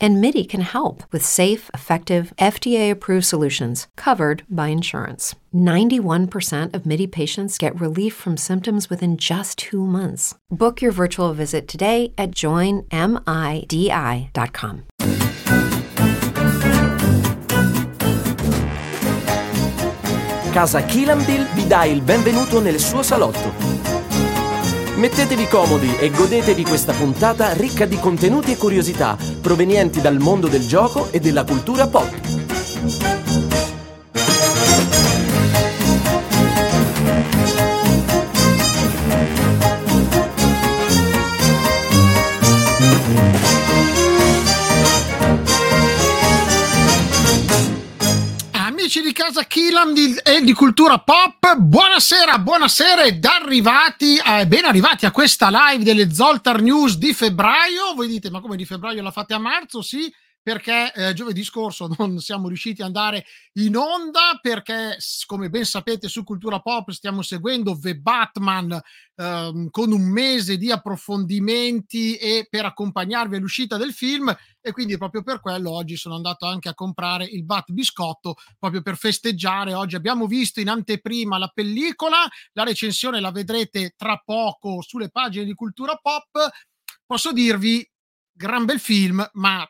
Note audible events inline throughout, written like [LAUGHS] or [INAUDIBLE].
And MIDI can help with safe, effective, FDA approved solutions covered by insurance. 91% of MIDI patients get relief from symptoms within just two months. Book your virtual visit today at joinmidi.com. Casa Kilambil vi dà il benvenuto nel suo salotto. Mettetevi comodi e godetevi questa puntata ricca di contenuti e curiosità provenienti dal mondo del gioco e della cultura pop. Amici di casa Kilam di, e di cultura pop, buonasera, buonasera ed arrivati, eh, ben arrivati a questa live delle Zoltar News di febbraio. Voi dite, ma come di febbraio la fate a marzo? Sì, perché eh, giovedì scorso [LAUGHS] non siamo riusciti ad andare in onda perché come ben sapete su Cultura Pop stiamo seguendo The Batman ehm, con un mese di approfondimenti e per accompagnarvi all'uscita del film e quindi proprio per quello oggi sono andato anche a comprare il Bat Biscotto proprio per festeggiare. Oggi abbiamo visto in anteprima la pellicola la recensione la vedrete tra poco sulle pagine di Cultura Pop. Posso dirvi gran bel film ma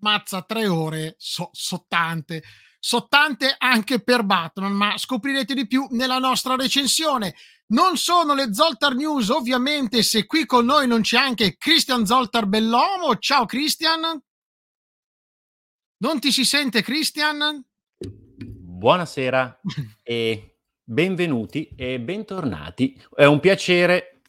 mazza tre ore, so, tante, so tante anche per Batman, ma scoprirete di più nella nostra recensione. Non sono le Zoltar News, ovviamente, se qui con noi non c'è anche Christian Zoltar Bellomo. Ciao Christian. Non ti si sente Christian? Buonasera e benvenuti e bentornati. È un piacere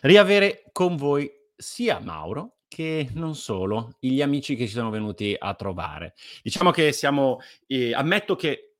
riavere con voi sia Mauro che non solo, gli amici che ci sono venuti a trovare. Diciamo che siamo, eh, ammetto che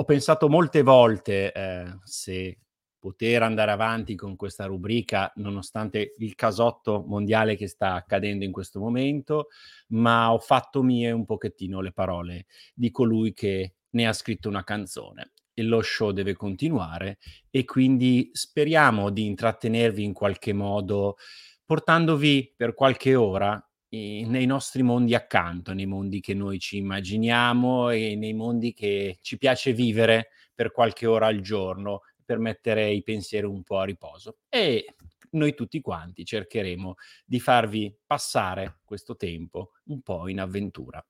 ho pensato molte volte eh, se poter andare avanti con questa rubrica nonostante il casotto mondiale che sta accadendo in questo momento, ma ho fatto mie un pochettino le parole di colui che ne ha scritto una canzone. E lo show deve continuare e quindi speriamo di intrattenervi in qualche modo portandovi per qualche ora nei nostri mondi accanto, nei mondi che noi ci immaginiamo e nei mondi che ci piace vivere per qualche ora al giorno, per mettere i pensieri un po' a riposo. E noi tutti quanti cercheremo di farvi passare questo tempo un po' in avventura.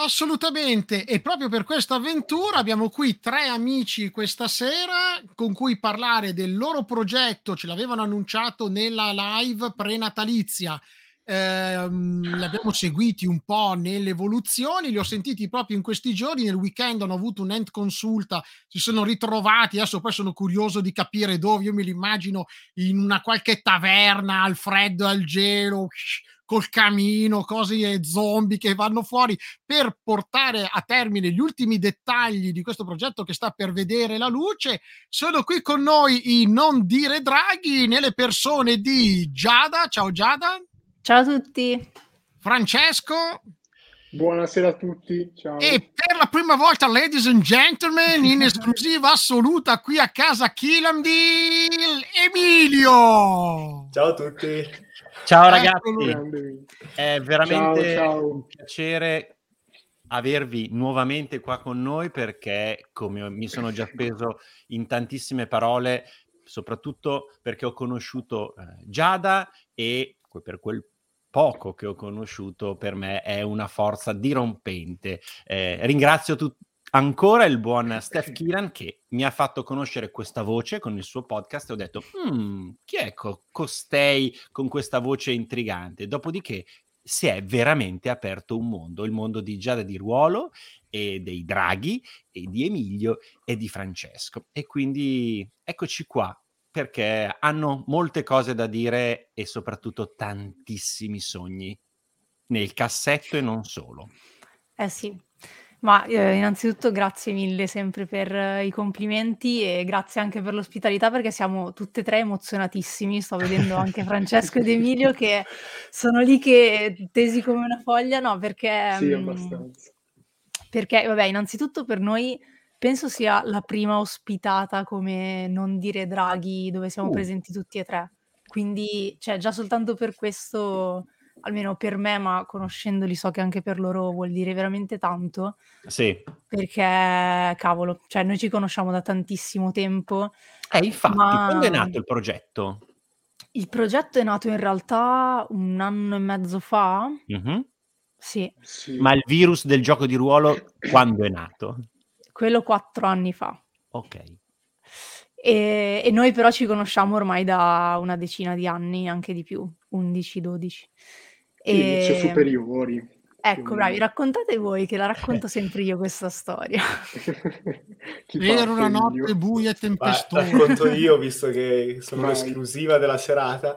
Assolutamente, e proprio per questa avventura abbiamo qui tre amici questa sera con cui parlare del loro progetto, ce l'avevano annunciato nella live prenatalizia. Eh, li abbiamo seguiti un po' nelle evoluzioni, li ho sentiti proprio in questi giorni. Nel weekend hanno avuto un end consulta, si sono ritrovati. Adesso poi sono curioso di capire dove. Io me li immagino in una qualche taverna al freddo, al gelo col camino, cose zombie che vanno fuori per portare a termine gli ultimi dettagli di questo progetto che sta per vedere la luce. Sono qui con noi i non dire draghi nelle persone di Giada. Ciao Giada. Ciao a tutti. Francesco. Buonasera a tutti. Ciao. E per la prima volta, ladies and gentlemen, in [LAUGHS] esclusiva assoluta qui a casa Kilamdil, Emilio. Ciao a tutti. Ciao ragazzi, è veramente ciao, ciao. un piacere avervi nuovamente qua con noi perché, come mi sono già speso in tantissime parole, soprattutto perché ho conosciuto eh, Giada e per quel poco che ho conosciuto per me è una forza dirompente. Eh, ringrazio tutti ancora il buon Steph [LAUGHS] Kiran che mi ha fatto conoscere questa voce con il suo podcast e ho detto, mm, chi è co- costei con questa voce intrigante? Dopodiché si è veramente aperto un mondo, il mondo di Giada di Ruolo e dei Draghi e di Emilio e di Francesco. E quindi eccoci qua perché hanno molte cose da dire e soprattutto tantissimi sogni nel cassetto e non solo. Eh sì, Ma, ehm, innanzitutto grazie mille sempre per eh, i complimenti e grazie anche per l'ospitalità perché siamo tutte e 3 emozionatissimi. Sto vedendo anche Francesco ed Emilio che sono lì che tesi come una foglia, no, perché Sì, mhmm, abbastanza. perché vabbè, innanzitutto per noi penso sia la prima ospitata come Non dire Draghi dove siamo Uh. presenti tutti e 3. Quindi, cioè già soltanto per questo almeno per me, ma conoscendoli so che anche per loro vuol dire veramente tanto. Sì. Perché, cavolo, cioè noi ci conosciamo da tantissimo tempo. Eh, infatti, ma... quando è nato il progetto? Il progetto è nato in realtà un anno e mezzo fa. Mm-hmm. Sì. sì. Ma il virus del gioco di ruolo quando è nato? Quello quattro anni fa. Ok. E, e, noi però ci conosciamo ormai da una decina di anni, anche di più, 11-12. E... Inizio superiori. Ecco, bravi, raccontate voi che la racconto [LAUGHS] sempre io questa storia. Era una notte buia e tempestosa. Ma racconto io, visto che sono Vai. l'esclusiva della serata.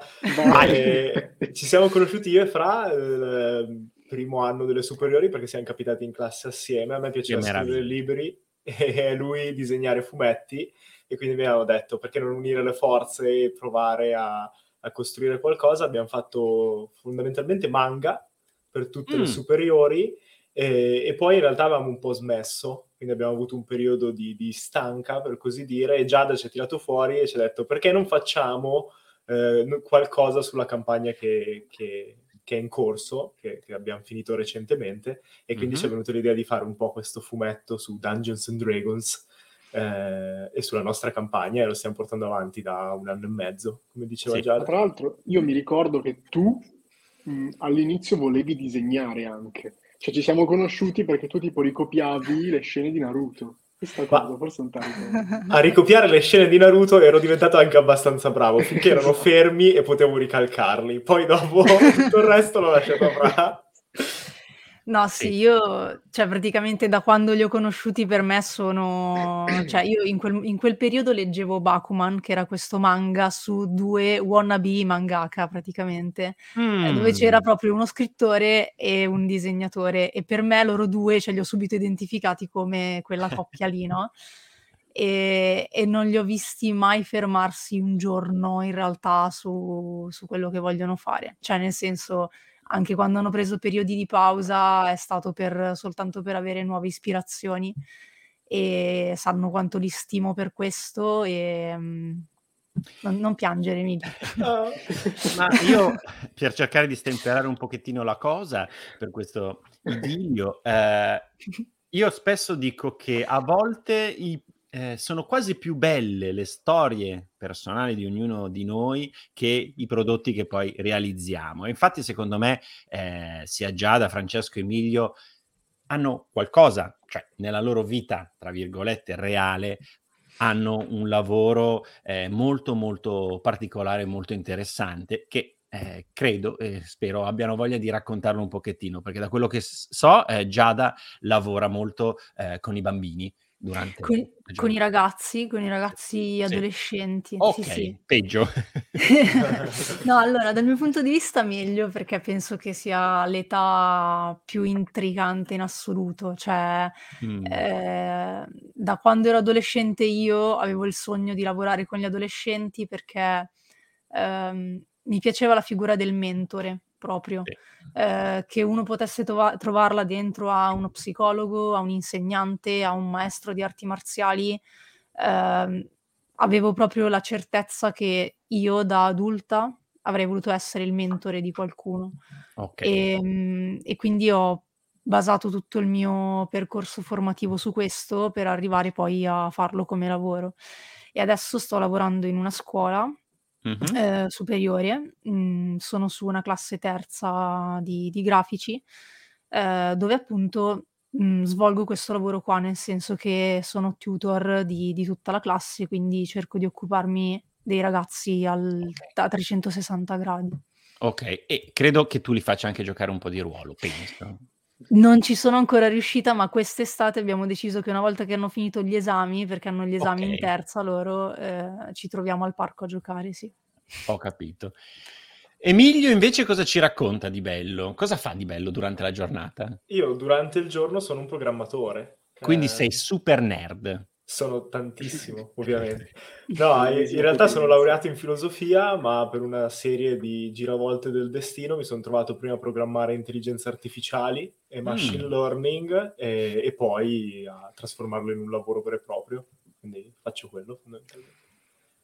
E ci siamo conosciuti io e Fra il primo anno delle superiori perché siamo capitati in classe assieme. A me piaceva scrivere libri e lui disegnare fumetti e quindi abbiamo detto perché non unire le forze e provare a, a costruire qualcosa. Abbiamo fatto fondamentalmente manga per tutte mm. le superiori e, e, poi in realtà avevamo un po' smesso, quindi abbiamo avuto un periodo di, di stanca per così dire e Giada ci ha tirato fuori e ci ha detto perché non facciamo eh, qualcosa sulla campagna che, che, che è in corso, che, che, abbiamo finito recentemente e quindi mm-hmm. ci è venuta l'idea di fare un po' questo fumetto su Dungeons and Dragons eh, e sulla nostra campagna e lo stiamo portando avanti da un anno e mezzo, come diceva sì. Giada. Tra l'altro io mi ricordo che tu mh, all'inizio volevi disegnare anche, cioè ci siamo conosciuti perché tu tipo ricopiavi le scene di Naruto. Questa cosa, Ma... forse non A ricopiare le scene di Naruto ero diventato anche abbastanza bravo, finché erano [LAUGHS] fermi e potevo ricalcarli. Poi dopo [LAUGHS] tutto il resto l'ho lasciato a No, sì, Sì. io, cioè praticamente da quando li ho conosciuti per me sono, [CLEARS THROAT] cioè io in quel, in quel periodo leggevo Bakuman, che era questo manga su due wannabe mangaka praticamente, eh, dove c'era Mm. proprio uno scrittore e un disegnatore e per me loro due, cioè li ho subito identificati come quella coppia lì, no? E, e non li ho visti mai fermarsi un giorno in realtà su, su quello che vogliono fare, cioè nel senso anche quando hanno preso periodi di pausa è stato per, soltanto per avere nuove ispirazioni e sanno quanto li stimo per questo e mm, non, non piangere Emilio. [LAUGHS] Ma io, per cercare di stemperare un pochettino la cosa, per questo idillio, eh, io spesso dico che a volte i, eh, sono quasi più belle le storie personali di ognuno di noi che i prodotti che poi realizziamo. E infatti, secondo me, eh, sia Giada, Francesco, Emilio hanno qualcosa, cioè nella loro vita, tra virgolette, reale, hanno un lavoro eh, molto molto particolare, molto interessante che eh, credo e spero abbiano voglia di raccontarlo un pochettino perché da quello che so eh, Giada lavora molto eh, con i bambini durante Con, con i ragazzi, con i ragazzi Sì. adolescenti. Ok, Sì, sì. peggio. [LAUGHS] [LAUGHS] No, allora, dal mio punto di vista meglio perché penso che sia l'età più intrigante in assoluto. Cioè, Mm. eh, da quando ero adolescente io avevo il sogno di lavorare con gli adolescenti perché ehm, mi piaceva la figura del mentore proprio, Sì. eh, che uno potesse tova- trovarla dentro a uno psicologo, a un insegnante, a un maestro di arti marziali. ehm, avevo proprio la certezza che io da adulta avrei voluto essere il mentore di qualcuno. Ok. E, e quindi ho basato tutto il mio percorso formativo su questo per arrivare poi a farlo come lavoro. E adesso sto lavorando in una scuola Mhm. eh, superiore, mm, sono su una classe terza di, di grafici, eh, dove appunto mm, svolgo questo lavoro qua, nel senso che sono tutor di, di tutta la classe, quindi cerco di occuparmi dei ragazzi al- a 360 gradi. Ok, e credo che tu li faccia anche giocare un po' di ruolo, penso. Non ci sono ancora riuscita, ma quest'estate abbiamo deciso che una volta che hanno finito gli esami, perché hanno gli esami in Ok. terza loro, eh, ci troviamo al parco a giocare, sì. Ho capito. Emilio invece cosa ci racconta di bello? Cosa fa di bello durante la giornata? Io durante il giorno sono un programmatore. Quindi eh... sei super nerd. Sono tantissimo, [LAUGHS] ovviamente. No, in realtà sono laureato in filosofia, ma per una serie di giravolte del destino mi sono trovato prima a programmare intelligenze artificiali e machine mm. learning e, e, poi a trasformarlo in un lavoro vero e proprio. Quindi faccio quello fondamentalmente.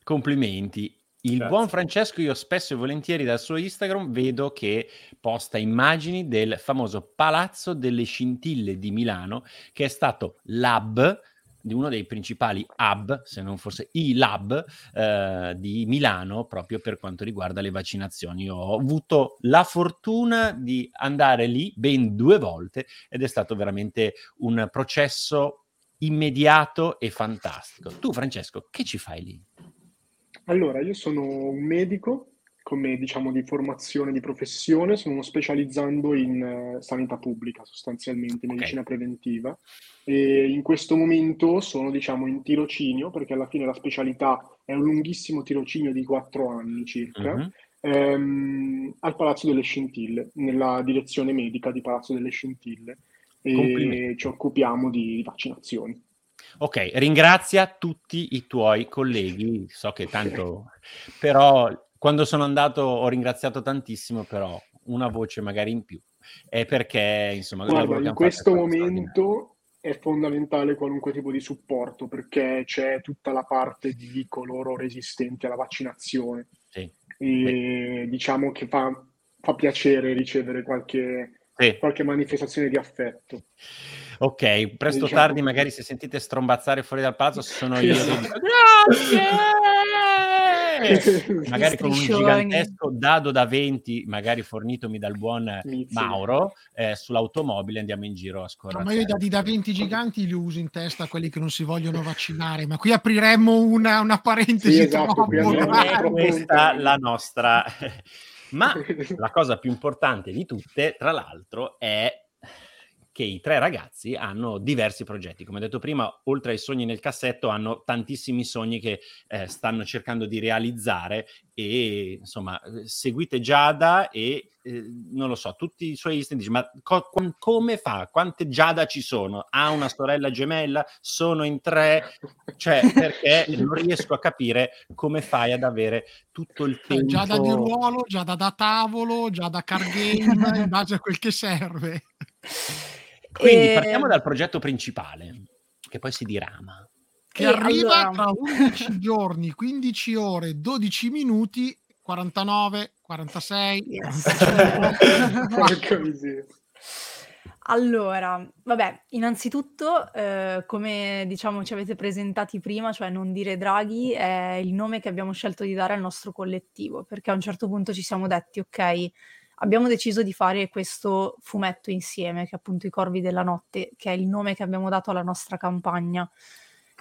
Complimenti. Il Grazie. buon Francesco, io spesso e volentieri dal suo Instagram vedo che posta immagini del famoso Palazzo delle Scintille di Milano, che è stato l'hub di uno dei principali hub, se non fosse i lab eh, di Milano, proprio per quanto riguarda le vaccinazioni. Ho avuto la fortuna di andare lì ben due volte ed è stato veramente un processo immediato e fantastico. Tu, Francesco, che ci fai lì? Allora, io sono un medico come diciamo di formazione, di professione, sono specializzando in uh, sanità pubblica sostanzialmente, okay. medicina preventiva e in questo momento sono diciamo in tirocinio perché alla fine la specialità è un lunghissimo tirocinio di quattro anni circa mm-hmm. ehm, al Palazzo delle Scintille, nella direzione medica di Palazzo delle Scintille e ci occupiamo di vaccinazioni. Ok, ringrazia tutti i tuoi colleghi, so che tanto, però quando sono andato ho ringraziato tantissimo, però una voce magari in più. È perché, insomma, Guarda, in questo momento è fondamentale qualunque tipo di supporto perché c'è tutta la parte di coloro resistenti alla vaccinazione. Sì. E sì. diciamo che fa, fa, piacere ricevere qualche, sì. qualche manifestazione di affetto. Ok, presto diciamo tardi, magari se sentite strombazzare fuori dal palazzo, sono io. Grazie! [LAUGHS] [LAUGHS] magari con un gigantesco dado da 20, magari fornitomi dal buon Mauro, eh, sull'automobile andiamo in giro a scorrere. No, ma io i dadi da 20 giganti li uso in testa a quelli che non si vogliono vaccinare, ma qui apriremmo una, una parentesi. Sì, esatto, è questa la nostra... [LAUGHS] ma la cosa più importante di tutte, tra l'altro, è che i tre ragazzi hanno diversi progetti. Come ho detto prima, oltre ai sogni nel cassetto, hanno tantissimi sogni che eh, stanno cercando di realizzare e insomma, seguite Giada e eh, non lo so, tutti i suoi istinti dice, ma co- come fa? Quante Giada ci sono? Ha una sorella gemella? Sono in tre? Cioè, perché non riesco a capire come fai ad avere tutto il tempo... Giada di ruolo, Giada da tavolo, Giada card game, [LAUGHS] in base a quel che serve. Quindi e... partiamo dal progetto principale, che poi si dirama. Che e arriva allora... tra 11 [LAUGHS] giorni, 15 ore, 12 minuti, 49, 46. Yes. [LAUGHS] Allora, vabbè, innanzitutto, eh, come diciamo ci avete presentati prima, cioè non dire Draghi, è il nome che abbiamo scelto di dare al nostro collettivo, perché a un certo punto ci siamo detti, ok, abbiamo deciso di fare questo fumetto insieme, che è appunto I Corvi della Notte, che è il nome che abbiamo dato alla nostra campagna.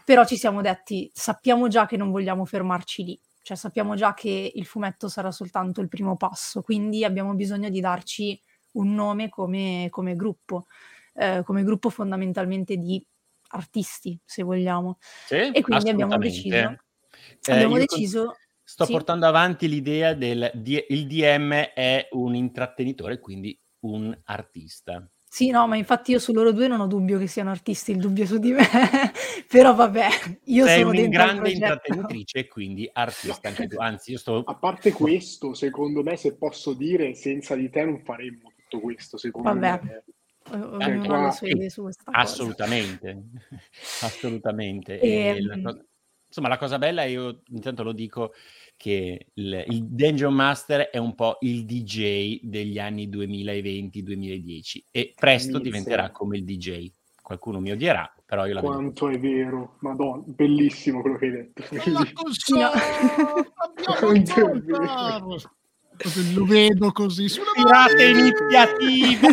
Però ci siamo detti, sappiamo già che non vogliamo fermarci lì, cioè sappiamo già che il fumetto sarà soltanto il primo passo, quindi abbiamo bisogno di darci un nome come, come gruppo, eh, come gruppo fondamentalmente di artisti, se vogliamo. Sì, e quindi abbiamo deciso, eh, abbiamo deciso Sto sì. portando avanti l'idea del il DM è un intrattenitore, quindi un artista. Sì, no, ma infatti io su loro due non ho dubbio che siano artisti, il dubbio su di me. [LAUGHS] Però vabbè, io Sei sono una grande intrattenitrice e quindi artista anche tu. Anzi, io sto... A parte questo, secondo me, se posso dire, senza di te non faremmo tutto questo, secondo vabbè. me. Eh, sue idee su questa assolutamente, [LAUGHS] assolutamente. E, e la ehm, cosa insomma, la cosa bella, io intanto lo dico, che il, il Dungeon Master è un po' il DJ degli anni 2020-2010 e presto Inizia. diventerà come il DJ. Qualcuno mi odierà, però io la Quanto vedo. è vero, madonna, bellissimo quello che hai detto. [LAUGHS] La console, abbiamo lo vedo così sulla Pirate iniziativa [LAUGHS]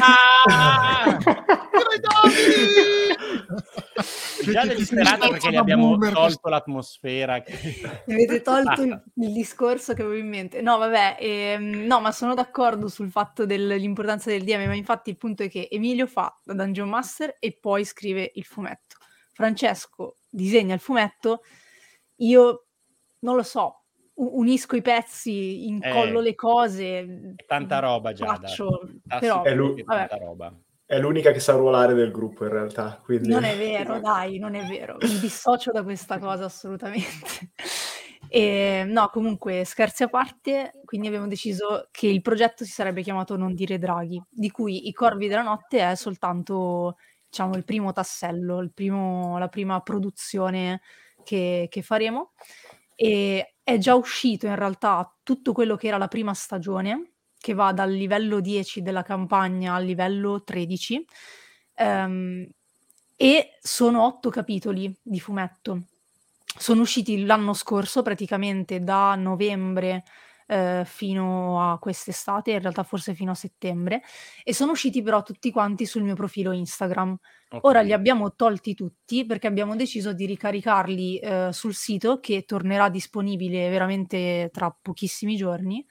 [LAUGHS] già desiderata perché gli abbiamo tolto l'atmosfera che... [LAUGHS] avete tolto il, [LAUGHS] il, discorso che avevo in mente no vabbè ehm, no ma sono d'accordo sul fatto dell'importanza del DM ma infatti il punto è che Emilio fa da Dungeon Master e poi scrive il fumetto Francesco disegna il fumetto io non lo so unisco i pezzi, incollo eh, le cose. Tanta roba già. Faccio, però, è, l'u- tanta roba. È l'unica che sa ruolare del gruppo in realtà. Quindi... Non è vero, [LAUGHS] dai, non è vero. Mi dissocio da questa cosa assolutamente. E, no, comunque, scherzi a parte, quindi abbiamo deciso che il progetto si sarebbe chiamato Non dire draghi, di cui I Corvi della Notte è soltanto, diciamo, il primo tassello, il primo, la prima produzione che, che faremo. E è già uscito in realtà tutto quello che era la prima stagione, che va dal livello 10 della campagna al livello 13, um, ehm, e sono otto capitoli di fumetto. Sono usciti l'anno scorso, praticamente da novembre eh, fino a quest'estate, in realtà forse fino a settembre, e sono usciti però tutti quanti sul mio profilo Instagram. Okay. Ora li abbiamo tolti tutti perché abbiamo deciso di ricaricarli eh, sul sito che tornerà disponibile veramente tra pochissimi giorni.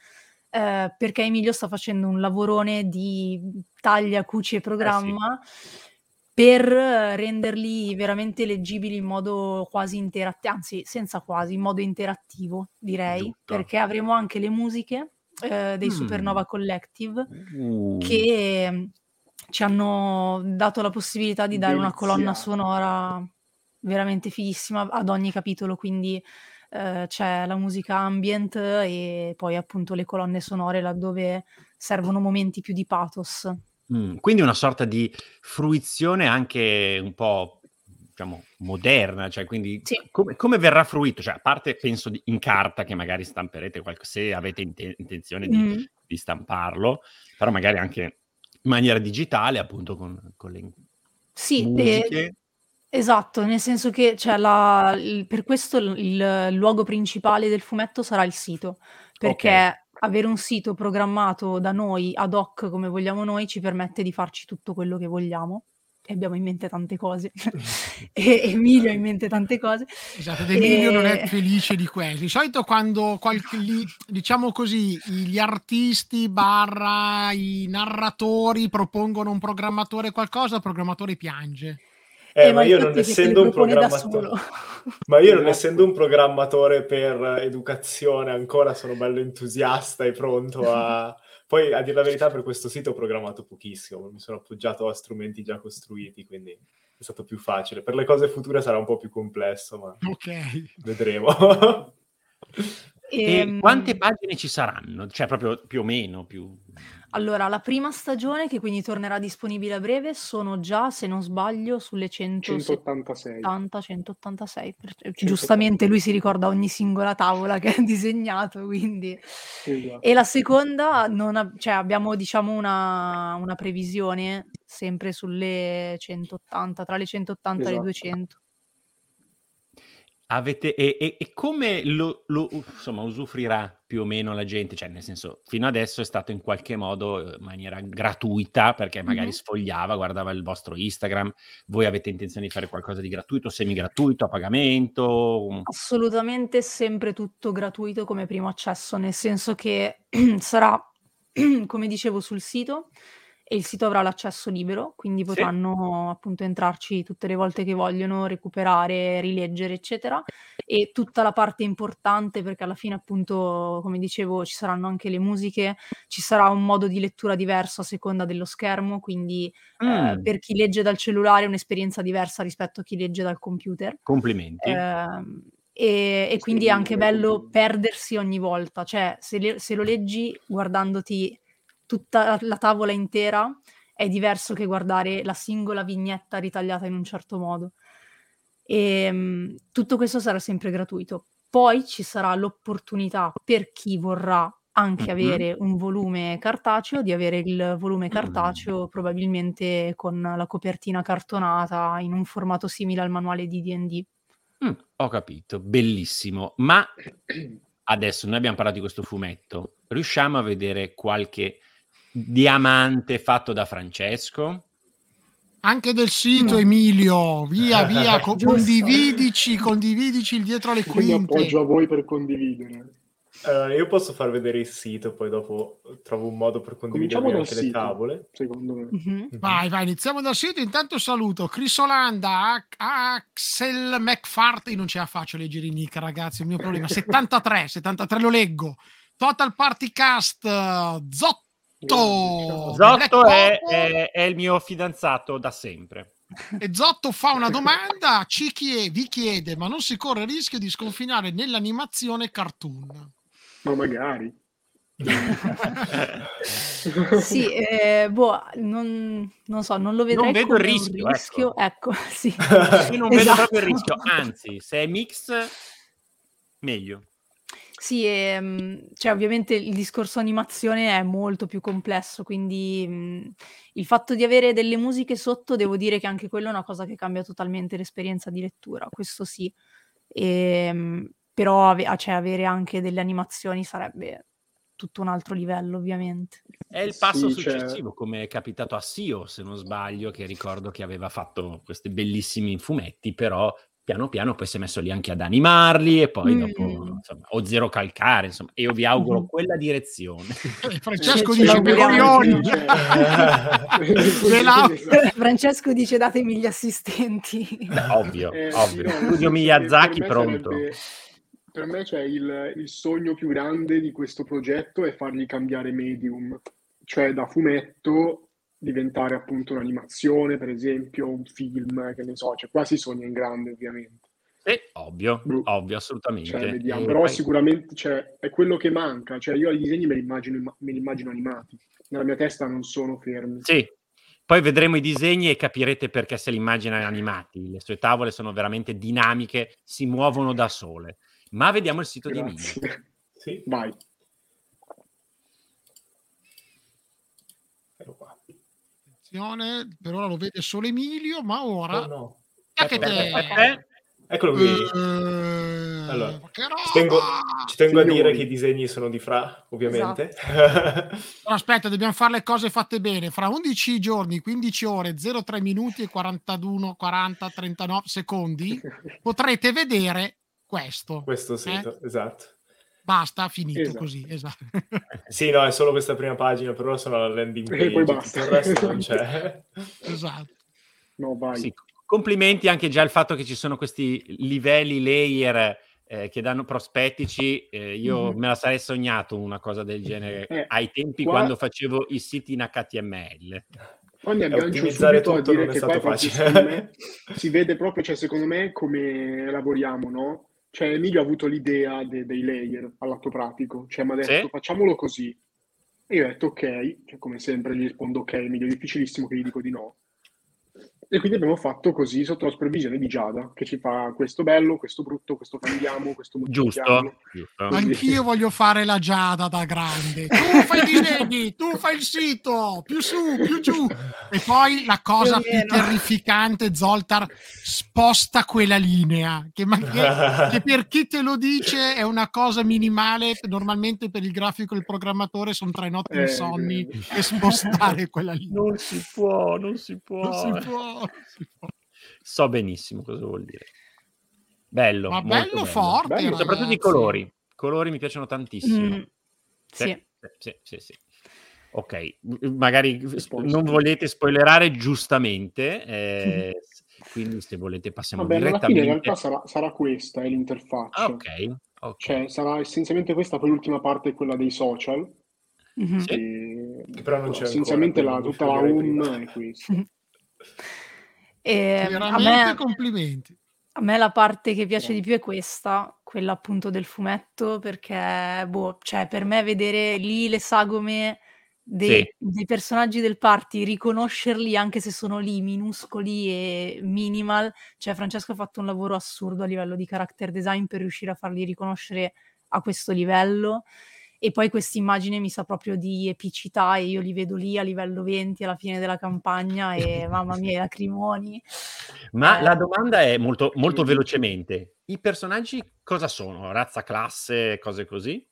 Eh, perché Emilio sta facendo un lavorone di taglia, cuci e programma eh sì per renderli veramente leggibili in modo quasi interattivo, anzi senza quasi, in modo interattivo direi, Giusto. perché avremo anche le musiche eh, dei mm. Supernova Collective uh. che mm, ci hanno dato la possibilità di dare Delizia. una colonna sonora veramente fighissima ad ogni capitolo, quindi eh, c'è la musica ambient e poi appunto le colonne sonore laddove servono momenti più di pathos. Mh, quindi una sorta di fruizione anche un po', diciamo, moderna, cioè quindi Sì. come come verrà fruito? Cioè, a parte penso di in carta che magari stamperete qualc se avete inte intenzione di Mh. di stamparlo, però magari anche in maniera digitale, appunto con con le Sì, musiche. Esatto, nel senso che cioè la il per questo il il luogo principale del fumetto sarà il sito, perché Okay avere un sito programmato da noi ad hoc come vogliamo noi ci permette di farci tutto quello che vogliamo e abbiamo in mente tante cose. [LAUGHS] E Emilio ha in mente tante cose. Esatto, ed Emilio non è felice di questo. Di solito quando qualche, diciamo così gli artisti barra i narratori propongono un programmatore qualcosa il programmatore piange eh, eh ma, io non essendo un programmatore, [LAUGHS] ma io non essendo un programmatore per educazione ancora sono bello entusiasta e pronto a... [LAUGHS] Poi, a dire la verità, per questo sito ho programmato pochissimo, mi sono appoggiato a strumenti già costruiti, quindi è stato più facile. Per le cose future sarà un po' più complesso, ma okay. vedremo. [LAUGHS] e ehm... quante pagine ci saranno? Cioè, proprio più o meno? Più... Allora, la prima stagione, che quindi tornerà disponibile a breve, sono già, se non sbaglio, sulle 186. 186. Giustamente lui si ricorda ogni singola tavola che ha [LAUGHS] disegnato, quindi... Esatto. E la seconda, non ha... cioè abbiamo diciamo una, una, previsione sempre sulle 180, tra le 180 esatto. e le 200. Avete, e, e, e come lo, lo, insomma, usufruirà più o meno la gente? Cioè, nel senso, fino adesso è stato in qualche modo eh, in maniera gratuita, perché magari mm-hmm. sfogliava, guardava il vostro Instagram. Voi avete intenzione di fare qualcosa di gratuito, semi-gratuito, a pagamento? Assolutamente sempre tutto gratuito come primo accesso, nel senso che [CLEARS THROAT] sarà, [CLEARS THROAT] come dicevo, sul sito e il sito avrà l'accesso libero, quindi potranno sì. appunto entrarci tutte le volte che vogliono, recuperare, rileggere, eccetera. E tutta la parte importante, perché alla fine appunto, come dicevo, ci saranno anche le musiche, ci sarà un modo di lettura diverso a seconda dello schermo, quindi mm. eh, per chi legge dal cellulare è un'esperienza diversa rispetto a chi legge dal computer. Complimenti. Eh, e, e, quindi è anche bello perdersi ogni volta, cioè se, le, se lo leggi guardandoti tutta la tavola intera è diverso che guardare la singola vignetta ritagliata in un certo modo. E um, tutto questo sarà sempre gratuito. Poi ci sarà l'opportunità per chi vorrà anche mm-hmm. avere un volume cartaceo, di avere il volume cartaceo mm. probabilmente con la copertina cartonata in un formato simile al manuale di DD. Mm, ho capito, bellissimo. Ma [CLEARS THROAT] adesso noi abbiamo parlato di questo fumetto, riusciamo a vedere qualche diamante fatto da Francesco. Anche del sito, Emilio, via, via, co- [LAUGHS] condividici, condividici il dietro le quinte. Quindi appoggio a voi per condividere. Allora, io posso far vedere il sito, poi dopo trovo un modo per condividere anche sito, le tavole. Secondo me. Mm-hmm. Vai, vai, iniziamo dal sito. Intanto saluto Chris Olanda, Axel McFarty, non ce la faccio a leggere i nick, ragazzi, è il mio problema. [LAUGHS] 73, 73 lo leggo. Total Party Cast, Zotto. Zotto è, è, è il mio fidanzato da sempre. E Zotto fa una domanda, ci chiede, vi chiede, ma non si corre il rischio di sconfinare nell'animazione cartoon? Ma magari. [LAUGHS] sì, eh, boh, non, non, so, non lo vedrei non vedo il rischio, rischio. Ecco. ecco [LAUGHS] sì. Io non esatto. vedo proprio il rischio, anzi, se è mix, meglio. Sì, e, ehm, cioè, ovviamente il discorso animazione è molto più complesso, quindi mh, il fatto di avere delle musiche sotto, devo dire che anche quello è una cosa che cambia totalmente l'esperienza di lettura, questo sì. E, ehm, però ave- cioè, avere anche delle animazioni sarebbe tutto un altro livello, ovviamente. È il passo sì, successivo, cioè... come è capitato a Sio, se non sbaglio, che ricordo che aveva fatto questi bellissimi fumetti, però piano piano poi si è messo lì anche ad animarli e poi mm. dopo insomma, o zero calcare insomma io vi auguro mm. quella direzione. Francesco dice Merioni Francesco dice datemi gli assistenti Beh, ovvio eh, ovvio. no, studio Miyazaki pronto. sarebbe, per me cioè, il, il sogno più grande di questo progetto è fargli cambiare medium cioè da fumetto diventare appunto un'animazione, per esempio, un film, che ne so, cioè qua si sogna in grande ovviamente. Sì, ovvio, Bru. ovvio, assolutamente. Cioè, vediamo, però poi... sicuramente cioè, è quello che manca, cioè io i disegni me li, immagino, me li immagino animati, nella mia testa non sono fermi. Sì, poi vedremo i disegni e capirete perché se li immagina animati. Le sue tavole sono veramente dinamiche, si muovono da sole. Ma vediamo il sito Grazie. di Emilio. Sì, vai. Attenzione, per ora lo vede solo Emilio, ma ora... Oh no. Aspetta, Eccolo qui. Uh, allora, ci tengo, ci tengo a dire che i disegni sono di Fra, ovviamente. Esatto. [LAUGHS] aspetta, dobbiamo fare le cose fatte bene. Fra 11 giorni, 15 ore, 03 minuti e 41, 40, 39 secondi [LAUGHS] potrete vedere questo. Questo sito, eh? esatto. Basta, finito esatto. così. Esatto. [LAUGHS] sì, no, è solo questa prima pagina, però sono la landing page, e poi basta. il resto non [LAUGHS] c'è. esatto. No, vai. Sì, complimenti anche già al fatto che ci sono questi livelli layer eh, che danno prospettici. Eh, io mm-hmm. me la sarei sognato una cosa del genere eh, ai tempi qua... quando facevo i siti in HTML. Poi mi aggancio subito a dire che poi facile. [LAUGHS] si vede proprio, cioè secondo me, come lavoriamo, no? Cioè, Emilio ha avuto l'idea de- dei layer all'atto pratico, cioè mi ha detto sì. facciamolo così. E io ho detto ok, cioè, come sempre gli rispondo ok, Emilio, è difficilissimo che gli dico di no. E quindi abbiamo fatto così sotto la supervisione di Giada, che ci fa questo bello, questo brutto, questo cambiamo, questo Giusto, giusto. Anch'io [LAUGHS] voglio fare la Giada da grande. Tu fai i disegni, tu fai il sito, più su, più giù. E poi la cosa più, più terrificante, Zoltar, sposta quella linea, che, che, che, per chi te lo dice è una cosa minimale, normalmente per il grafico e il programmatore sono tre notti eh, insonni, eh, e spostare quella linea. Non si può, non si può. Non si può. So benissimo cosa vuol dire. Bello, ma bello, bello forte. Bello, soprattutto i colori. I colori mi piacciono tantissimo. Mm, sì. Sì, sì, sì. Ok, magari non volete spoilerare giustamente, eh, [LAUGHS] quindi se volete passiamo Vabbè, direttamente. Alla fine in realtà sarà, sarà questa, è l'interfaccia. Ah, ok, okay. Cioè sarà essenzialmente questa, poi l'ultima parte è quella dei social. Mm-hmm. E... Che però non c'è Essenzialmente ancora, la, tutta la home è questa. [LAUGHS] E a me, complimenti. A me la parte che piace di più è questa, quella appunto del fumetto, perché boh, cioè, per me vedere lì le sagome dei, sì. dei, personaggi del party, riconoscerli anche se sono lì minuscoli e minimal, cioè Francesco ha fatto un lavoro assurdo a livello di character design per riuscire a farli riconoscere a questo livello e poi questa immagine mi sa proprio di epicità e io li vedo lì a livello 20 alla fine della campagna e [LAUGHS] mamma mia i lacrimoni. Ma eh. la domanda è molto, molto velocemente, i personaggi cosa sono? Razza, classe, cose così?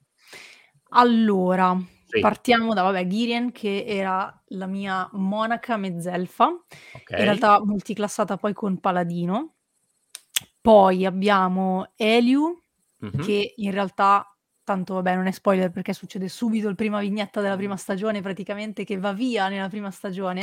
Allora, sì. partiamo da, vabbè, Girien che era la mia monaca mezzelfa, okay. in realtà multiclassata poi con paladino. Poi abbiamo Eliu, mm-hmm. che in realtà tanto vabbè non è spoiler perché succede subito il prima vignetta della prima stagione praticamente che va via nella prima stagione.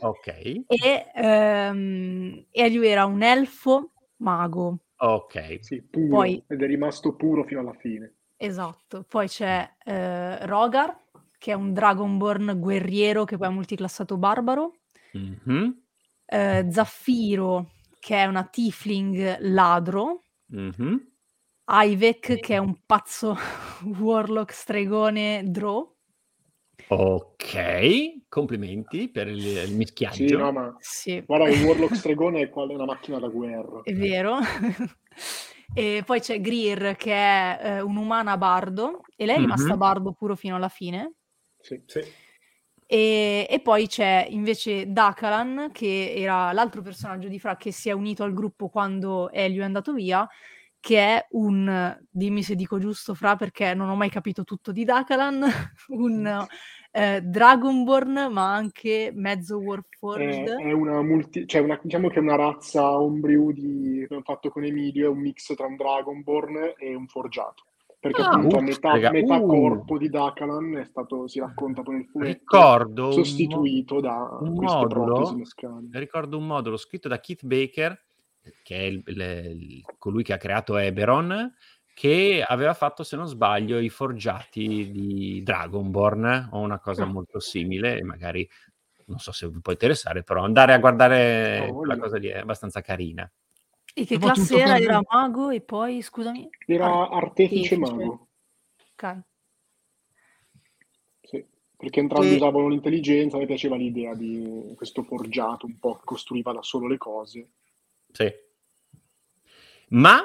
Ok. E, ehm, e lui era un elfo mago. Ok. Sì, puro, Poi, ed è rimasto puro fino alla fine. Esatto. Poi c'è eh, Rogar, che è un Dragonborn guerriero che poi è multiclassato barbaro. Mm-hmm. Eh, Zaffiro, che è una tiefling ladro. Mm-hmm. Ivek, che è un pazzo [LAUGHS] warlock stregone draw. Ok, complimenti per il, il mischiaggio. Sì, no, ma sì. guarda, il warlock [LAUGHS] stregone è una macchina da guerra. È vero. [LAUGHS] e poi c'è Greer, che è eh, un'umana bardo, e lei è rimasta mm-hmm. bardo puro fino alla fine. Sì, sì. E, e, poi c'è invece Dakalan, che era l'altro personaggio di Fra che si è unito al gruppo quando Elio è andato via, che è un, dimmi se dico giusto Fra perché non ho mai capito tutto di Dakalan, [LAUGHS] un eh, Dragonborn ma anche mezzo Warforged. È, è una multi, cioè una, diciamo che è una razza homebrew di, che ho fatto con Emilio, è un mix tra un Dragonborn e un forgiato perché ah, appunto a metà, metà uh. corpo di Dakalan è stato, si racconta poi nel fumetto, ricordo sostituito un, da un modulo, ricordo un modulo scritto da Keith Baker che è il, il, colui che ha creato Eberon che aveva fatto, se non sbaglio, i forgiati di Dragonborn o una cosa ah. molto simile, magari non so se vi può interessare, però andare a guardare oh, quella cosa lì è abbastanza carina. E che classe era? Era mago e poi, scusami? Era artefice, mago. Ok. Sì, perché entrambi e... usavano l'intelligenza, mi piaceva l'idea di questo forgiato un po' che costruiva da solo le cose. Sì. Ma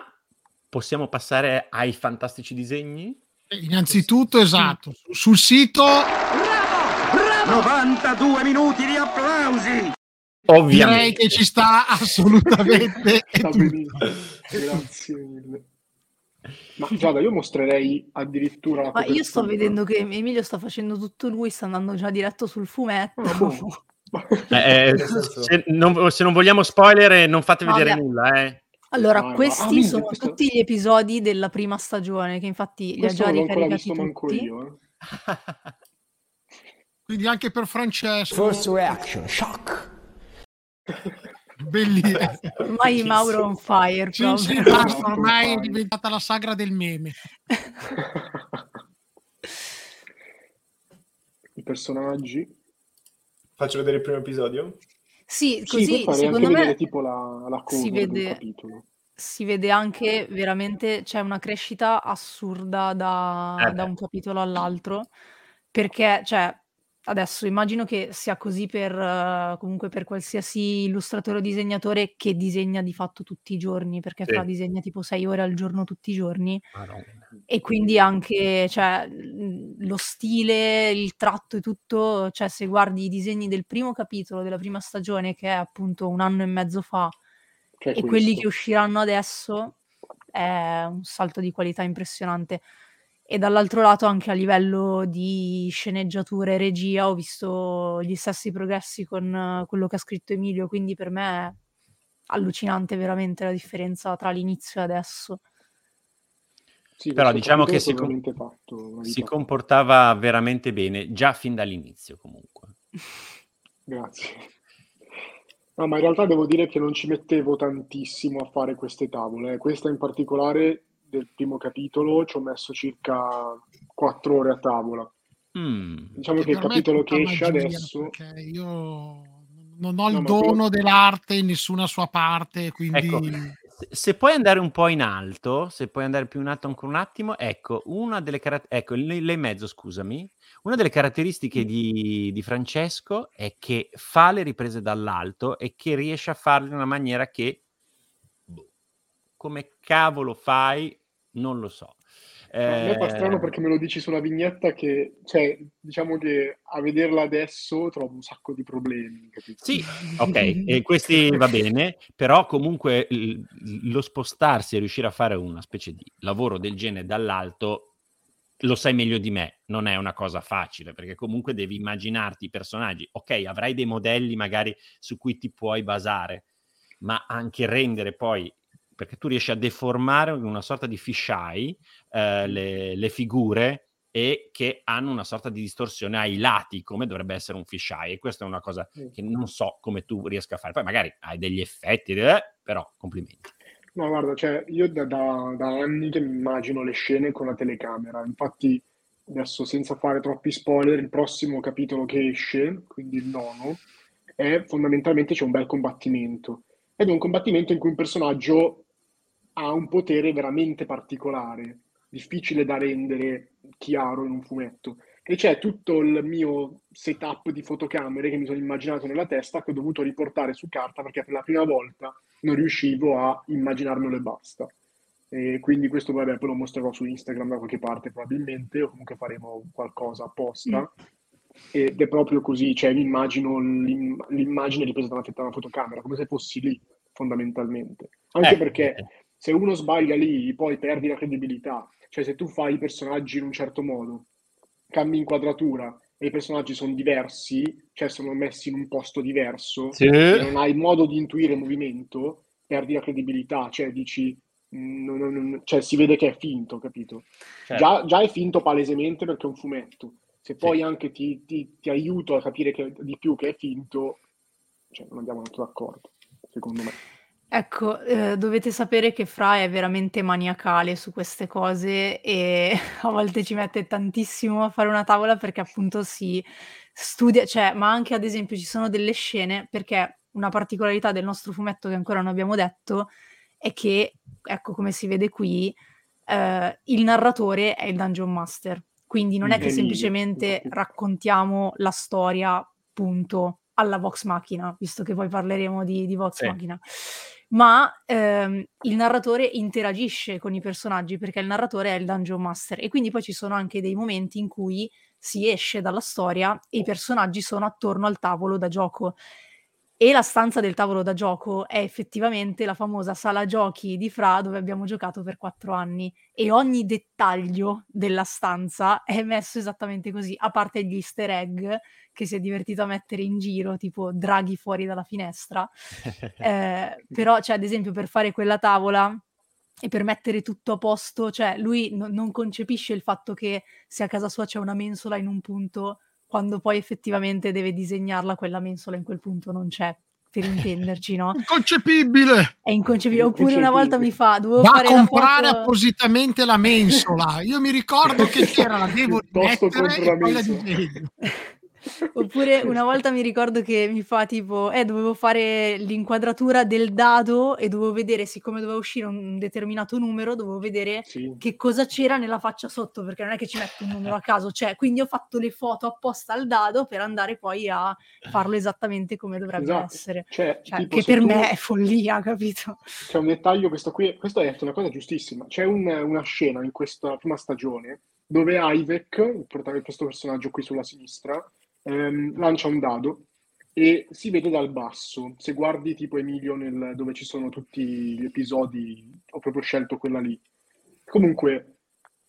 possiamo passare ai fantastici disegni? Eh, innanzitutto, esatto, sul sito... Bravo! Bravo! 92 minuti di applausi! Ovviamente. Direi che ci sta assolutamente. [LAUGHS] sta Grazie mille. Ma Giada, io mostrerei addirittura la Ma io sto vedendo che Emilio sta facendo tutto lui, sta andando già diretto sul fumetto. Oh. Eh, se, non, se, non, vogliamo spoiler, non fate vedere Vabbè. nulla. Eh. Allora, ah, questi ah, sono questo... tutti gli episodi della prima stagione, che infatti li ha già ricaricati tutti. Io, eh. [LAUGHS] Quindi anche per Francesco. First reaction, shock. [LAUGHS] Bellissimo. Ormai Mauro on fire. Sì, sì, basta, ormai è diventata la sagra del meme. [LAUGHS] I personaggi. Faccio vedere il primo episodio? Sì, così sì, secondo me tipo la, la si vede, si vede anche veramente c'è una crescita assurda da, eh da un capitolo all'altro perché cioè Adesso immagino che sia così per uh, comunque per qualsiasi illustratore o disegnatore che disegna di fatto tutti i giorni, perché sì. Fra disegna tipo 6 ore al giorno tutti i giorni. E quindi anche cioè, lo stile, il tratto e tutto, cioè se guardi i disegni del primo capitolo della prima stagione, che è appunto un anno e mezzo fa, che e questo. quelli che usciranno adesso, è un salto di qualità impressionante e dall'altro lato anche a livello di sceneggiatura e regia ho visto gli stessi progressi con quello che ha scritto Emilio, quindi per me è allucinante veramente la differenza tra l'inizio e adesso. Sì, Però diciamo che si, com- si comportava veramente bene già fin dall'inizio comunque. [LAUGHS] Grazie. No, ma in realtà devo dire che non ci mettevo tantissimo a fare queste tavole. Questa in particolare del primo capitolo ci ho messo circa quattro ore a tavola. Mm. Diciamo che, che il capitolo che esce adesso... Io non ho il no, dono quello... dell'arte in nessuna sua parte, quindi... Ecco, se puoi andare un po' in alto, se puoi andare più in alto ancora un attimo, ecco, una delle caratteristiche, ecco, lei mezzo, scusami, una delle caratteristiche di, di, Francesco è che fa le riprese dall'alto e che riesce a farle in una maniera che, boh, come cavolo fai, non lo so. Eh... A me fa strano perché me lo dici sulla vignetta che, cioè, diciamo che a vederla adesso trovo un sacco di problemi. Capito? Sì, [LAUGHS] ok, e questi va bene, però comunque lo spostarsi e riuscire a fare una specie di lavoro del genere dall'alto lo sai meglio di me, non è una cosa facile, perché comunque devi immaginarti i personaggi. Ok, avrai dei modelli magari su cui ti puoi basare, ma anche rendere poi perché tu riesci a deformare una sorta di fisheye eh, le, le, figure e che hanno una sorta di distorsione ai lati, come dovrebbe essere un fisheye. E questa è una cosa che non so come tu riesca a fare. Poi magari hai degli effetti, eh, però complimenti. No, guarda, cioè, io da, da, da anni che mi immagino le scene con la telecamera. Infatti, adesso senza fare troppi spoiler, il prossimo capitolo che esce, quindi il nono, è fondamentalmente c'è un bel combattimento. Ed è un combattimento in cui un personaggio ha un potere veramente particolare, difficile da rendere chiaro in un fumetto. E c'è tutto il mio setup di fotocamere che mi sono immaginato nella testa che ho dovuto riportare su carta perché per la prima volta non riuscivo a immaginarmelo e basta. E quindi questo vabbè, poi lo mostrerò su Instagram da qualche parte probabilmente, o comunque faremo qualcosa apposta. Mm. Ed è proprio così, cioè mi immagino l'im- l'immagine ripresa da una, da una, fotocamera, come se fossi lì, fondamentalmente. Anche eh. perché se uno sbaglia lì, poi perdi la credibilità. Cioè se tu fai i personaggi in un certo modo, cambi inquadratura e i personaggi sono diversi, cioè sono messi in un posto diverso, sì. e non hai modo di intuire il movimento, perdi la credibilità, cioè dici, mm, non, non, cioè si vede che è finto, capito? Certo. Già, già, è finto palesemente perché è un fumetto, se poi sì. anche ti, ti, ti, aiuto a capire che, di più che è finto, cioè non andiamo molto d'accordo, secondo me. Ecco, ehm, dovete sapere che Fra è veramente maniacale su queste cose e [LAUGHS] a volte ci mette tantissimo a fare una tavola perché appunto si studia cioè, ma anche ad esempio ci sono delle scene perché una particolarità del nostro fumetto che ancora non abbiamo detto è che, ecco come si vede qui, ehm, il narratore è il Dungeon Master. Quindi non è che semplicemente raccontiamo la storia, punto, alla Vox Machina, visto che poi parleremo di di Vox Sì. Machina ma ehm, il narratore interagisce con i personaggi perché il narratore è il dungeon master e quindi poi ci sono anche dei momenti in cui si esce dalla storia e i personaggi sono attorno al tavolo da gioco. E la stanza del tavolo da gioco è effettivamente la famosa sala giochi di Fra dove abbiamo giocato per quattro anni e ogni dettaglio della stanza è messo esattamente così, a parte gli easter egg che si è divertito a mettere in giro, tipo draghi fuori dalla finestra. [LAUGHS] eh, però, cioè, ad esempio, per fare quella tavola e per mettere tutto a posto, cioè lui no- non concepisce il fatto che se a casa sua c'è una mensola in un punto, quando poi effettivamente deve disegnarla, quella mensola in quel punto non c'è per intenderci, no? [LAUGHS] Inconcepibile! È inconcepibile. Oppure una volta mi fa, dovevo Va fare a comprare foto... appositamente la mensola. [LAUGHS] Io mi ricordo che c'era la devo mettere e poi la disegno. Oppure una volta mi ricordo che mi fa tipo, eh, dovevo fare l'inquadratura del dado e dovevo vedere, siccome doveva uscire un determinato numero, dovevo vedere sì. che cosa c'era nella faccia sotto, perché non è che ci metto un numero a caso, cioè, quindi ho fatto le foto apposta al dado per andare poi a farlo esattamente come dovrebbe esatto. essere. Cioè, cioè, che per tu... me è follia, capito? C'è un dettaglio, questo qui, questo è una cosa giustissima. C'è un, una scena in questa prima stagione dove Ivek, questo personaggio qui sulla sinistra, ehm, lancia un dado e si vede dal basso. Se guardi tipo Emilio nel, dove ci sono tutti gli episodi, ho proprio scelto quella lì. Comunque,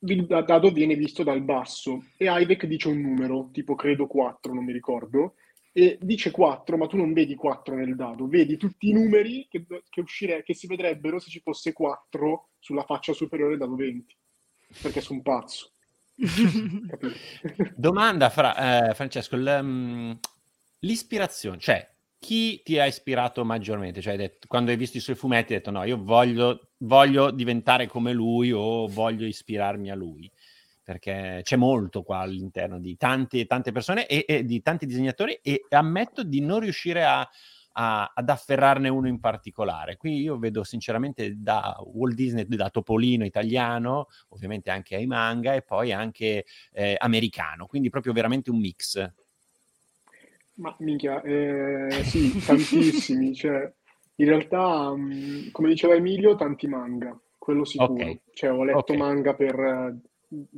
il dado viene visto dal basso e Ivek dice un numero, tipo credo 4, non mi ricordo, e dice 4, ma tu non vedi 4 nel dado, vedi tutti i numeri che, che, uscire, che si vedrebbero se ci fosse 4 sulla faccia superiore dado 20, perché sono pazzo. [LAUGHS] Domanda, fra, eh, Francesco, l, l'ispirazione, cioè chi ti ha ispirato maggiormente? Cioè, hai detto, quando hai visto i suoi fumetti, hai detto no, io voglio, voglio diventare come lui o voglio ispirarmi a lui perché c'è molto qua all'interno di tante, tante persone e, e, di tanti disegnatori e ammetto di non riuscire a, a, ad afferrarne uno in particolare. Qui io vedo sinceramente da Walt Disney, da Topolino italiano, ovviamente anche ai manga e poi anche eh, americano, quindi proprio veramente un mix. Ma minchia, eh, sì, tantissimi, [LAUGHS] cioè in realtà, mh, mm, come diceva Emilio, tanti manga, quello sicuro. Okay. Cioè, ho letto okay. manga per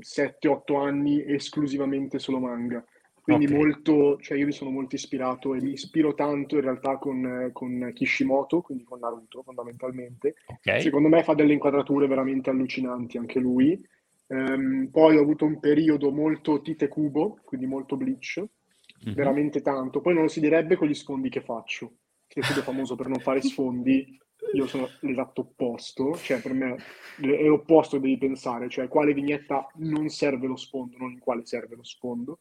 7-8 anni esclusivamente solo manga. Quindi okay. molto, cioè io mi sono molto ispirato e mi ispiro tanto in realtà con, con Kishimoto, quindi con Naruto fondamentalmente. Okay. Secondo me fa delle inquadrature veramente allucinanti anche lui. Um, poi ho avuto un periodo molto Tite Kubo, quindi molto Bleach, mm-hmm. veramente tanto. Poi non lo si direbbe con gli sfondi che faccio. Tite Kubo è famoso per non fare sfondi, io sono l'esatto opposto, cioè per me è l'opposto devi pensare, cioè quale vignetta non serve lo sfondo, non in quale serve lo sfondo.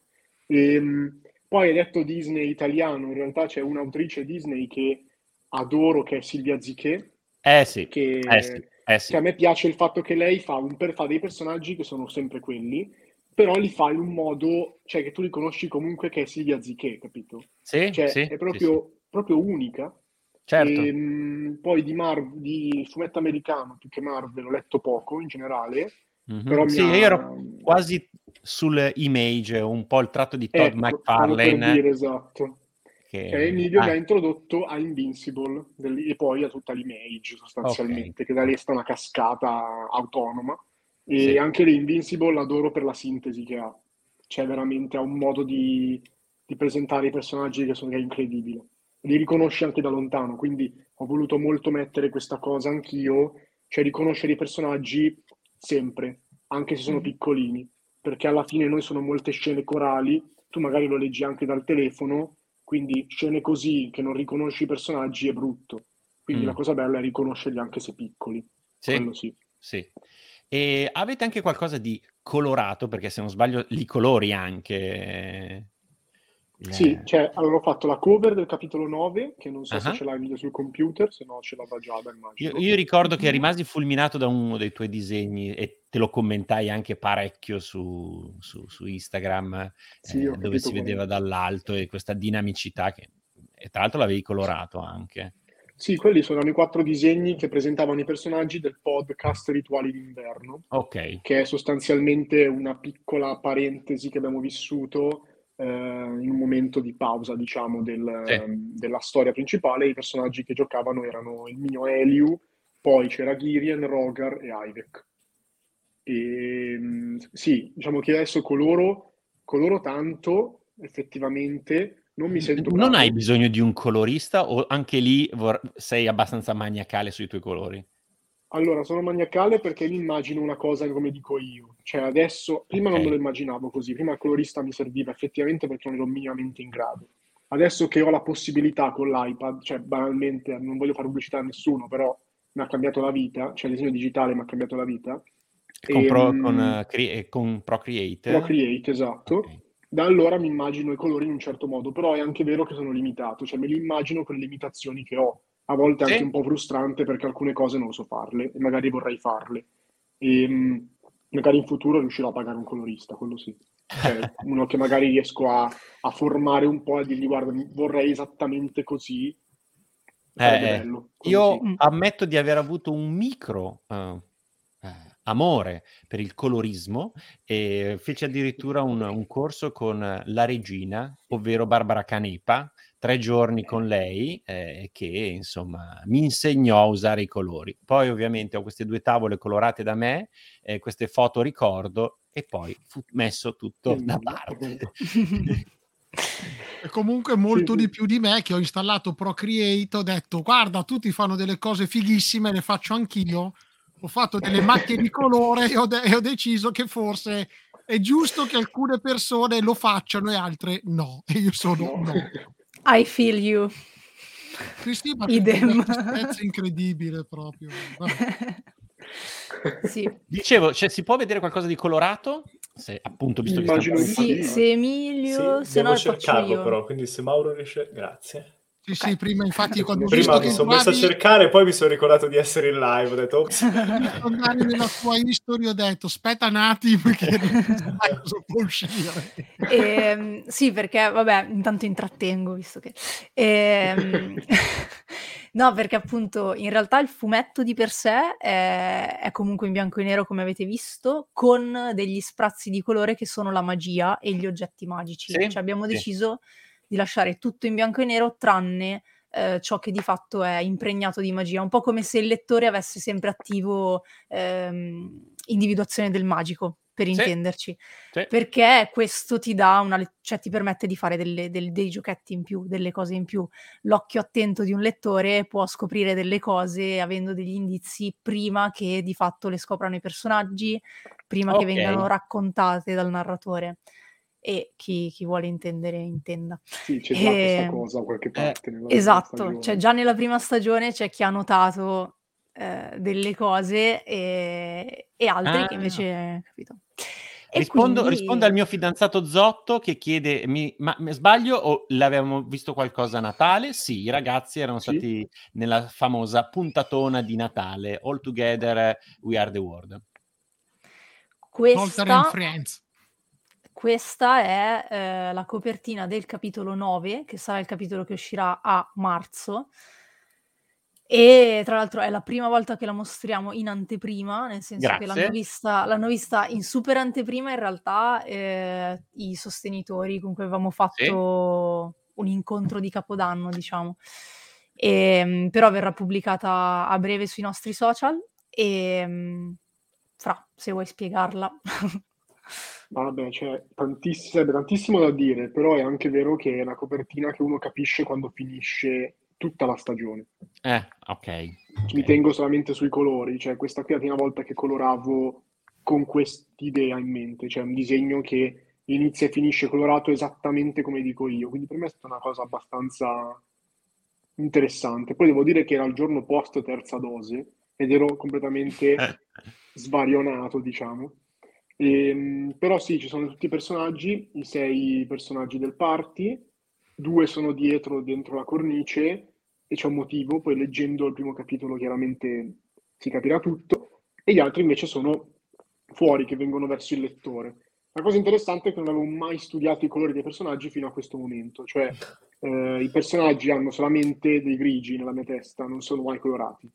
E, ehm, poi hai detto Disney italiano, in realtà c'è un'autrice Disney che adoro, che è Silvia Ziché. Eh sì, che, eh sì, eh sì. che a me piace il fatto che lei fa, un, fa dei personaggi che sono sempre quelli, però li fa in un modo, cioè che tu li conosci comunque che è Silvia Ziché, capito? Sì, cioè, sì, è proprio, sì, proprio unica. Certo. E, mh, poi di, Mar- di fumetto americano più che Marvel ho letto poco in generale. Mm-hmm. Però sì, ha... io ero quasi sull'image, un po' il tratto di Todd ecco, McFarlane. Dire, esatto. Che... Che Emilio ah. mi ha introdotto a Invincible del... e poi a tutta l'image sostanzialmente, okay. che da lì sta una cascata autonoma. E sì. anche l'Invincible l'adoro per la sintesi che ha. Cioè veramente ha un modo di, di presentare i personaggi che, sono, che è incredibile. Li riconosci anche da lontano, quindi ho voluto molto mettere questa cosa anch'io, cioè riconoscere i personaggi sempre, anche se sono Mm. piccolini, perché alla fine noi sono molte scene corali, tu magari lo leggi anche dal telefono, quindi scene così che non riconosci i personaggi è brutto. Quindi Mm. la cosa bella è riconoscerli anche se piccoli. Sì, sì. sì. E avete anche qualcosa di colorato, perché se non sbaglio li colori anche. Sì, Eh, cioè, allora ho fatto la cover del capitolo 9, che non so se Ah. ce l'hai video sul computer, se no ce l'avrà Giada, Io, immagino. io ricordo che Mhm. rimasi fulminato da uno dei tuoi disegni e te lo commentai anche parecchio su, su- su Instagram, Sì, eh, dove si è. vedeva dall'alto e questa dinamicità che e tra l'altro l'avevi colorato anche. Sì, quelli sono i quattro disegni che presentavano i personaggi del podcast Rituali d'inverno, Ok, che è sostanzialmente una piccola parentesi che abbiamo vissuto eh, in un momento di pausa, diciamo, del- Sì. della storia principale. I personaggi che giocavano erano il mio Eliu, poi c'era Girian, Rogar e Ivek. E, mh, sì, diciamo che adesso coloro, coloro tanto, effettivamente, non mi sento non bravo. hai bisogno di un colorista o anche lì vor- sei abbastanza maniacale sui tuoi colori? Allora, sono maniacale perché mi immagino una cosa come dico io. Cioè, adesso, prima non Ok. me lo immaginavo così, prima il colorista mi serviva effettivamente perché non ero minimamente in grado. Adesso che ho la possibilità con l'iPad, cioè banalmente, non voglio fare pubblicità a nessuno, però mi ha cambiato la vita, cioè il disegno digitale mi ha cambiato la vita. Con, Pro, Ehm, con, eh, cre- con Procreate? Procreate, esatto. Ok. Da allora mi immagino i colori in un certo modo, però è anche vero che sono limitato, cioè me li immagino con le limitazioni che ho. A volte è Sì. anche un po' frustrante perché alcune cose non so farle e magari vorrei farle. E mh, magari in futuro riuscirò a pagare un colorista, quello sì. Cioè, [LAUGHS] uno che magari riesco a, a formare un po' e dirgli guarda, vorrei esattamente così. Eh, bello. Io sì. Mm. ammetto di aver avuto un micro eh, amore per il colorismo e feci addirittura un, un corso con la regina, ovvero Barbara Canepa, tre giorni con lei, eh, che insomma mi insegnò a usare i colori. Poi ovviamente ho queste due tavole colorate da me, eh, queste foto ricordo e poi fu messo tutto da parte. [LAUGHS] E comunque molto Sì, di più di me che ho installato Procreate, ho detto guarda tutti fanno delle cose fighissime, le faccio anch'io, ho fatto delle macchie di colore e ho, de- e ho deciso che forse è giusto che alcune persone lo facciano e altre no, e io sono No. I feel you. Sì, sì, ma [LAUGHS] Idem. tristezza incredibile proprio. [LAUGHS] Sì. Dicevo, cioè, si può vedere qualcosa di colorato? Se, appunto, visto Immagino che sì. Se Emilio, Sì, se no cercarlo però, quindi se Mauro riesce... Grazie. Sì, Ok. sì, prima infatti quando ho Prima visto mi sono messo a cercare e poi mi sono ricordato di essere in live, ho detto quando [LAUGHS] andavi nella tua history ho detto aspetta un attimo che [LAUGHS] cosa può uscire. Ehm, sì, perché vabbè, intanto intrattengo, visto che... Ehm, [LAUGHS] no, perché appunto in realtà il fumetto di per sé è, è comunque in bianco e nero, come avete visto, con degli sprazzi di colore che sono la magia e gli oggetti magici. Sì, Cioè abbiamo sì. deciso di lasciare tutto in bianco e nero, tranne eh, ciò che di fatto è impregnato di magia, un po' come se il lettore avesse sempre attivo ehm, individuazione del magico, per Sì. intenderci Sì. perché questo ti dà una cioè ti permette di fare delle- del- dei giochetti in più, delle cose in più. L'occhio attento di un lettore può scoprire delle cose avendo degli indizi prima che di fatto le scoprano i personaggi, prima che Ok. vengano raccontate dal narratore. E chi, chi vuole intendere intenda. Sì, c'è già e... questa cosa da qualche parte. Eh, esatto, cioè già nella prima stagione c'è chi ha notato eh, delle cose e, e altri ah. che invece... Capito? Rispondo, quindi... rispondo, al mio fidanzato Zotto che chiede: mi, ma mi sbaglio o l'avevamo visto qualcosa a Natale? Sì, i ragazzi erano sì. stati nella famosa puntatona di Natale, All Together We Are the World. Questa, questa è eh, la copertina del capitolo 9, che sarà il capitolo che uscirà a marzo. E tra l'altro è la prima volta che la mostriamo in anteprima, nel senso Grazie. che l'hanno vista, l'hanno vista, in super anteprima in realtà eh, i sostenitori con cui avevamo fatto sì. un incontro di Capodanno, diciamo. E, ehm, però verrà pubblicata a breve sui nostri social e ehm, fra, se vuoi spiegarla. [LAUGHS] Vabbè, c'è tantissimo, tantissimo da dire, però è anche vero che è una copertina che uno capisce quando finisce tutta la stagione. Eh, ok. Mi tengo solamente sui colori, cioè questa qui è la prima volta che coloravo con quest'idea in mente, cioè un disegno che inizia e finisce colorato esattamente come dico io, quindi per me è stata una cosa abbastanza interessante. Poi devo dire che era il giorno post terza dose ed ero completamente [LAUGHS] svarionato, diciamo. E, ehm, però sì, ci sono tutti i personaggi, i sei personaggi del party, due sono dietro, dentro la cornice, e c'è un motivo, poi leggendo il primo capitolo chiaramente si capirà tutto, e gli altri invece sono fuori, che vengono verso il lettore. La cosa interessante è che non avevo mai studiato i colori dei personaggi fino a questo momento, cioè eh, i personaggi hanno solamente dei grigi nella mia testa, non sono mai colorati.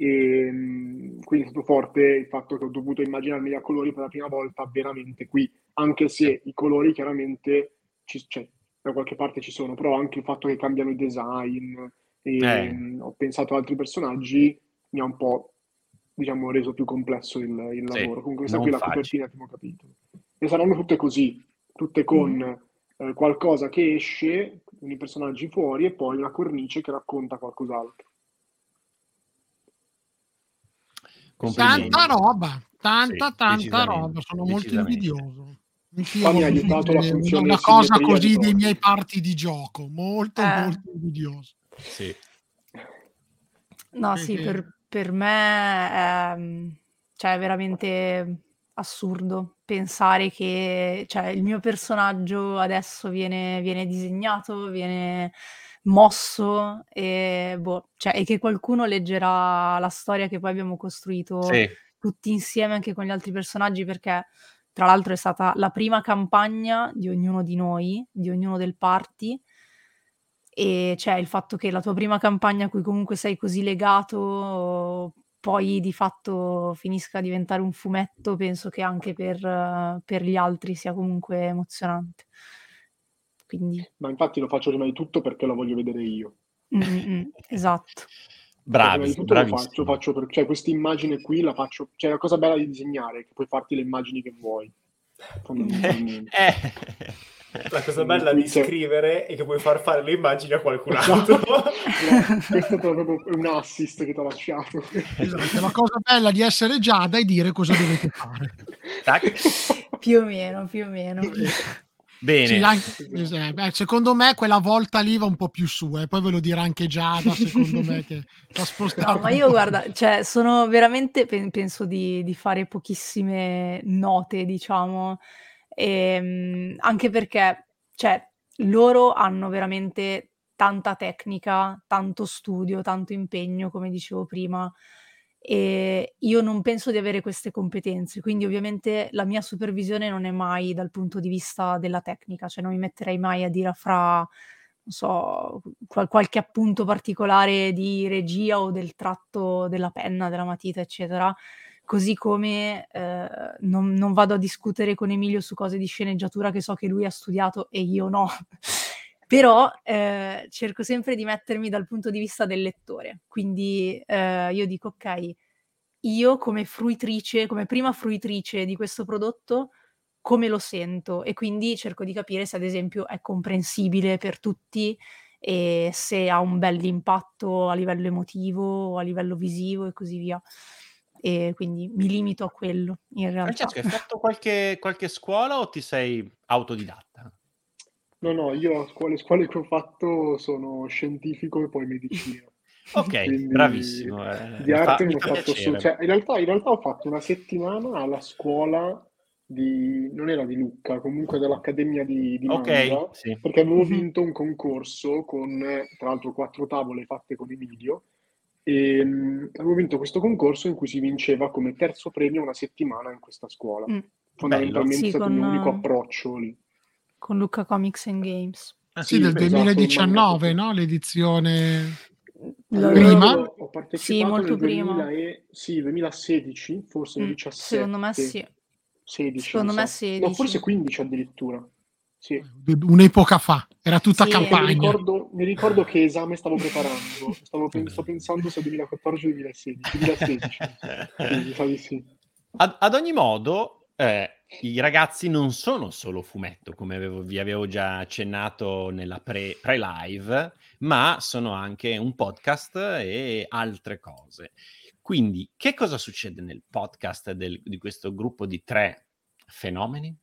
E, ehm, quindi è stato forte il fatto che ho dovuto immaginarmi a colori per la prima volta veramente qui, anche se i colori chiaramente ci, cioè, da qualche parte ci sono, però anche il fatto che cambiano i design, e eh. ho pensato ad altri personaggi, mi ha un po' diciamo reso più complesso il, il lavoro. Sì, Comunque questa qui è la copertina del primo capitolo. E saranno tutte così, tutte con mm. eh, qualcosa che esce, con i personaggi fuori e poi una cornice che racconta qualcos'altro. Tanta roba, tanta, sì, tanta roba, sono molto invidioso. Anch'io mi ha aiutato la funzione una cosa così dei miei parti di gioco, molto, eh. molto invidioso. Sì. No, sì, per, per me è, cioè, è veramente assurdo pensare che cioè, il mio personaggio adesso viene, viene disegnato, viene mosso e, boh, cioè, e, che qualcuno leggerà la storia che poi abbiamo costruito sì. tutti insieme anche con gli altri personaggi perché tra l'altro è stata la prima campagna di ognuno di noi, di ognuno del party e c'è il fatto che la tua prima campagna a cui comunque sei così legato poi di fatto finisca a diventare un fumetto, penso che anche per, per gli altri sia comunque emozionante. Quindi... Ma infatti lo faccio prima di tutto perché lo voglio vedere io. Mm-hmm, esatto. Bravi, lo faccio, faccio per, cioè questa immagine qui la faccio, cioè la cosa bella di disegnare, che puoi farti le immagini che vuoi. Eh. La cosa bella di scrivere è che puoi far fare le immagini a qualcun altro. [LAUGHS] no, questo è proprio un assist che ti ho lasciato. Esatto, la cosa bella di essere Giada è dire cosa dovete fare. [LAUGHS] più o meno, più o meno. Bene. Sì, anche, eh, secondo me quella volta lì va un po' più su, e eh. poi ve lo dirà anche Giada, secondo me che l'ha spostato. No, ma io guarda, cioè, sono veramente, penso di, di fare pochissime note, diciamo, Ehm, anche perché, cioè, loro hanno veramente tanta tecnica, tanto studio, tanto impegno, come dicevo prima, e io non penso di avere queste competenze, quindi ovviamente la mia supervisione non è mai dal punto di vista della tecnica, cioè non mi metterei mai a dire fra, non so, qual- qualche appunto particolare di regia o del tratto della penna, della matita, eccetera così come eh, non, non, vado a discutere con Emilio su cose di sceneggiatura che so che lui ha studiato e io no. Però eh, cerco sempre di mettermi dal punto di vista del lettore. Quindi eh, io dico, ok, io come fruitrice, come prima fruitrice di questo prodotto, come lo sento? E quindi cerco di capire se ad esempio è comprensibile per tutti e se ha un bel impatto a livello emotivo, a livello visivo e così via. e quindi mi limito a quello in realtà. Francesco, hai fatto qualche, qualche scuola o ti sei autodidatta? No, no, io a scuole, scuole che ho fatto sono scientifico e poi medicina. [LAUGHS] Ok, Quindi bravissimo. eh, Di mi fa- arte mi ne ho fa fatto su, cioè, in realtà, in realtà ho fatto una settimana alla scuola di, non era di Lucca, comunque dell'Accademia di, di Ok, Manga, sì. perché avevo Mhm. vinto un concorso con, tra l'altro, quattro tavole fatte con Emilio, e mh, avevo vinto questo concorso in cui si vinceva come terzo premio una settimana in questa scuola. Mm, Fondamentalmente Sì, è stato con, il mio unico eh, approccio lì. Con Luca Comics and Games. Ah, Sì, del Sì, esatto, manga 2019, che- no? L'edizione... Lo- Prima? Ho partecipato molto prima. 2000 e- sì, 2016, forse Mm, 17. secondo me sì. 16, Secondo mi me sa. No, 16. forse 15 addirittura. Sì. Un'epoca fa, era tutta Sì. Mi campagna. ricordo, mi ricordo che esame stavo preparando. Stavo pen- sto pensando se 2014 o 2016. 2016. Sì, mi sa di sì. Ad, ad ogni modo, eh, i ragazzi non sono solo fumetto, come avevo- vi avevo già accennato nella pre- pre-live, ma sono anche un podcast e altre cose. Quindi, che cosa succede nel podcast del- di questo gruppo di tre fenomeni?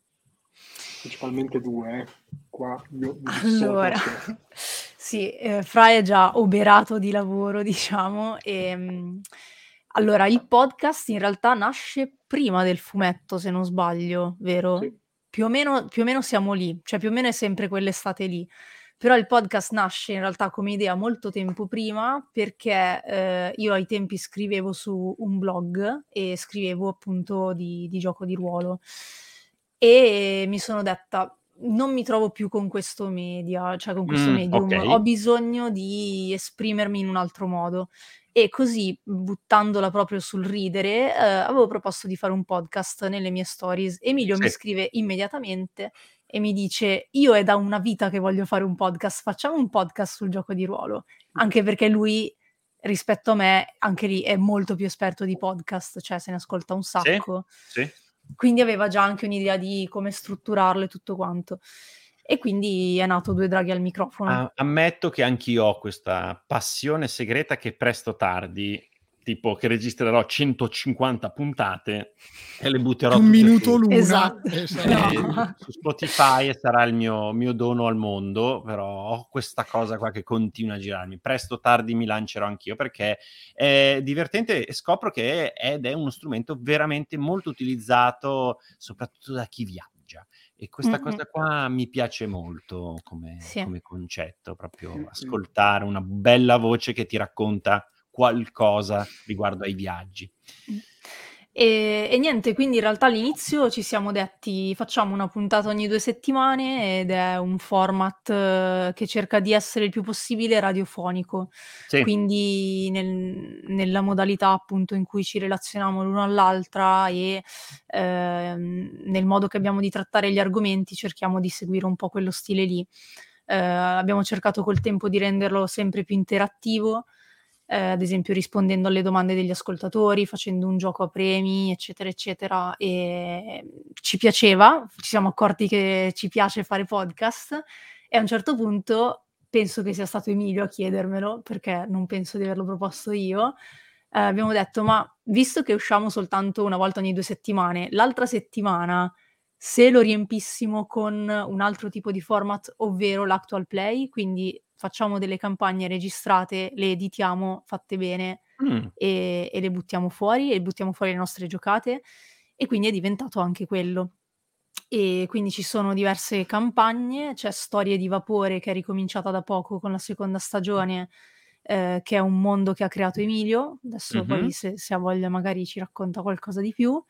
Principalmente due, eh. Qua io Allora, [LAUGHS] sì, eh, Fra è già oberato di lavoro, [LAUGHS] diciamo. E, mh, allora, il podcast in realtà nasce prima del fumetto, se non sbaglio, vero? Sì. Più o meno, più o meno siamo lì, cioè più o meno è sempre quell'estate lì. Però il podcast nasce in realtà come idea molto tempo prima perché eh, io ai tempi scrivevo su un blog e scrivevo appunto di, di gioco di ruolo e mi sono detta non mi trovo più con questo media, cioè con questo Mm, medium, ok. ho bisogno di esprimermi in un altro modo. E così, buttandola proprio sul ridere, eh, avevo proposto di fare un podcast nelle mie stories. Emilio mi Sì. scrive immediatamente e mi dice: Io è da una vita che voglio fare un podcast, facciamo un podcast sul gioco di ruolo. Anche perché lui, rispetto a me, anche lì è molto più esperto di podcast, cioè se ne ascolta un Sì, sacco sì. quindi aveva già anche un'idea di come strutturarlo e tutto quanto. E quindi è nato Due Draghi al microfono. A- ammetto che anch'io ho questa passione segreta che presto o tardi, tipo che registrerò 150 puntate e le butterò Un minuto su, l'una. Esatto. e sarà- No. su Spotify e sarà il mio, mio dono al mondo, però ho questa cosa qua che continua a girarmi. Presto o tardi mi lancerò anch'io perché è divertente e scopro che è, ed è uno strumento veramente molto utilizzato soprattutto da chi viaggia. E questa Mm-mm. cosa qua mi piace molto come, Sì. come concetto, proprio ascoltare una bella voce che ti racconta qualcosa riguardo ai viaggi. E, e niente, quindi in realtà all'inizio ci siamo detti facciamo una puntata ogni due settimane ed è un format eh, che cerca di essere il più possibile radiofonico. Sì, quindi nel- nella modalità appunto in cui ci relazioniamo l'uno all'altra e ehm, nel modo che abbiamo di trattare gli argomenti cerchiamo di seguire un po' quello stile lì. Eh, abbiamo cercato col tempo di renderlo sempre più interattivo, eh, ad esempio rispondendo alle domande degli ascoltatori, facendo un gioco a premi, eccetera, eccetera. E ci piaceva, ci siamo accorti che ci piace fare podcast e a un certo punto penso che sia stato Emilio a chiedermelo, perché non penso di averlo proposto io. eh, abbiamo detto, ma visto che usciamo soltanto una volta ogni due settimane, l'altra settimana, se lo riempissimo con un altro tipo di format, ovvero l'actual play, quindi facciamo delle campagne registrate, le editiamo, fatte bene Mm, e, e le buttiamo fuori, e buttiamo fuori le nostre giocate, e quindi è diventato anche quello. E quindi ci sono diverse campagne, c'è Storie di Vapore che è ricominciata da poco con la seconda stagione, eh, che è un mondo che ha creato Emilio. Adesso Mhm. poi se, se ha voglia magari ci racconta qualcosa di più.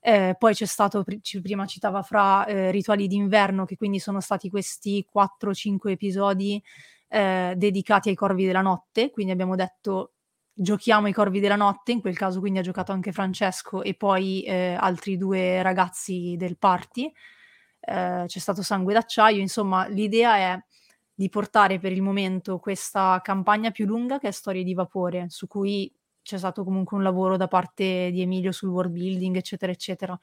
Eh, poi c'è stato, prima citava fra eh, Rituali d'inverno, che quindi sono stati questi 4-5 episodi eh, dedicati ai Corvi della Notte, quindi abbiamo detto giochiamo ai Corvi della Notte, in quel caso quindi ha giocato anche Francesco e poi eh, altri due ragazzi del party, Eh, c'è stato Sangue d'acciaio, insomma l'idea è di portare per il momento questa campagna più lunga che è Storie di Vapore, su cui c'è stato comunque un lavoro da parte di Emilio sul world building, eccetera, eccetera.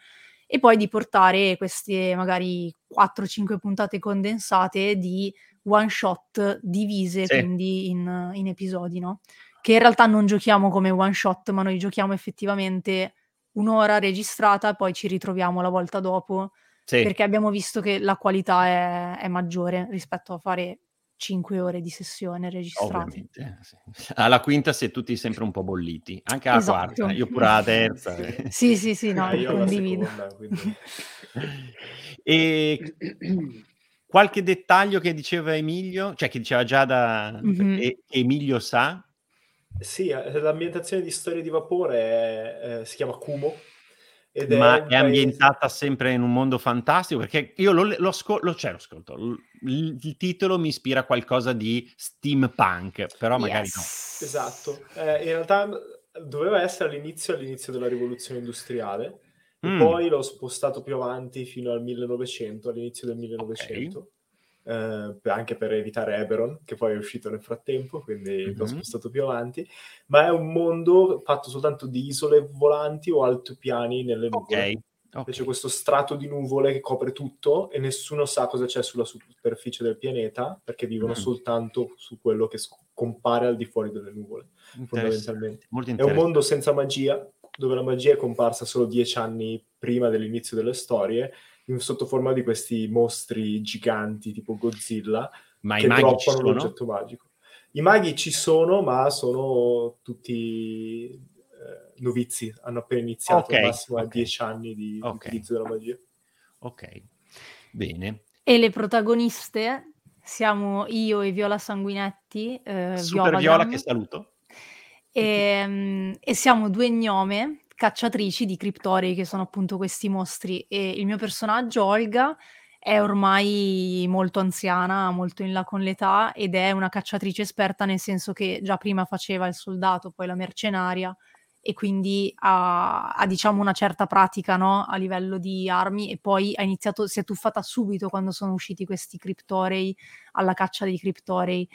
E poi di portare queste magari 4-5 puntate condensate di one shot divise sì. quindi in, in, episodi, no? Che in realtà non giochiamo come one shot, ma noi giochiamo effettivamente un'ora registrata e poi ci ritroviamo la volta dopo. Sì. Perché abbiamo visto che la qualità è, è maggiore rispetto a fare 5 ore di sessione registrate. Sì. [LAUGHS] Alla quinta si è tutti sempre un po' bolliti, anche alla esatto. quarta, io pure alla terza. [LAUGHS] Eh. sì, sì, sì, no, [LAUGHS] eh, condivido. Seconda, quindi... e [CLEARS THROAT] qualche dettaglio che diceva Emilio, cioè che diceva già da mm-hmm. e, Emilio sa? Sì, eh, l'ambientazione di Storie di Vapore è, eh, si chiama Kumo, ed Ma è, è ambientata paese... sempre in un mondo fantastico perché io lo, lo, ascol- lo, cioè, lo ascolto, il, il, titolo mi ispira a qualcosa di steampunk, però magari yes. no. Esatto, eh, in realtà doveva essere all'inizio, all'inizio della rivoluzione industriale, mm. poi l'ho spostato più avanti fino al 1900, all'inizio del 1900. Okay eh, anche per evitare Eberon, che poi è uscito nel frattempo, quindi mm-hmm. l'ho spostato più avanti, ma è un mondo fatto soltanto di isole volanti o altopiani nelle nuvole. Okay. Okay. C'è questo strato di nuvole che copre tutto e nessuno sa cosa c'è sulla superficie del pianeta perché vivono mm. soltanto su quello che compare al di fuori delle nuvole, fondamentalmente. È un mondo senza magia, dove la magia è comparsa solo dieci anni prima dell'inizio delle storie sotto forma di questi mostri giganti tipo Godzilla ma che droppano l'oggetto magico. I maghi ci sono, ma sono tutti eh, novizi, hanno appena iniziato, okay, al massimo okay. a dieci anni di, okay. di utilizzo della magia. Ok, bene. E le protagoniste siamo io e Viola Sanguinetti. Eh, Super Viola, Viola che saluto. E, ehm, e siamo due gnome cacciatrici di criptori, che sono appunto questi mostri. E il mio personaggio, Olga, è ormai molto anziana, molto in là con l'età ed è una cacciatrice esperta nel senso che già prima faceva il soldato, poi la mercenaria e quindi ha, ha diciamo una certa pratica no? a livello di armi e poi ha iniziato, si è tuffata subito quando sono usciti questi criptorei alla caccia dei criptorei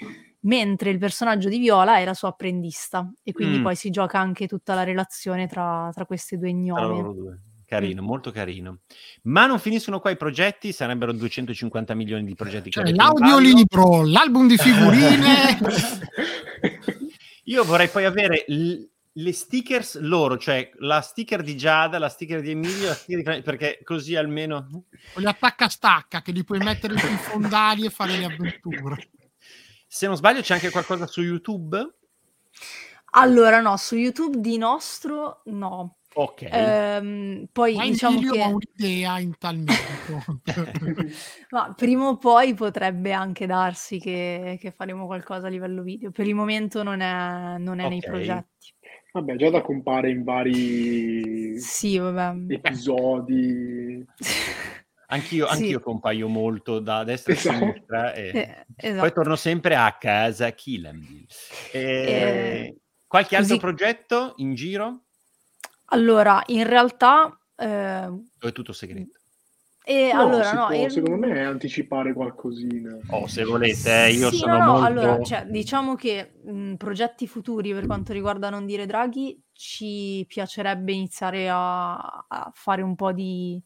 mentre il personaggio di Viola è la sua apprendista e quindi mm. poi si gioca anche tutta la relazione tra, tra queste due gnomi. Carino, mm. molto carino. Ma non finiscono qua i progetti, sarebbero 250 milioni di progetti. Cioè, l'audiolibro, l'album di figurine. [LAUGHS] Io vorrei poi avere l- le stickers loro, cioè la sticker di Giada, la sticker di Emilio, la sticker di... perché così almeno... Con gli attacca-stacca che li puoi mettere sui fondali e fare le avventure. Se non sbaglio c'è anche qualcosa su YouTube? Allora no, su YouTube di nostro no. Ok. Ehm, poi Ma diciamo che... ho un'idea in tal merito. [LAUGHS] Ma prima o poi potrebbe anche darsi che, che, faremo qualcosa a livello video. Per il momento non è, non è okay. nei progetti. Vabbè, già da compare in vari sì, episodi. [LAUGHS] Anch'io, sì. anch'io compaio molto da destra esatto. a sinistra e eh, esatto. poi torno sempre a casa Killamville. Eh, qualche altro così... progetto in giro? Allora, in realtà... Eh... O è tutto segreto? E no, allora, no, può, in... secondo me è anticipare qualcosina. Oh, se volete, eh, io sì, sono no, no, molto... Allora, cioè, diciamo che mh, progetti futuri per quanto riguarda Non dire Draghi ci piacerebbe iniziare a, a fare un po' di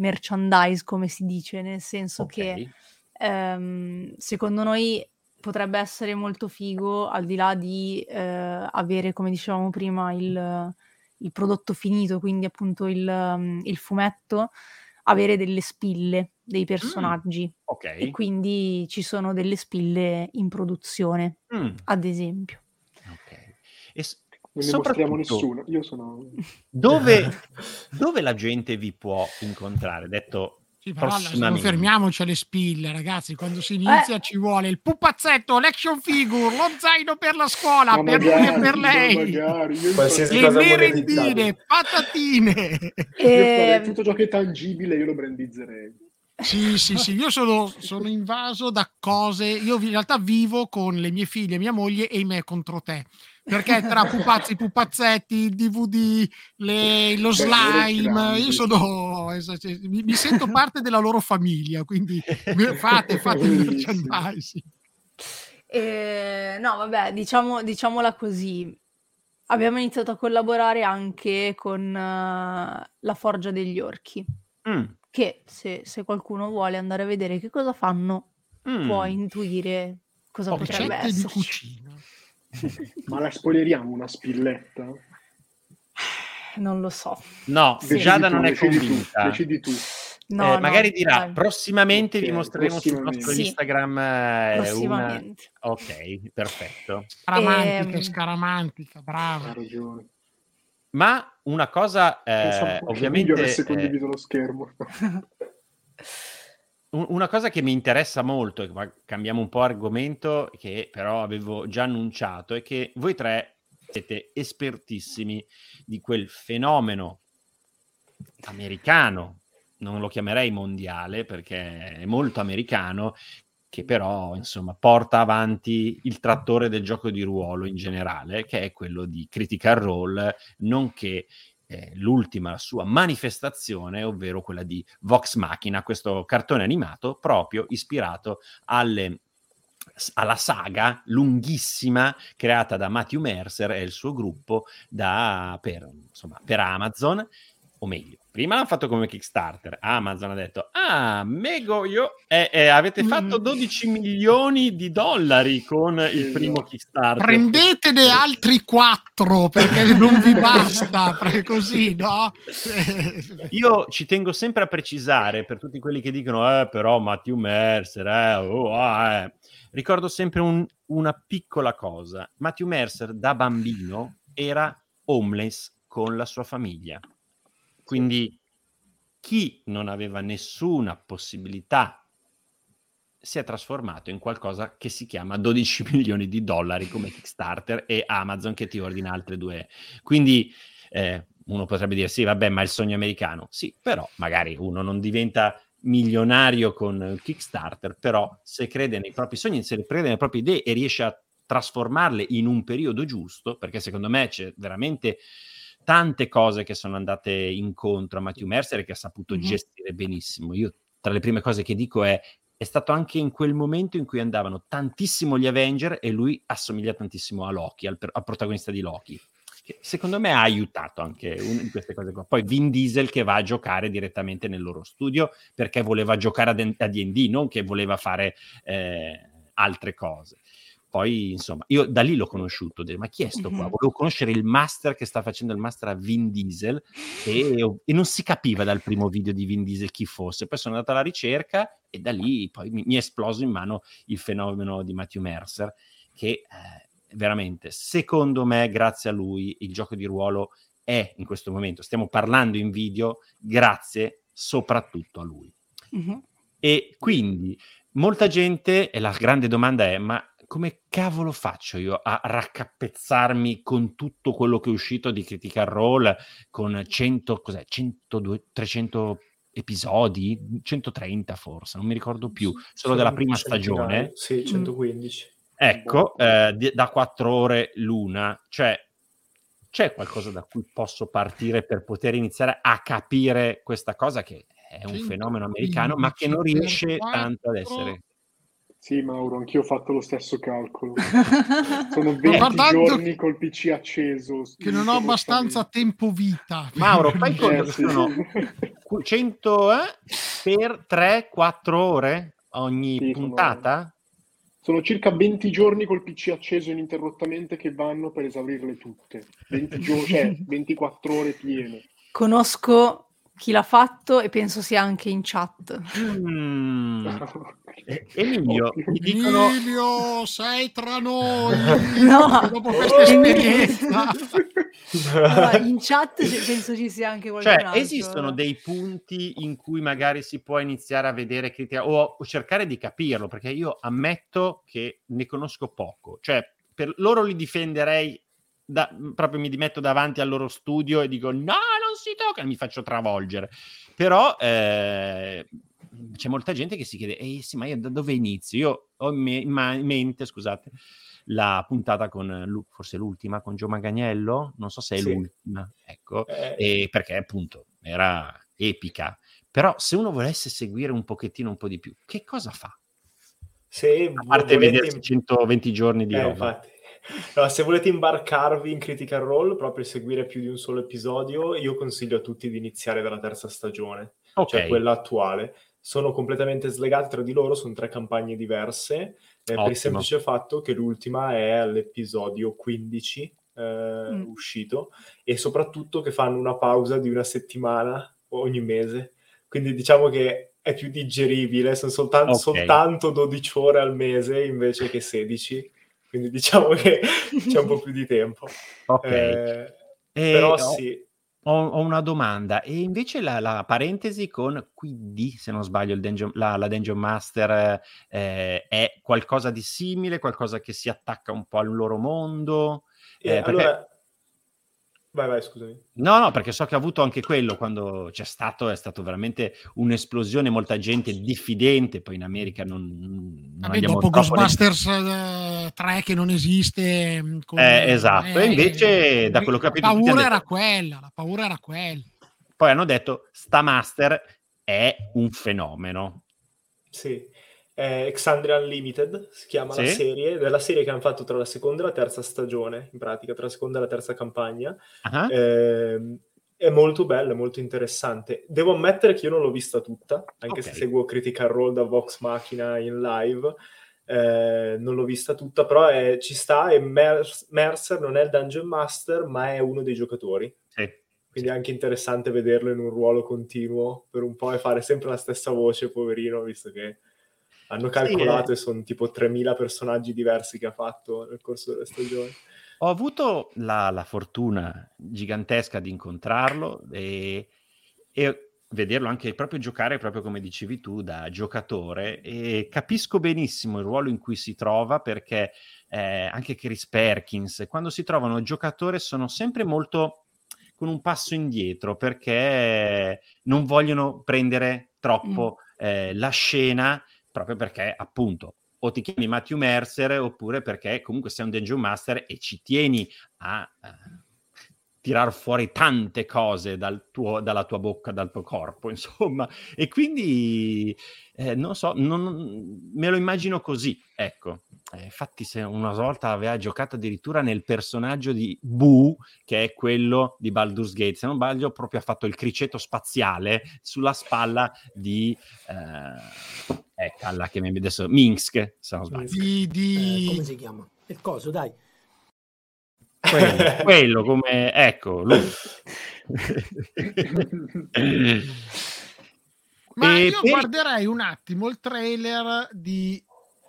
merchandise, come si dice, nel senso okay. che ehm, secondo noi potrebbe essere molto figo, al di là di eh, avere, come dicevamo prima, il, il, prodotto finito, quindi appunto il, il, fumetto, avere delle spille dei mm, personaggi. Mm, okay. E quindi ci sono delle spille in produzione, mm. ad esempio. Ok. E non ne mostriamo nessuno. Io sono... Dove, [LAUGHS] dove la gente vi può incontrare? Detto sì, però non fermiamoci alle spille, ragazzi. Quando si inizia eh. ci vuole il pupazzetto, l'action figure, lo zaino per la scuola, ma per magari, lui e per lei, magari, le merendine, patatine. E... Io tutto ciò che è tangibile, io lo brandizzerei. Sì, sì, sì, io sono, sono, invaso da cose, io in realtà vivo con le mie figlie, mia moglie e i me contro te perché tra pupazzi, pupazzetti, il DVD, le, lo slime, io sono, mi, mi, sento parte della loro famiglia, quindi [LAUGHS] fate, fate il merchandising. Eh, no, vabbè, diciamo, diciamola così. Abbiamo iniziato a collaborare anche con uh, la Forgia degli Orchi, mm. che se, se qualcuno vuole andare a vedere che cosa fanno, mm. può intuire cosa oh, potrebbe essere. di cucina. Ma la spoileriamo una spilletta? Non lo so. No, sì. Giada non è convinta. Decidi tu. No, eh, magari dirà dai. prossimamente okay, vi mostreremo sul nostro sì. Instagram eh, una... ok perfetto scaramantica ehm... scaramantica brava ma una cosa eh, ovviamente se condivido lo schermo [LAUGHS] una cosa che mi interessa molto, e cambiamo un po' argomento, che però avevo già annunciato, è che voi tre siete espertissimi di quel fenomeno americano, non lo chiamerei mondiale perché è molto americano, che però insomma porta avanti il trattore del gioco di ruolo in generale, che è quello di Critical Role, nonché eh, l'ultima sua manifestazione, ovvero quella di Vox Machina, questo cartone animato proprio ispirato alle alla saga lunghissima creata da Matthew Mercer e il suo gruppo da, per, insomma, per Amazon, o meglio, prima l'hanno fatto come Kickstarter, Amazon ha detto, ah, Mego, io, eh, eh, avete fatto 12 mm. milioni di dollari con il primo Kickstarter. Prendetene altri 4 perché non vi [LAUGHS] basta, così, no? io ci tengo sempre a precisare, per tutti quelli che dicono, eh, però Matthew Mercer, eh, oh, ah, eh ricordo sempre un, una piccola cosa. Matthew Mercer da bambino era homeless con la sua famiglia. Quindi chi non aveva nessuna possibilità si è trasformato in qualcosa che si chiama 12 [LAUGHS] milioni di dollari come Kickstarter e Amazon che ti ordina altre due. Quindi eh, uno potrebbe dire sì, vabbè, ma il sogno americano. Sì, però magari uno non diventa milionario con Kickstarter, però se crede nei propri sogni, se crede nelle proprie idee e riesce a trasformarle in un periodo giusto, perché secondo me c'è veramente tante cose che sono andate incontro a Matthew Mercer che ha saputo mm-hmm. gestire benissimo. Io tra le prime cose che dico è è stato anche in quel momento in cui andavano tantissimo gli Avenger e lui assomiglia tantissimo a Loki, al, al protagonista di Loki che secondo me ha aiutato anche una di queste cose qua. Poi Vin Diesel che va a giocare direttamente nel loro studio perché voleva giocare a D&D, non che voleva fare eh, altre cose. Poi, insomma, io da lì l'ho conosciuto, ma chi è sto qua? Volevo conoscere il master che sta facendo il master a Vin Diesel e, e, non si capiva dal primo video di Vin Diesel chi fosse. Poi sono andato alla ricerca e da lì poi mi, mi è esploso in mano il fenomeno di Matthew Mercer che eh, veramente, secondo me, grazie a lui, il gioco di ruolo è in questo momento, stiamo parlando in video, grazie soprattutto a lui. Mm-hmm. E quindi molta gente, e la grande domanda è, ma come cavolo faccio io a raccapezzarmi con tutto quello che è uscito di Critical Role, con 100, cos'è, 100, 300 episodi, 130 forse, non mi ricordo più, solo della prima stagione. Sì, 115. Mm. Ecco, eh, di, da quattro ore l'una, cioè c'è qualcosa da cui posso partire per poter iniziare a capire questa cosa che è un fenomeno americano, ma che non riesce tanto ad essere. Sì, Mauro, anch'io ho fatto lo stesso calcolo. [LAUGHS] Sono 20 giorni col PC acceso. Che non ho abbastanza tempo vita. Mauro, fai conto eh, che sì. sono [LAUGHS] 100 eh, per 3-4 ore ogni sì, puntata? Sono sono circa 20 giorni col PC acceso ininterrottamente che vanno per esaurirle tutte. 20 giorni, cioè [LAUGHS] 24 ore piene. Conosco chi l'ha fatto e penso sia anche in chat. Mm. [LAUGHS] Emilio, mi dicono... Emilio, sei tra noi! [LAUGHS] no! Dopo questa esperienza! [LAUGHS] allora, in chat penso ci sia anche qualcosa. Cioè, esistono dei punti in cui magari si può iniziare a vedere critica o, o cercare di capirlo, perché io ammetto che ne conosco poco. Cioè, per loro li difenderei da, proprio mi dimetto davanti al loro studio e dico no, non si tocca, mi faccio travolgere. Però eh, c'è molta gente che si chiede, eh sì, ma io da dove inizio? Io ho in, me- in mente, scusate, la puntata con, forse l'ultima, con Gio Magagnello, non so se è sì. l'ultima, ecco, eh. perché appunto era epica. Però se uno volesse seguire un pochettino un po' di più, che cosa fa? Se a parte volete... vedersi 120 giorni di eh, roba. Infatti. [LAUGHS] No, se volete imbarcarvi in Critical Role, proprio seguire più di un solo episodio, io consiglio a tutti di iniziare dalla terza stagione, cioè okay. cioè quella attuale, sono completamente slegate tra di loro, sono tre campagne diverse, eh, per il semplice fatto che l'ultima è all'episodio 15 eh, mm. uscito e soprattutto che fanno una pausa di una settimana ogni mese. Quindi diciamo che è più digeribile, sono soltanto, okay. soltanto 12 ore al mese invece che 16, quindi diciamo che [LAUGHS] c'è un po' più di tempo. Ok. Eh, però sì. Ho, ho, una domanda, e invece la, la, parentesi con QD, se non sbaglio, Dungeon, la, la, Dungeon Master eh, è qualcosa di simile, qualcosa che si attacca un po' al loro mondo? Eh, perché... allora, Vai, vai, scusami. No, no, perché so che ha avuto anche quello quando c'è stato, è stato veramente un'esplosione, molta gente diffidente, poi in America non... non Vabbè, dopo Ghostbusters ne... 3 eh, che non esiste... Mm, con... Eh, esatto, eh, e invece eh, da quello che ho capito... La paura era quella, la paura era quella. Poi hanno detto, sta master è un fenomeno. Sì, eh, Exandria Unlimited si chiama sì? la serie, della serie che hanno fatto tra la seconda e la terza stagione, in pratica, tra la seconda e la terza campagna. Uh-huh. Eh, è molto bella, è molto interessante. Devo ammettere che io non l'ho vista tutta, anche okay. se seguo Critical Role da Vox Machina in live. Eh, non l'ho vista tutta, però è, ci sta e Mer- Mercer non è il Dungeon Master, ma è uno dei giocatori. Sì. Quindi è anche interessante vederlo in un ruolo continuo per un po' e fare sempre la stessa voce, poverino, visto che hanno calcolato sì, eh. e sono tipo 3.000 personaggi diversi che ha fatto nel corso delle stagioni. Ho avuto la, la fortuna gigantesca di incontrarlo e, e, vederlo anche proprio giocare, proprio come dicevi tu, da giocatore e capisco benissimo il ruolo in cui si trova perché eh, anche Chris Perkins, quando si trovano giocatore sono sempre molto con un passo indietro perché non vogliono prendere troppo mm. eh, la scena proprio perché appunto o ti chiami Matthew Mercer oppure perché comunque sei un Dungeon Master e ci tieni a uh, tirar fuori tante cose dal tuo, dalla tua bocca, dal tuo corpo, [LAUGHS] insomma. E quindi, eh, non so, non, me lo immagino così, ecco. Eh, infatti, se una volta aveva giocato addirittura nel personaggio di Boo, che è quello di Baldur's Gate, se non sbaglio, proprio ha fatto il criceto spaziale sulla spalla di... Eh, eh, calla che mi adesso Minsk, se non sbaglio. Di, di... Eh, come si chiama? Il coso, dai. Quello, [LAUGHS] quello come ecco lui. Ma e io per... guarderei un attimo il trailer di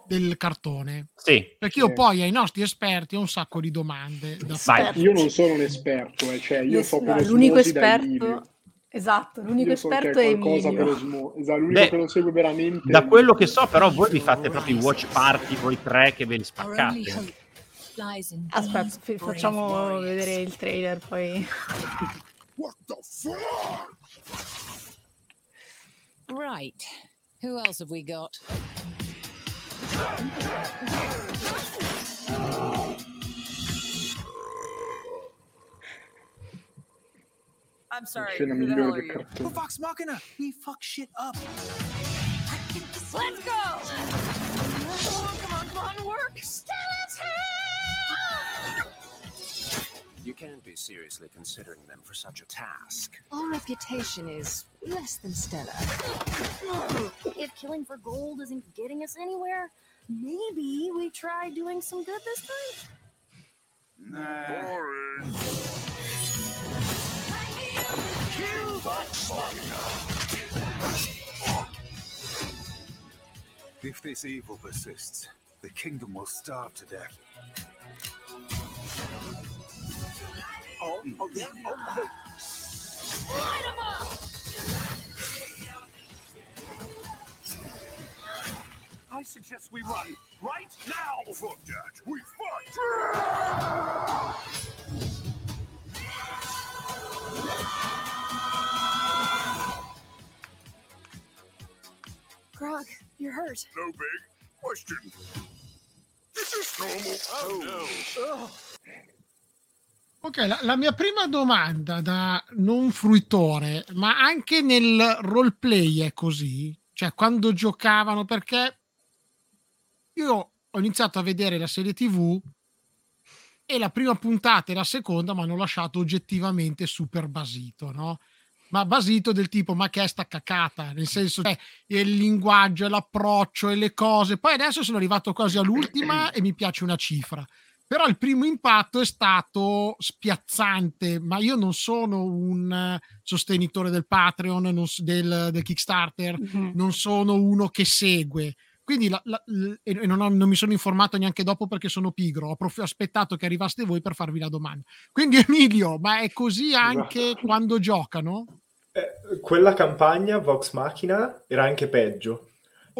del cartone. Sì. Perché io sì. poi ai nostri esperti ho un sacco di domande. Da io non sono un esperto, eh, cioè io so per l'unico esperto Esatto, l'unico io esperto è Emilio. Smo- esatto, l'unico Beh, che lo segue veramente. Da quello che so, però, voi vi fate proprio i watch party, voi tre che ve li spaccate. Aspetta, facciamo vedere il trailer poi. What the fuck? Right. Who else have we got? I'm sorry. Who the hell are you? Who Vox Machina? We fuck shit up. Let's go! Oh, come on, come on, work! Stella's You can't be seriously considering them for such a task. Our reputation is less than stellar. if killing for gold isn't getting us anywhere, maybe we try doing some good this time? Nah. Boring. If this evil persists, the kingdom will starve to death. Oh, oh, yeah, oh, oh. I suggest we run right now! Fuck that! We fight! Grog, you're hurt. No big question. This is this normal? Oh, no. Oh. Ok, la, la, mia prima domanda da non fruitore, ma anche nel roleplay è così? Cioè, quando giocavano, perché io ho iniziato a vedere la serie TV e la prima puntata e la seconda mi hanno lasciato oggettivamente super basito, no? ma basito del tipo ma che è sta cacata nel senso che il linguaggio l'approccio e le cose poi adesso sono arrivato quasi all'ultima e mi piace una cifra però il primo impatto è stato spiazzante ma io non sono un sostenitore del Patreon non, del, del, Kickstarter mm-hmm. non sono uno che segue quindi la, la, la, e non, ho, non, mi sono informato neanche dopo perché sono pigro ho prof- aspettato che arrivaste voi per farvi la domanda quindi Emilio ma è così anche quando giocano? Eh, quella campagna Vox Machina era anche peggio.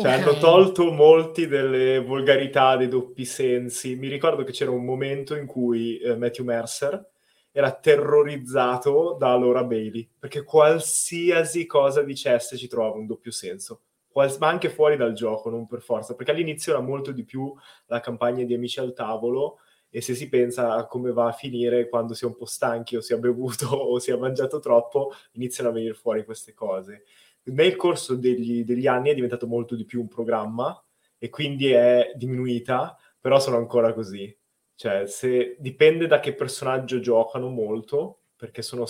Cioè, okay. hanno tolto molti delle volgarità, dei doppi sensi. Mi ricordo che c'era un momento in cui eh, Matthew Mercer era terrorizzato da Laura Bailey, perché qualsiasi cosa dicesse ci trovava un doppio senso. Quals- ma anche fuori dal gioco, non per forza, perché all'inizio era molto di più la campagna di Amici al tavolo, e se si pensa a come va a finire quando si è un po' stanchi o si è bevuto [LAUGHS] o si è mangiato troppo, iniziano a venire fuori queste cose. Nel corso degli, degli anni è diventato molto di più un programma e quindi è diminuita, però sono ancora così. Cioè, se, dipende da che personaggio giocano molto, perché sono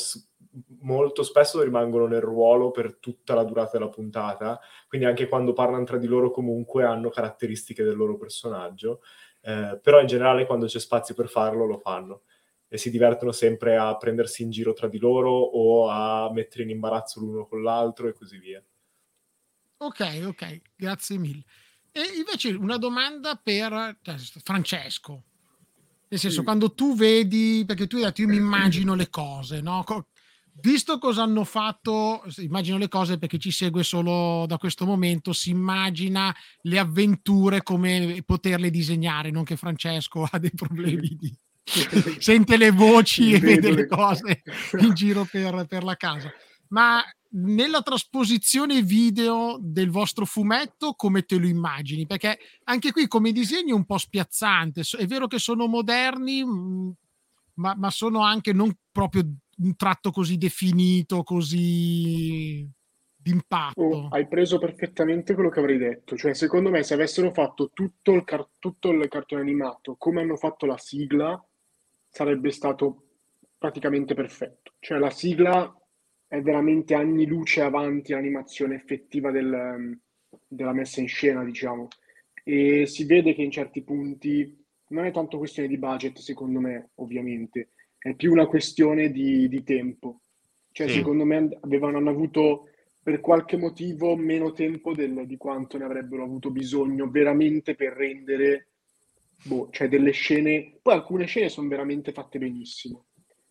molto spesso rimangono nel ruolo per tutta la durata della puntata, quindi anche quando parlano tra di loro comunque hanno caratteristiche del loro personaggio eh, però in generale quando c'è spazio per farlo lo fanno e si divertono sempre a prendersi in giro tra di loro o a mettere in imbarazzo l'uno con l'altro e così via. Ok, ok, grazie mille. E invece una domanda per cioè, Francesco. Nel senso, sì. quando tu vedi, perché tu hai detto io mi immagino le cose, no? Visto cosa hanno fatto, immagino le cose perché ci segue solo da questo momento, si immagina le avventure come poterle disegnare, non che Francesco [LAUGHS] ha dei problemi di... [LAUGHS] sente le voci e vede le [LAUGHS] cose in giro per, per la casa. Ma nella trasposizione video del vostro fumetto come te lo immagini? Perché anche qui come disegno è un po' spiazzante, è vero che sono moderni, mm, ma, ma sono anche non proprio un tratto così definito, così d'impatto. Oh, hai preso perfettamente quello che avrei detto. Cioè, secondo me, se avessero fatto tutto il, car- tutto il cartone animato come hanno fatto la sigla, sarebbe stato praticamente perfetto. Cioè, la sigla è veramente anni luce avanti l'animazione effettiva del, della messa in scena, diciamo. E si vede che in certi punti non è tanto questione di budget, secondo me, ovviamente, è più una questione di, di tempo. Cioè, sì. secondo me avevano avuto per qualche motivo meno tempo del, di quanto ne avrebbero avuto bisogno veramente per rendere boh, cioè delle scene. Poi alcune scene sono veramente fatte benissimo,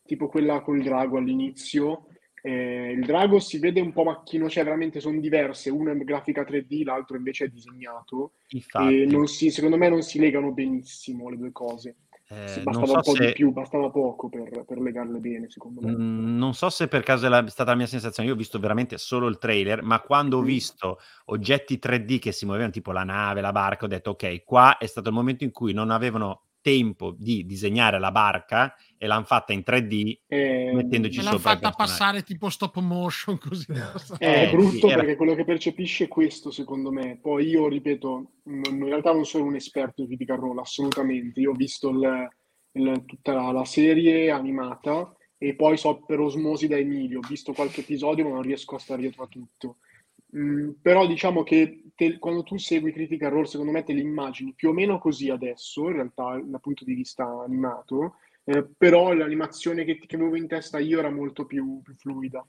tipo quella con il drago all'inizio. Eh, il drago si vede un po' macchino, cioè veramente sono diverse, uno è grafica 3D, l'altro invece è disegnato. Infatti. E non si, secondo me non si legano benissimo le due cose. Eh, bastava so un po' se... di più, bastava poco per, per legarle bene, secondo me. Mm, non so se per caso è stata la mia sensazione, io ho visto veramente solo il trailer, ma quando ho mm. visto oggetti 3D che si muovevano, tipo la nave, la barca, ho detto ok, qua è stato il momento in cui non avevano tempo di disegnare la barca e l'hanno fatta in 3D eh, mettendoci sopra. L'hanno fatta passare tipo stop motion così. Eh, è brutto sì, perché quello che percepisce è questo secondo me. Poi io ripeto, in realtà non sono un esperto di critica roll, assolutamente. Io ho visto il, il, tutta la, la, serie animata e poi so per osmosi da Emilio, ho visto qualche episodio ma non riesco a stare dietro a tutto. Mm, però diciamo che te, quando tu segui Critical Role, secondo me te le immagini più o meno così adesso, in realtà dal punto di vista animato, eh, però l'animazione che, che avevo in testa io era molto più, più, fluida.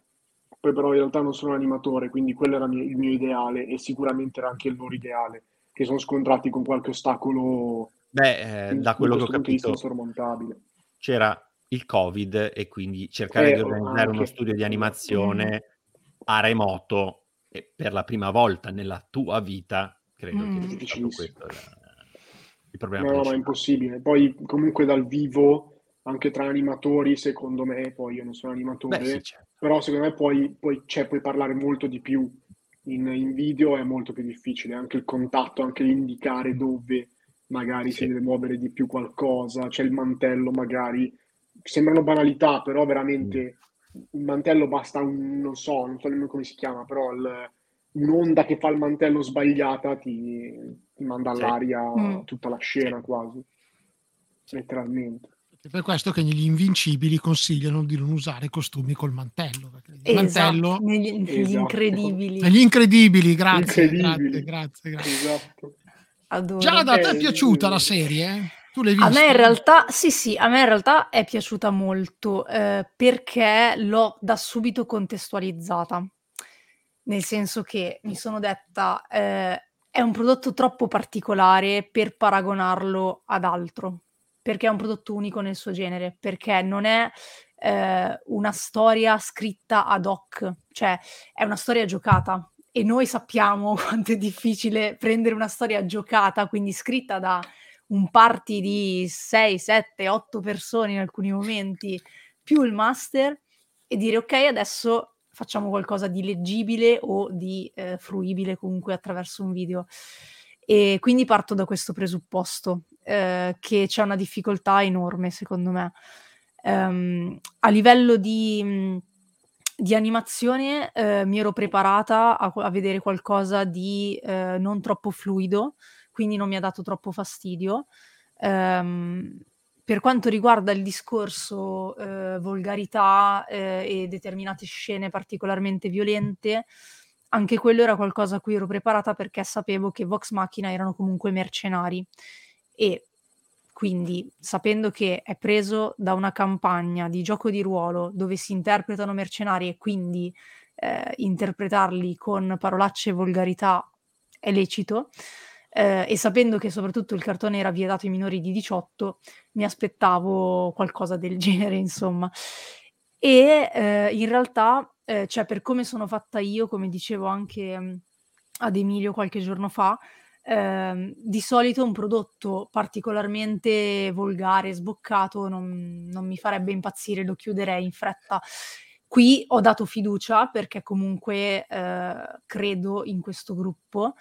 Poi però in realtà non sono un animatore, quindi quello era mio, il mio ideale e sicuramente era anche il loro ideale, che sono scontrati con qualche ostacolo Beh, eh, da quello che ho capito insormontabile. C'era il Covid e quindi cercare eh, di organizzare anche. uno studio di animazione mm. a remoto e per la prima volta nella tua vita, credo mm. che sia questo il problema. No, ma è impossibile. Poi comunque dal vivo, anche tra animatori, secondo me, poi io non sono animatore, Beh, sì, certo. però secondo me poi, poi cioè, puoi parlare molto di più. In, in, video è molto più difficile, anche il contatto, anche l'indicare dove magari sì. si deve muovere di più qualcosa, c'è il mantello magari, sembrano banalità, però veramente mm il mantello basta un, non so, non so nemmeno come si chiama, però il, un'onda che fa il mantello sbagliata ti, ti manda all'aria sì. Mm. tutta la scena quasi, letteralmente. È per questo che negli invincibili consigliano di non usare costumi col mantello. Esatto, mantello negli, negli Esatto. incredibili. negli incredibili, grazie, Incredibili. grazie, grazie, grazie. Esatto. Adoro. Giada, a te è Eh, piaciuta la serie? Tu l'hai A vista? me in realtà, sì, sì, a me in realtà è piaciuta molto eh, perché l'ho da subito contestualizzata. Nel senso che mi sono detta, eh, è un prodotto troppo particolare per paragonarlo ad altro, perché è un prodotto unico nel suo genere, perché non è eh, una storia scritta ad hoc, cioè è una storia giocata. E noi sappiamo [LAUGHS] quanto è difficile prendere una storia giocata, quindi scritta da un party di 6, 7, 8 persone in alcuni momenti, più il master, e dire ok, adesso facciamo qualcosa di leggibile o di eh, fruibile comunque attraverso un video. E quindi parto da questo presupposto, eh, che c'è una difficoltà enorme secondo me. Ehm, a livello di, di animazione eh, mi ero preparata a, a vedere qualcosa di eh, non troppo fluido, quindi non mi ha dato troppo fastidio. Ehm, per quanto riguarda il discorso eh, volgarità eh, e determinate scene particolarmente violente, anche quello era qualcosa a cui ero preparata perché sapevo che Vox Machina erano comunque mercenari e quindi sapendo che è preso da una campagna di gioco di ruolo dove si interpretano mercenari e quindi eh, interpretarli con parolacce e volgarità è lecito, eh, e sapendo che soprattutto il cartone era vietato ai minori di 18, mi aspettavo qualcosa del [LAUGHS] genere, insomma. E eh, in realtà, eh, cioè per come sono fatta io, come dicevo anche mh, ad Emilio qualche giorno fa, ehm, di solito un prodotto particolarmente volgare, sboccato, non, non mi farebbe impazzire, lo chiuderei in fretta. Qui ho dato fiducia perché comunque eh, credo in questo gruppo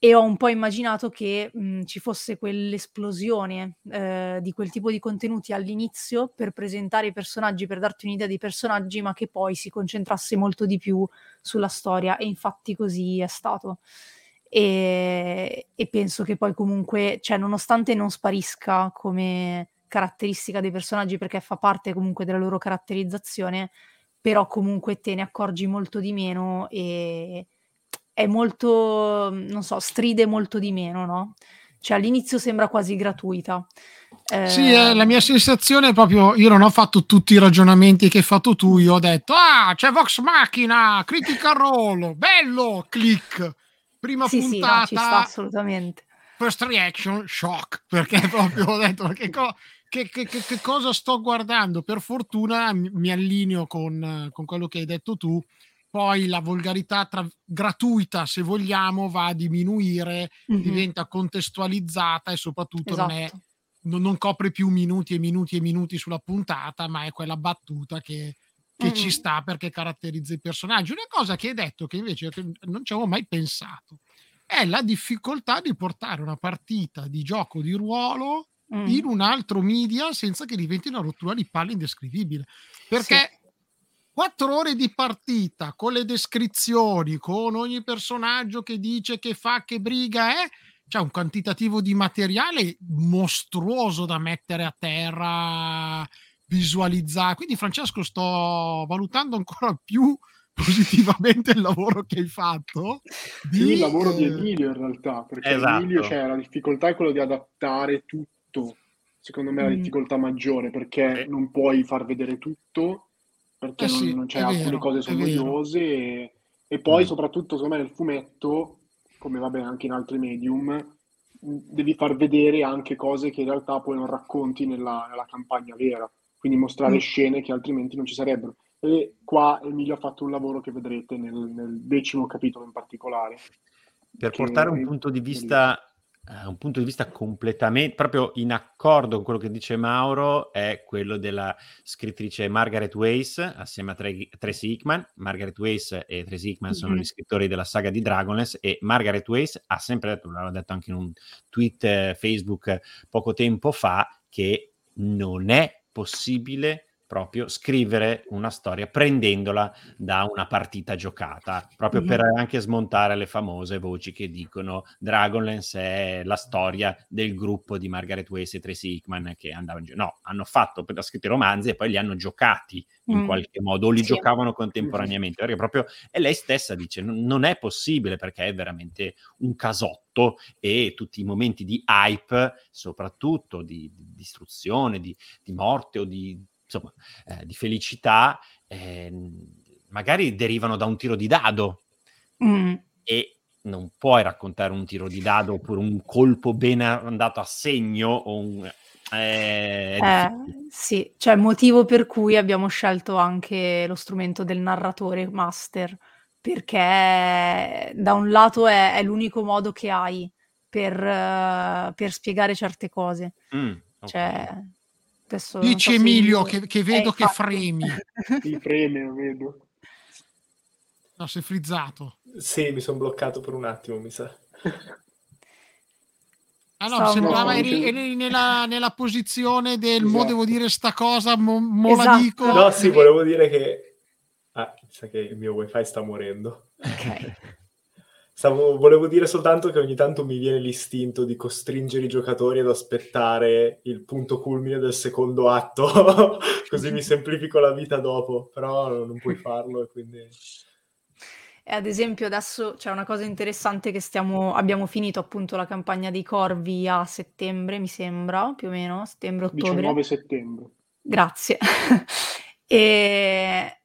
e ho un po' immaginato che mh, ci fosse quell'esplosione eh, di quel tipo di contenuti all'inizio per presentare i personaggi, per darti un'idea dei personaggi, ma che poi si concentrasse molto di più sulla storia e infatti così è stato. E, e penso che poi comunque, cioè nonostante non sparisca come caratteristica dei personaggi perché fa parte comunque della loro caratterizzazione, però comunque te ne accorgi molto di meno e è molto, non so, stride molto di meno, no? Cioè all'inizio sembra quasi gratuita. Eh, Sì, eh, la mia sensazione è proprio, io non ho fatto tutti i ragionamenti che hai fatto tu, io ho detto, ah, c'è Vox Machina, Critical Role, bello, click, prima sì, sì, no, puntata, ci sta assolutamente. first reaction, shock, perché proprio ho detto, che, co- che- che- che- cosa sto guardando? Per fortuna mi, allineo con, con quello che hai detto tu, poi la volgarità tra- gratuita, se vogliamo, va a diminuire, Mhm. diventa contestualizzata e soprattutto non è Esatto. non, non copre più minuti e minuti e minuti sulla puntata, ma è quella battuta che, che ci Mm. sta perché caratterizza i personaggi. Una cosa che hai detto che invece non ci avevo mai pensato è la difficoltà di portare una partita di gioco di ruolo Mm. in un altro media senza che diventi una rottura di palle indescrivibile. Perché quattro ore di partita con le descrizioni, con ogni personaggio che dice che fa, che briga è, c'è un quantitativo di materiale mostruoso da mettere a terra, visualizzare. Quindi, Francesco, sto valutando ancora più [LAUGHS] positivamente il lavoro che hai fatto. Sì, il lavoro di eh, Emilio in realtà, perché Esatto. Emilio, cioè, la difficoltà è quella di adattare tutto, secondo me è la Mm. difficoltà maggiore, perché non puoi far vedere tutto, perché Eh non, sì, non c'è alcune vero, cose noiose, e, e poi Mm. soprattutto secondo me nel fumetto, come va bene anche in altri medium, mh, devi far vedere anche cose che in realtà poi non racconti nella, nella campagna vera, quindi mostrare Mm. scene che altrimenti non ci sarebbero. E qua Emilio ha fatto un lavoro che vedrete nel, nel decimo capitolo in particolare. per portare un punto di vista, eh, un punto di vista completamente proprio in accordo con quello che dice Mauro, è quello della scrittrice Margaret Weiss assieme a Tre- Tracy Hickman. Margaret Weiss e Tracy Hickman sono Mhm. gli scrittori della saga di Dragonless e Margaret Weiss ha sempre detto, l'hanno detto anche in un tweet eh, Facebook poco tempo fa, che non è possibile proprio scrivere una storia prendendola da una partita giocata, proprio per anche smontare le famose voci che dicono Dragonlance è la storia del gruppo di Margaret Weiss e Tracy Hickman che andavano in giro. No, hanno fatto per scritto i romanzi e poi li hanno giocati in Mm. qualche modo, o li Sì. giocavano contemporaneamente, perché proprio e lei stessa dice "Non- non è possibile perché è veramente un casotto e tutti i momenti di hype, soprattutto di, di distruzione, di, di morte o di, insomma, eh, di felicità, ehm, magari derivano da un tiro di dado Mm. e non puoi raccontare un tiro di dado oppure un colpo ben andato a segno o un... eh, Eh, sì, cioè motivo per cui abbiamo scelto anche lo strumento del narratore master, perché da un lato è, è l'unico modo che hai per, eh, per spiegare certe cose. Mm, ok. Cioè, adesso Dici so se Emilio Emilio- che, che Eh, vedo che infatti. fremi. [LAUGHS] Mi preme, lo vedo. No, sei frizzato. Sì, mi sono bloccato per un attimo, mi sa. Ah no, Stavo- sembrava eri, eri nella, nella posizione del mo Esatto. devo dire sta cosa, mo, mo la Esatto. dico. No, sì, volevo dire che... Ah, sa che il mio wifi sta morendo. Ok. [LAUGHS] Stavo- volevo dire soltanto che ogni tanto mi viene l'istinto di costringere i giocatori ad aspettare il punto culmine del secondo atto, [LAUGHS] così mi semplifico la vita dopo, però non puoi farlo e quindi... E ad esempio adesso c'è una cosa interessante che stiamo, abbiamo finito appunto la campagna dei corvi a settembre, mi sembra, più o meno, settembre-ottobre. 19 settembre. Grazie. [LAUGHS] e,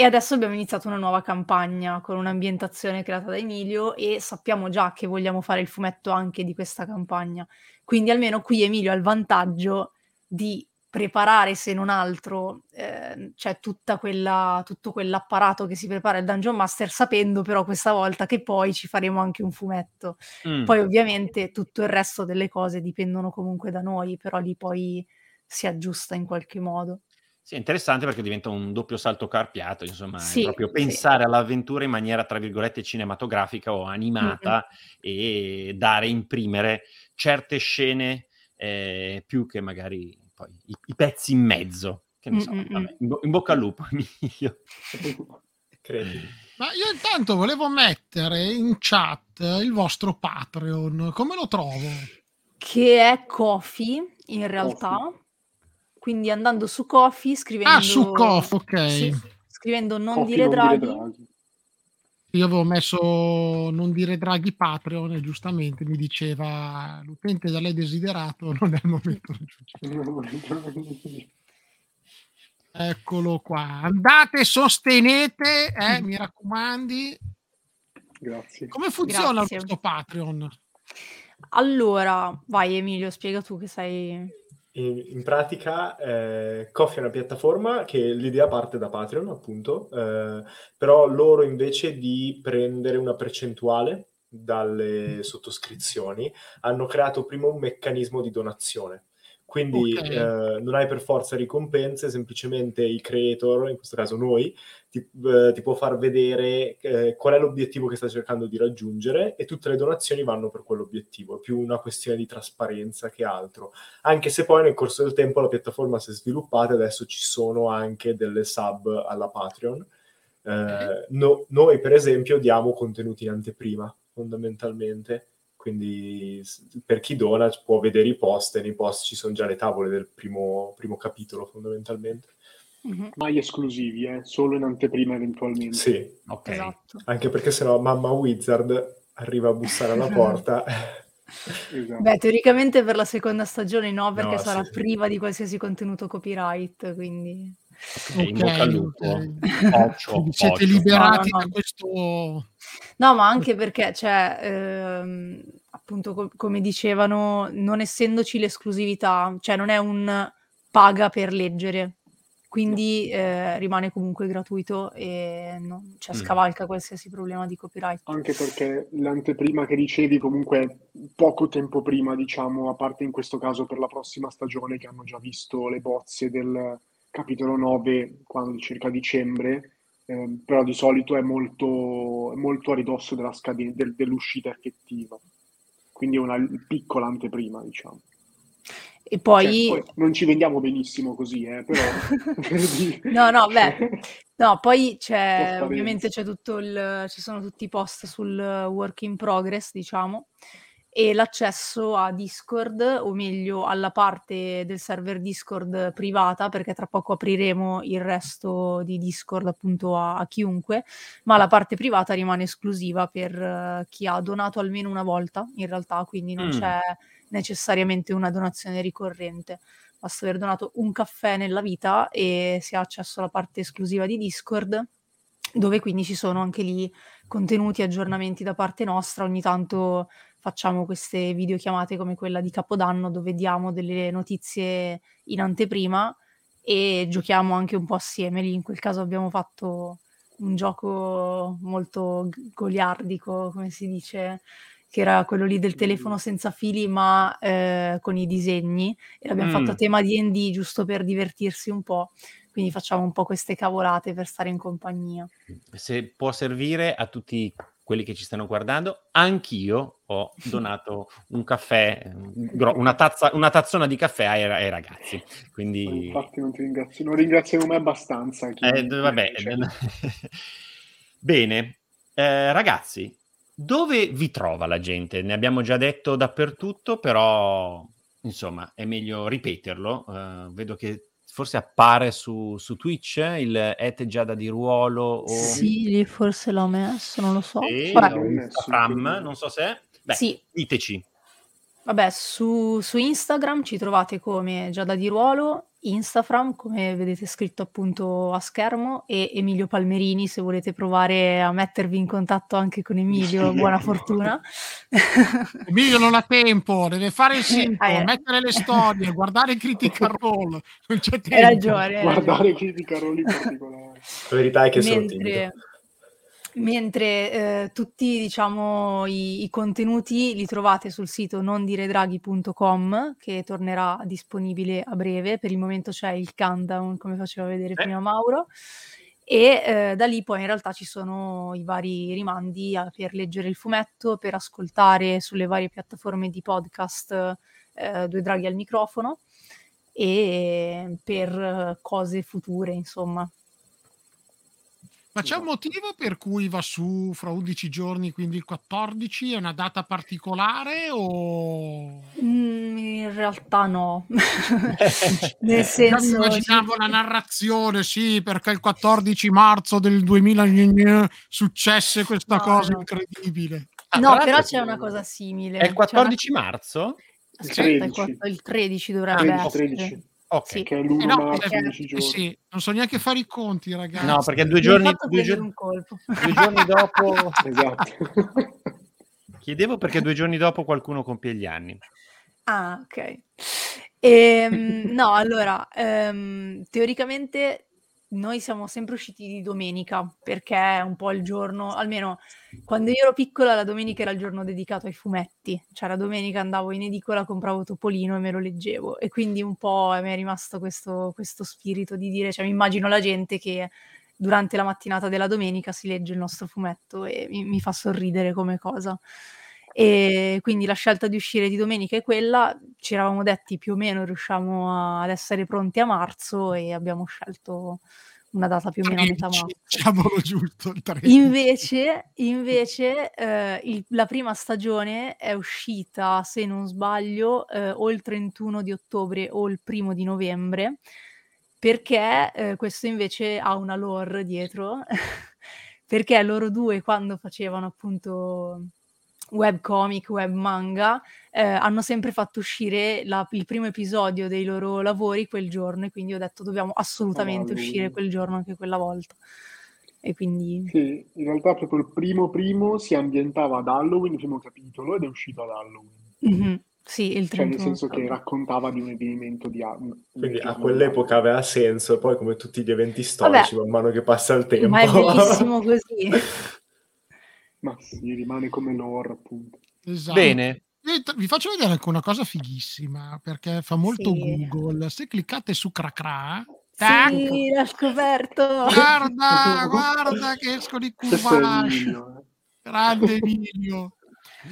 e adesso abbiamo iniziato una nuova campagna con un'ambientazione creata da Emilio e sappiamo già che vogliamo fare il fumetto anche di questa campagna. Quindi almeno qui Emilio ha il vantaggio di preparare, se non altro, eh, cioè tutta quella, tutto quell'apparato che si prepara il Dungeon Master, sapendo però questa volta che poi ci faremo anche un fumetto. Mm. Poi ovviamente tutto il resto delle cose dipendono comunque da noi, però lì poi si aggiusta in qualche modo. Sì, è interessante perché diventa un doppio salto carpiato, insomma, Sì, proprio sì. pensare all'avventura in maniera, tra virgolette, cinematografica o animata e dare, imprimere certe scene eh, più che magari poi i, i pezzi in mezzo. Che ne so, vabbè, in, bo- in bocca al lupo, [LAUGHS] Emilio. Ma io intanto volevo mettere in chat il vostro Patreon. Come lo trovo? Che è Kofi in realtà. Quindi andando su Kofi, scrivendo... Ah, su Kof, ok. Sì, scrivendo non Coffee, dire non Draghi. Draghi. Io avevo messo non dire Draghi Patreon e giustamente mi diceva l'utente da lei desiderato non è il momento giusto. Eccolo qua. Andate, sostenete, eh, mi raccomandi. Grazie. Come funziona Grazie. questo Patreon? Allora, vai Emilio, spiega tu che sei... In, in pratica, eh, Coffee è una piattaforma che l'idea parte da Patreon, appunto, eh, però loro invece di prendere una percentuale dalle sottoscrizioni hanno creato prima un meccanismo di donazione. Quindi Ok. eh, non hai per forza ricompense, semplicemente il creator, in questo caso noi, ti, eh, ti può far vedere eh, qual è l'obiettivo che sta cercando di raggiungere e tutte le donazioni vanno per quell'obiettivo. È più una questione di trasparenza che altro anche se poi nel corso del tempo la piattaforma si è sviluppata e adesso ci sono anche delle sub alla Patreon. Eh, no- noi, per esempio, diamo contenuti in anteprima, fondamentalmente. Quindi per chi dona può vedere i post e nei post ci sono già le tavole del primo, primo capitolo, fondamentalmente. Mhm, Mai esclusivi, eh? solo in anteprima eventualmente. Sì, Ok. Esatto. anche perché sennò mamma Wizard arriva a bussare alla porta. [LAUGHS] Esatto. Beh, teoricamente per la seconda stagione no, perché No, sarà sì. priva di qualsiasi contenuto copyright, quindi... Ok, in Ok, bocca al lupo. ok. Occhio, Quindi siete occhio. liberati No, no, no. da questo No, ma anche perché, cioè, ehm, appunto, co- come dicevano, non essendoci l'esclusività, cioè non è un paga per leggere, quindi eh, rimane comunque gratuito e non, cioè, Mm. scavalca qualsiasi problema di copyright. Anche perché l'anteprima che ricevi comunque poco tempo prima, diciamo, a parte in questo caso per la prossima stagione che hanno già visto le bozze del capitolo 9 quando circa dicembre, ehm, però di solito è molto, molto a ridosso della scaden- del- dell'uscita effettiva. Quindi è una piccola anteprima, diciamo. E poi... Cioè, poi non ci vendiamo benissimo così, eh, però... [LAUGHS] no, no, beh, no, poi c'è, ovviamente c'è tutto il, ci sono tutti i post sul work in progress, diciamo, e l'accesso a Discord, o meglio alla parte del server Discord privata, perché tra poco apriremo il resto di Discord appunto a, a chiunque, ma la parte privata rimane esclusiva per uh, chi ha donato almeno una volta, in realtà, quindi non Mm. c'è necessariamente una donazione ricorrente. Basta aver donato un caffè nella vita e si ha accesso alla parte esclusiva di Discord, dove quindi ci sono anche lì contenuti, aggiornamenti da parte nostra. Ogni tanto facciamo queste videochiamate come quella di Capodanno, dove diamo delle notizie in anteprima e giochiamo anche un po' assieme. Lì in quel caso abbiamo fatto un gioco molto goliardico, come si dice, che era quello lì del telefono senza fili ma eh, con i disegni e l'abbiamo Mm. fatto a tema D&D giusto per divertirsi un po', quindi facciamo un po' queste cavolate per stare in compagnia. Se può servire a tutti quelli che ci stanno guardando, anch'io ho [LAUGHS] donato un caffè, una, tazza, una tazzona di caffè ai, ai ragazzi. Quindi, Infatti non ti ringrazio, non ringraziamo mai abbastanza. eh, vabbè, [LAUGHS] bene, Eh, ragazzi, dove vi trova la gente? Ne abbiamo già detto dappertutto, però insomma è meglio ripeterlo. Eh, vedo che forse appare su, su Twitch il et Giada di ruolo o Sì, lì forse l'ho messo, non lo so. Sì, Instagram, non so se... Beh, Sì. diteci. Vabbè, su, su Instagram ci trovate come Giada di Ruolo, Instagram come vedete scritto appunto a schermo e Emilio Palmerini se volete provare a mettervi in contatto anche con Emilio, buona fortuna. [LAUGHS] Emilio non ha tempo, deve fare il sito, Eh, eh. mettere le storie, guardare Critical [LAUGHS] Role. Non c'è tempo. Hai ragione, hai Guardare Critical Role in particolare. La verità è che sono timido. Mentre, eh, tutti diciamo i, i contenuti li trovate sul sito nondiredraghi.com che tornerà disponibile a breve. Per il momento c'è il countdown come faceva vedere prima Mauro. E eh, da lì poi in realtà ci sono i vari rimandi a- per leggere il fumetto per ascoltare sulle varie piattaforme di podcast eh, Due Draghi al microfono e per eh, cose future insomma Ma c'è un motivo per cui va su fra 11 giorni, quindi il 14? È una data particolare o... Mm, in realtà no, [LAUGHS] nel Io senso... mi immaginavo la narrazione, sì, perché il 14 marzo del 2000 gne gne, successe questa No, cosa no. incredibile. Ah, No, tra però c'è una cosa simile. È il C'è una- 14 marzo? Aspetta, il 13. quatt- il 13 dovrebbe Ah, essere. 13. Ok. Sì. Che è Eh l'1 no, eh, 11 eh giorni. sì, non so neanche fare i conti, ragazzi. No, perché due giorni, due, prendere gio- un colpo. due giorni dopo... [LAUGHS] Esatto. [LAUGHS] Chiedevo perché due giorni dopo qualcuno compie gli anni. Ah, ok. Ehm, no, allora, ehm, teoricamente noi siamo sempre usciti di domenica perché è un po' il giorno, almeno quando io ero piccola la domenica era il giorno dedicato ai fumetti, cioè la domenica andavo in edicola, compravo Topolino e me lo leggevo e quindi un po' mi è rimasto questo, questo spirito di dire, cioè mi immagino la gente che durante la mattinata della domenica si legge il nostro fumetto e mi, mi fa sorridere come cosa. E quindi la scelta di uscire di domenica è quella, ci eravamo detti più o meno riusciamo a- ad essere pronti a marzo e abbiamo scelto una data più o meno a metà 13, marzo. diciamolo giusto, il 13. Invece, invece eh, il- la prima stagione è uscita, se non sbaglio, eh, o il 31 di ottobre o il primo di novembre, perché eh, questo invece ha una lore dietro, [LAUGHS] perché loro due quando facevano appunto webcomic, web manga, eh, hanno sempre fatto uscire la- il primo episodio dei loro lavori quel giorno e quindi ho detto dobbiamo assolutamente Halloween. uscire quel giorno anche quella volta. E quindi Sì, in realtà proprio il primo primo si ambientava ad Halloween, il primo capitolo, ed è uscito ad Halloween. Mhm, sì, il Cioè, nel 31 senso che raccontava di un avvenimento di. Quindi a quell'epoca aveva senso, e poi come tutti gli eventi Vabbè. storici, man mano che passa il tempo. Ma è bellissimo [LAUGHS] così. Ma sì, rimane come lore, appunto. Esatto. Bene. T- Vi faccio vedere anche una cosa fighissima perché fa molto Sì. Google. Se cliccate su Cracra, tac, Sì, l'ha scoperto. guarda, [LAUGHS] guarda che escono i Questo è cubasci. Emilio, eh. Grande Emilio.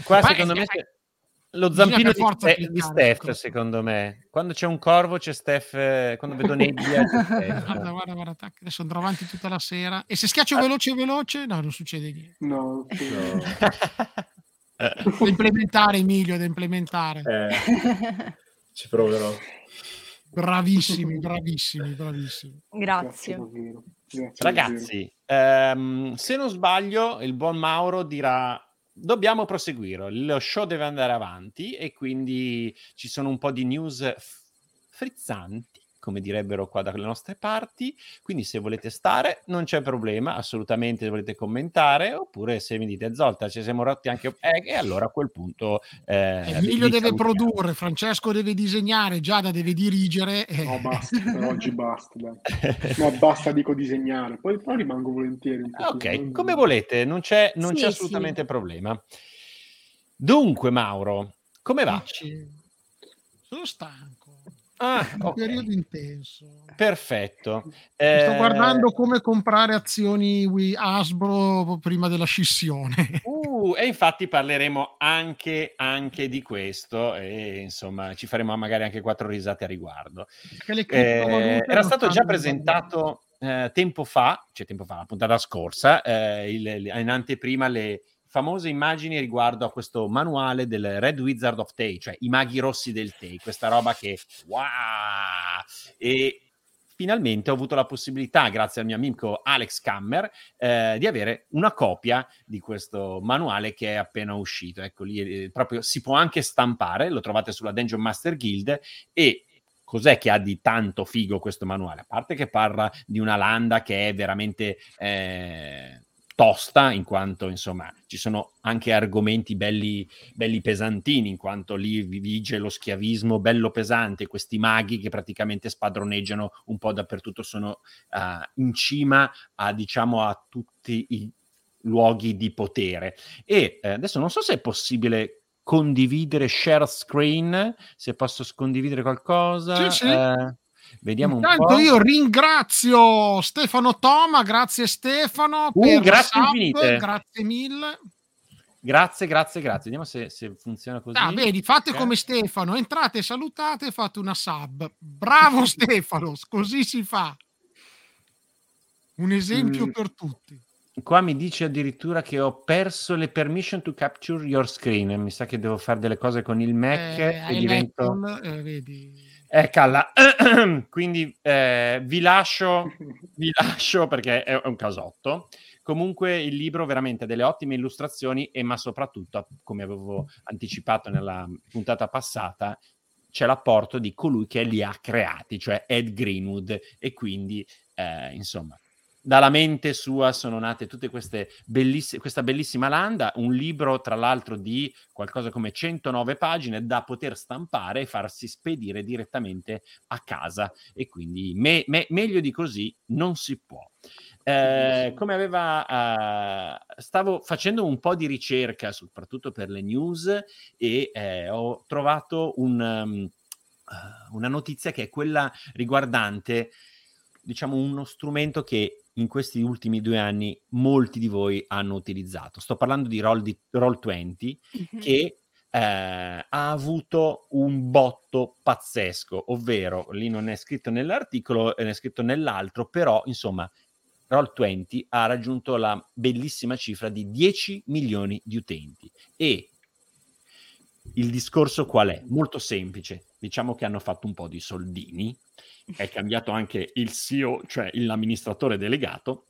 Qua Poi- secondo me... Lo zampino di, forza Ste- di Steph, ecco. secondo me. Quando c'è un corvo c'è Steph, eh, quando vedo nebbia. [LAUGHS] Guarda, guarda, guarda, tac, adesso andrò avanti tutta la sera. E se schiaccio veloce veloce, no, non succede niente. No, [LAUGHS] Da implementare, Emilio, da implementare. Eh, ci proverò. Bravissimi, bravissimi, bravissimi. Grazie. Grazie Ragazzi, ehm, se non sbaglio, il buon Mauro dirà dobbiamo proseguire, lo show deve andare avanti e quindi ci sono un po' di news frizzanti, come direbbero qua dalle nostre parti, quindi se volete stare non c'è problema, assolutamente volete commentare, oppure se mi dite Zolta ci siamo rotti anche eh, e allora a quel punto... eh, Emilio deve salutiamo. produrre, Francesco deve disegnare, Giada deve dirigere. eh. No, basta, per oggi basta. Dai. [LAUGHS] No, basta, dico disegnare. Poi, poi rimango volentieri. Ok, come volete, non c'è, non Sì, c'è sì. assolutamente problema. Dunque, Mauro, come va? Sono stanco. Ah, Un ok. periodo intenso. Perfetto. Sto Eh, guardando come comprare azioni Hasbro prima della scissione. uh, e infatti parleremo anche, anche di questo e insomma ci faremo magari anche quattro risate a riguardo. Eh, era stato già presentato eh, tempo fa, cioè tempo fa, la puntata scorsa, eh, il- in anteprima le famose immagini riguardo a questo manuale del Red Wizard of Tay, cioè i maghi rossi del Tay, questa roba che wow! E finalmente ho avuto la possibilità, grazie al mio amico Alex Kammer, eh, di avere una copia di questo manuale che è appena uscito. Ecco lì, eh, proprio si può anche stampare, lo trovate sulla Dungeon Master Guild e cos'è che ha di tanto figo questo manuale? A parte che parla di una landa che è veramente eh, tosta, in quanto insomma ci sono anche argomenti belli, belli pesantini, in quanto lì vi- vige lo schiavismo bello pesante, questi maghi che praticamente spadroneggiano un po' dappertutto, sono eh, in cima a diciamo a tutti i luoghi di potere. E eh, adesso non so se è possibile condividere share screen, se posso condividere qualcosa. Sì, sì. Eh, vediamo un Intanto po'. io ringrazio Stefano Toma, grazie Stefano Uh, grazie sub, infinite. grazie mille. Grazie, grazie, grazie. Vediamo se, se funziona così. Ah, vedi, fate Ok. come Stefano, entrate, salutate e fate una sub. Bravo [LAUGHS] Stefano, così si fa. Un esempio Mm. per tutti. Qua mi dice addirittura che ho perso le permission to capture your screen. Mi sa che devo fare delle cose con il Mac Eh, e divento. l'Apple, eh, vedi. Eh, calla. [CLEARS THROAT] Quindi eh, vi lascio, [LAUGHS] vi lascio perché è un casotto. Comunque il libro veramente ha delle ottime illustrazioni e ma soprattutto, come avevo anticipato nella puntata passata, c'è l'apporto di colui che li ha creati, cioè Ed Greenwood e quindi eh, insomma dalla mente sua sono nate tutte queste bellissime, questa bellissima landa, un libro tra l'altro di qualcosa come 109 pagine da poter stampare e farsi spedire direttamente a casa e quindi me- me- meglio di così non si può. Eh, come aveva, eh, stavo facendo un po' di ricerca soprattutto per le news e eh, ho trovato un, um, una notizia che è quella riguardante diciamo uno strumento che in questi ultimi due anni molti di voi hanno utilizzato. Sto parlando di Roll, di, Roll20 Mhm. che eh, ha avuto un botto pazzesco, ovvero lì non è scritto nell'articolo, eh, è scritto nell'altro, però insomma Roll20 ha raggiunto la bellissima cifra di 10 milioni di utenti e il discorso qual è? Molto semplice, diciamo che hanno fatto un po' di soldini, è cambiato anche il CEO, cioè l'amministratore delegato,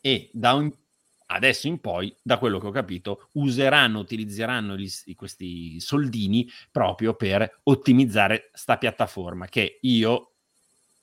e da un- adesso in poi, da quello che ho capito, useranno, utilizzeranno gli- questi soldini proprio per ottimizzare sta piattaforma che io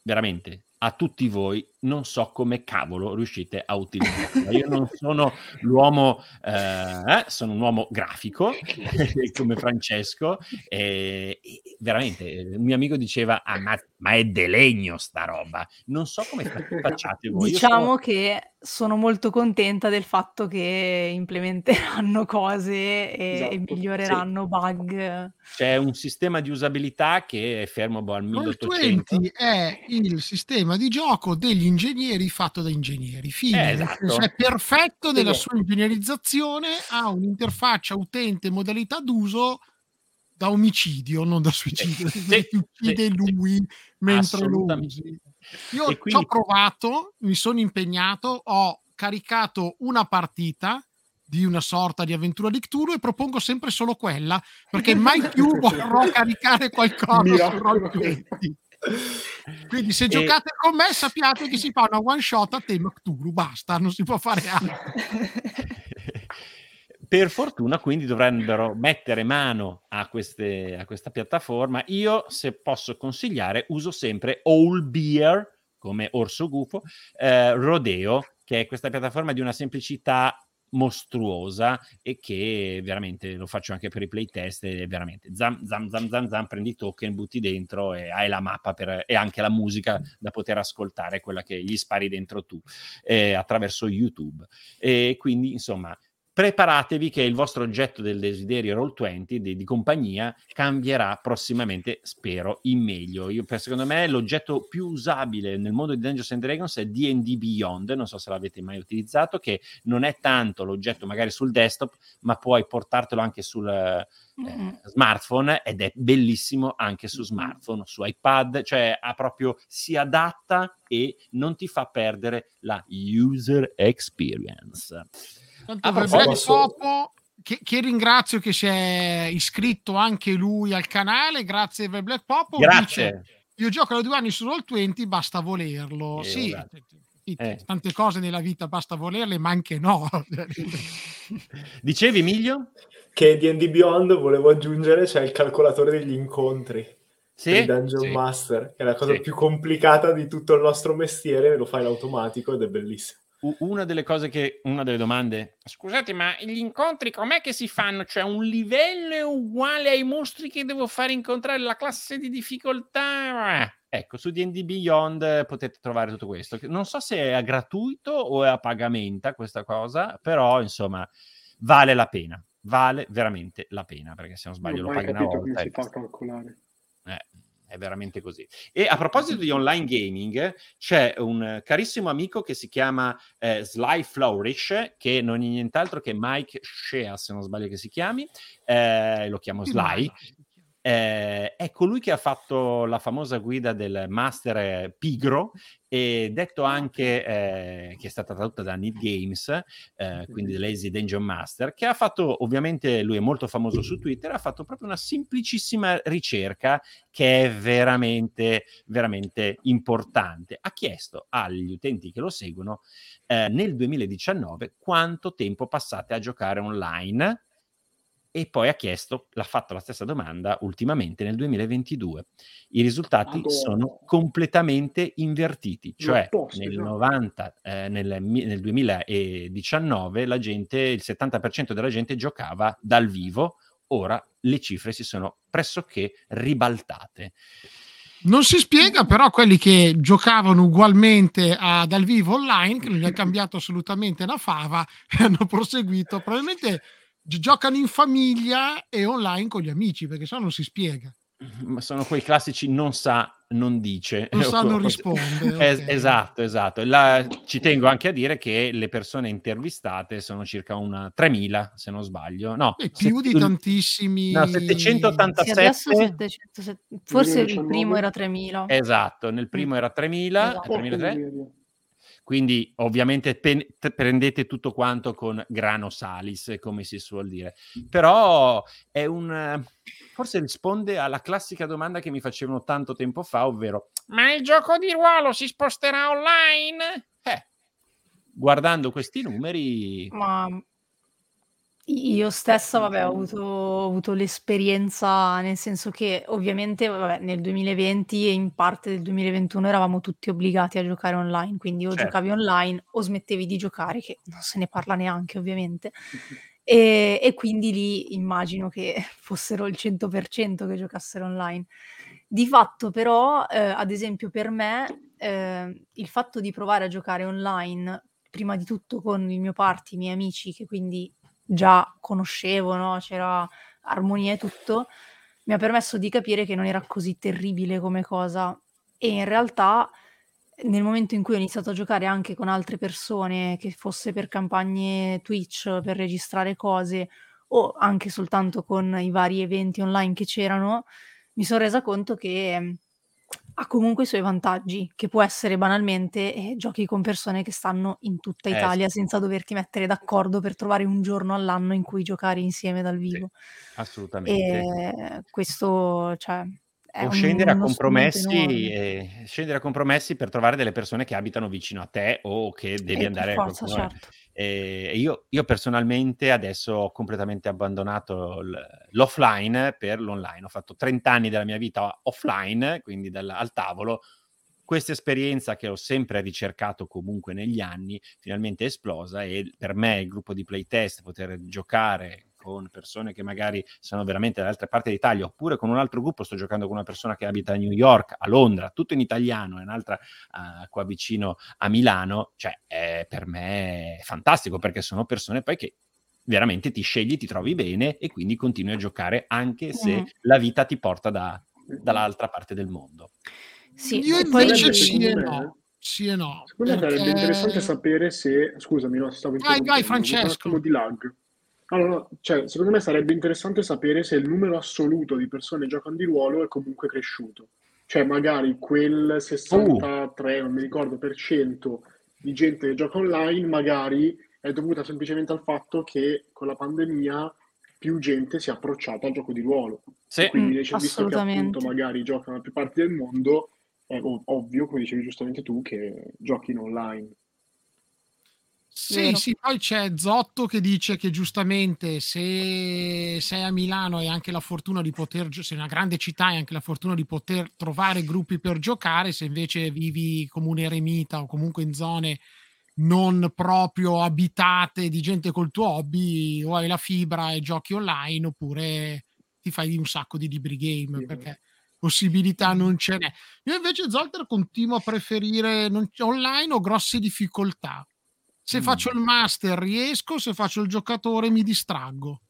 veramente a tutti voi non so come cavolo riuscite a utilizzarla. Io non sono l'uomo, eh, eh, sono un uomo grafico [LAUGHS] come Francesco e, e veramente eh, un mio amico diceva ah, ma, ma è de legno sta roba. Non so come fa- facciate voi. Diciamo sono- che sono molto contenta del fatto che implementeranno [LAUGHS] cose e, Esatto, e miglioreranno bug. c'è un sistema di usabilità che è fermo boh, al 1800. Roll20 è il sistema di gioco degli ingegneri fatto da ingegneri. Fine. Eh, esatto. senso, È perfetto nella Sì. sua ingegnerizzazione, ha un'interfaccia utente modalità d'uso da omicidio, non da suicidio, [LAUGHS] Sì, uccide sì, lui mentre lo usi. Io E ci quindi- ho provato, mi sono impegnato, ho caricato una partita di una sorta di avventura di Cthulhu e propongo sempre solo quella, perché mai più [LAUGHS] vorrò caricare qualcosa su Miracolo. Roll20. Quindi se E- giocate con me sappiate che si fa una one shot a tema Cthulhu, basta, non si può fare [LAUGHS] altro. Per fortuna, quindi dovrebbero mettere mano a, queste- a questa piattaforma. Io, se posso consigliare, uso sempre All Beer come orso gufo, eh, Rodeo, che è questa piattaforma di una semplicità mostruosa e che veramente lo faccio anche per i playtest e veramente zam zam zam zam zam prendi i token butti dentro e hai la mappa per, e anche la musica da poter ascoltare quella che gli spari dentro tu eh, attraverso YouTube. E quindi insomma preparatevi che il vostro oggetto del desiderio Roll20 di, di compagnia cambierà prossimamente, spero, in meglio. Io, per, secondo me l'oggetto più usabile nel mondo di Dungeons and Dragons è D&D Beyond, non so se l'avete mai utilizzato, che non è tanto l'oggetto magari sul desktop, ma puoi portartelo anche sul eh, smartphone ed è bellissimo anche su smartphone, su iPad, cioè ha proprio si adatta e non ti fa perdere la user experience. Tanto A per proposito- Black Popo, che, che ringrazio che si è iscritto anche lui al canale, grazie per Black Popo. Grazie. dice, Io gioco da due anni su Roll20, basta volerlo. Eh, sì, guarda. sì, Eh. tante cose nella vita basta volerle, ma anche no. [LAUGHS] Dicevi, Emilio? Che D&D Beyond, volevo aggiungere, c'è il calcolatore degli incontri. Sì? per i Dungeon Sì. Master, che è la cosa Sì. più complicata di tutto il nostro mestiere, lo fai in automatico ed è bellissimo. Una delle cose che, una delle domande, scusate, ma gli incontri com'è che si fanno? Cioè, un livello è uguale ai mostri che devo fare incontrare la classe di difficoltà? Ecco, su D&D Beyond potete trovare tutto questo. Non so se è a gratuito o è a pagamento questa cosa, però insomma vale la pena, vale veramente la pena, perché se non sbaglio Non lo paghi una volta. si e fa calcolare. Eh, è veramente così. E a proposito di online gaming, c'è un carissimo amico che si chiama eh, Sly Flourish, che non è nient'altro che Mike Shea, se non sbaglio che si chiami, eh, lo chiamo Sly. Eh, è colui che ha fatto la famosa guida del Master Pigro e detto anche eh, che è stata tradotta da Need Games, eh, quindi Lazy Dungeon Master, che ha fatto ovviamente lui è molto famoso su Twitter, ha fatto proprio una semplicissima ricerca che è veramente veramente importante. Ha chiesto agli utenti che lo seguono eh, nel 2019 quanto tempo passate a giocare online e poi ha chiesto, l'ha fatto la stessa domanda ultimamente nel 2022. I risultati Madonna. sono completamente invertiti, cioè posso, nel no? 90, eh, nel, nel 2019 la gente, il 70% della gente giocava dal vivo, ora le cifre si sono pressoché ribaltate. Non si spiega però quelli che giocavano ugualmente a- dal vivo online, che non gli è [LAUGHS] cambiato assolutamente la fava, e [LAUGHS] hanno proseguito. Probabilmente giocano in famiglia e online con gli amici, perché se no non si spiega. Ma sono quei classici non sa, non dice. Non sa, non [LAUGHS] Es- risponde, ok. esatto, esatto. La- ci tengo anche a dire che le persone intervistate sono circa una 3000, se non sbaglio. No, E più di set- tantissimi... no, Sì, 787. adesso 700, forse il 2019. primo era 3000. Esatto, nel primo era 3000, Esatto. 3003. Quindi ovviamente pen- prendete tutto quanto con grano salis, come si suol dire. Però è un... forse risponde alla classica domanda che mi facevano tanto tempo fa, ovvero ma il gioco di ruolo si sposterà online? Eh, guardando questi numeri... Ma io stessa, vabbè, ho avuto, ho avuto l'esperienza, nel senso che ovviamente vabbè, nel 2020 e in parte del 2021 eravamo tutti obbligati a giocare online, quindi o Certo. giocavi online o smettevi di giocare, che non se ne parla neanche ovviamente. [LAUGHS] E, e quindi lì immagino che [LAUGHS] fossero il 100% che giocassero online. Di fatto però, eh, ad esempio per me, eh, il fatto di provare a giocare online, prima di tutto con il mio party, i miei amici, che quindi già conoscevo, no? c'era armonia e tutto, mi ha permesso di capire che non era così terribile come cosa. E in realtà, nel momento in cui ho iniziato a giocare anche con altre persone, che fosse per campagne Twitch, per registrare cose, o anche soltanto con i vari eventi online che c'erano, mi sono resa conto che ha comunque i suoi vantaggi, che può essere banalmente eh, giochi con persone che stanno in tutta Eh, Italia sì. senza doverti mettere d'accordo per trovare un giorno all'anno in cui giocare insieme dal vivo. Assolutamente. E questo, cioè, è O scendere a compromessi, e scendere a compromessi per trovare delle persone che abitano vicino a te o che devi Eh, per andare a forza, qualcuno. certo. E io, io personalmente adesso ho completamente abbandonato l'offline per l'online. Ho fatto 30 anni della mia vita offline, quindi dal- al tavolo. Questa esperienza che ho sempre ricercato comunque negli anni, finalmente è esplosa e per me il gruppo di playtest, poter giocare con persone che magari sono veramente dall'altra parte d'Italia, oppure con un altro gruppo, sto giocando con una persona che abita a New York, a Londra, tutto in italiano, e un'altra eh, qua vicino a Milano, cioè è per me è fantastico perché sono persone poi che veramente ti scegli, ti trovi bene e quindi continui a giocare anche se Mhm. la vita ti porta da- dall'altra parte del mondo. Sì, Io e poi invece sì e no. Sì e no. Secondo me sarebbe perché- interessante sapere se... Scusami, no, stavo Vai, vai, Francesco. Un attimo di lag. Allora, cioè, secondo me sarebbe interessante sapere se il numero assoluto di persone che giocano di ruolo è comunque cresciuto. Cioè, magari quel 63, non mi ricordo, per cento di gente che gioca online, magari è dovuta semplicemente al fatto che con la pandemia più gente si è approcciata al gioco di ruolo. Sì. Quindi Mm, visto che appunto magari giocano da più parti del mondo, è ov- ovvio, come dicevi giustamente tu, che giochino online. Sì, Vero. sì, poi c'è Zotto che dice che giustamente se sei a Milano hai anche la fortuna di poter, gio- sei una grande città hai anche la fortuna di poter trovare gruppi per giocare, se invece vivi come un eremita o comunque in zone non proprio abitate di gente col tuo hobby, o hai la fibra e giochi online oppure ti fai un sacco di libri game Sì. perché possibilità non ce n'è. Io invece Zolter continuo a preferire non- online o grosse difficoltà. Se Mm. faccio il master riesco, se faccio il giocatore mi distraggo.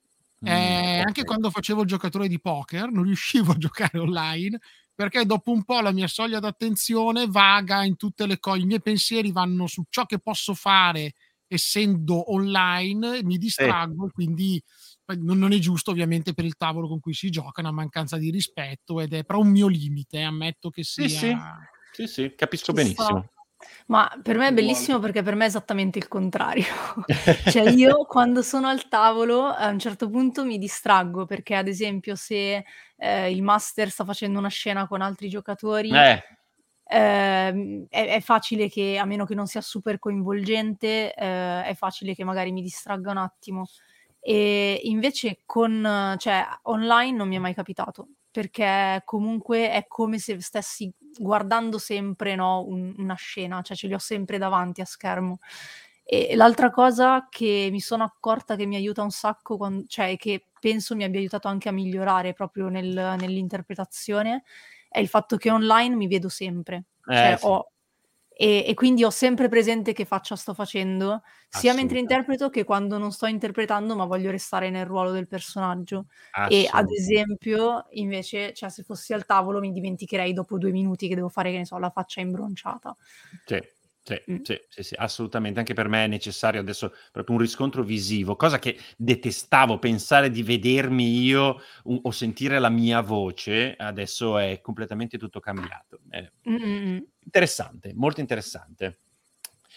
Mm, Eh, ok. Anche quando facevo il giocatore di poker non riuscivo a [LAUGHS] giocare online perché dopo un po' la mia soglia d'attenzione vaga in tutte le cose, i miei pensieri vanno su ciò che posso fare essendo online, mi distraggo e quindi non, è giusto ovviamente per il tavolo con cui si gioca, è una mancanza di rispetto ed è però un mio limite, ammetto che sia... Sì, sì, sì, sì, capisco benissimo. Ma per me è bellissimo perché per me è esattamente il contrario. [LAUGHS] [LAUGHS] Cioè io quando sono al tavolo a un certo punto mi distraggo perché ad esempio se eh, il master sta facendo una scena con altri giocatori Eh, ehm, è, è facile che, a meno che non sia super coinvolgente, eh, è facile che magari mi distragga un attimo. E invece con, cioè, online non mi è mai capitato, perché comunque è come se stessi guardando sempre, no, un- una scena, cioè ce li ho sempre davanti a schermo. E l'altra cosa che mi sono accorta che mi aiuta un sacco, quan- cioè che penso mi abbia aiutato anche a migliorare proprio nel- nell'interpretazione, è il fatto che online mi vedo sempre. Cioè, eh, sì, ho- e, e quindi ho sempre presente che faccia sto facendo, sia mentre interpreto che quando non sto interpretando, ma voglio restare nel ruolo del personaggio. E ad esempio, invece, cioè, se fossi al tavolo mi dimenticherei dopo due minuti che devo fare, che ne so, la faccia imbronciata. Sì, sì, Mm. sì, sì, sì, assolutamente. Anche per me è necessario adesso proprio un riscontro visivo, cosa che detestavo, pensare di vedermi io u- o sentire la mia voce, adesso è completamente tutto cambiato. È mm, mm. interessante, molto interessante.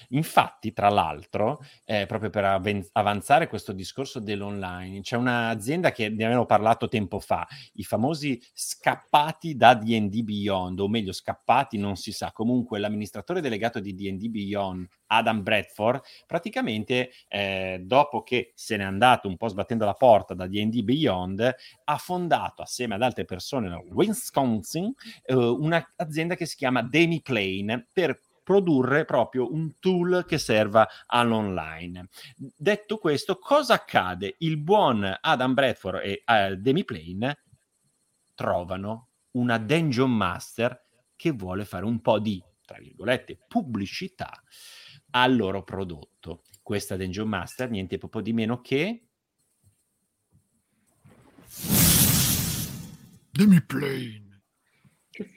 Infatti, tra l'altro, eh, proprio per aven- avanzare questo discorso dell'online, c'è un'azienda che ne avevamo parlato tempo fa, i famosi scappati da D&D Beyond, o meglio scappati non si sa, comunque l'amministratore delegato di D&D Beyond, Adam Bradford, praticamente eh, dopo che se n'è andato un po' sbattendo la porta da D&D Beyond, ha fondato assieme ad altre persone nel Wisconsin eh, un'azienda che si chiama Demiplane per produrre proprio un tool che serva all'online. Detto questo, cosa accade? Il buon Adam Bradford e eh, Demiplane trovano una Dungeon Master che vuole fare un po' di, tra virgolette, pubblicità al loro prodotto. Questa Dungeon Master, niente proprio di meno che Demiplane. Che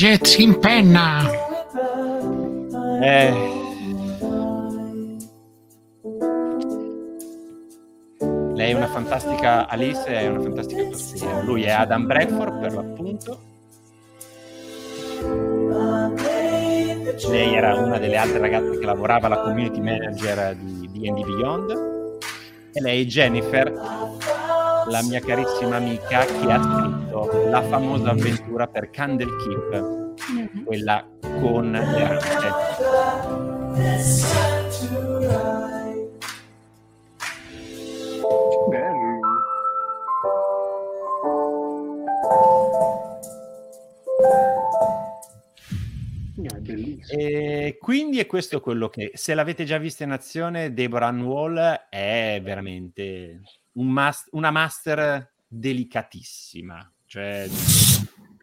figo. budget in penna. Eh. Lei è una fantastica Alice, è una fantastica pazzia. Lui è Adam Bradford per l'appunto. Lei era una delle altre ragazze che lavorava alla community manager di D&D Beyond. E lei è Jennifer, la mia carissima amica che ha scritto la famosa avventura per Candle Keep, quella con le rante. E quindi è questo quello che, se l'avete già vista in azione, Deborah Ann Wall è veramente un mas- una master delicatissima. Cioè,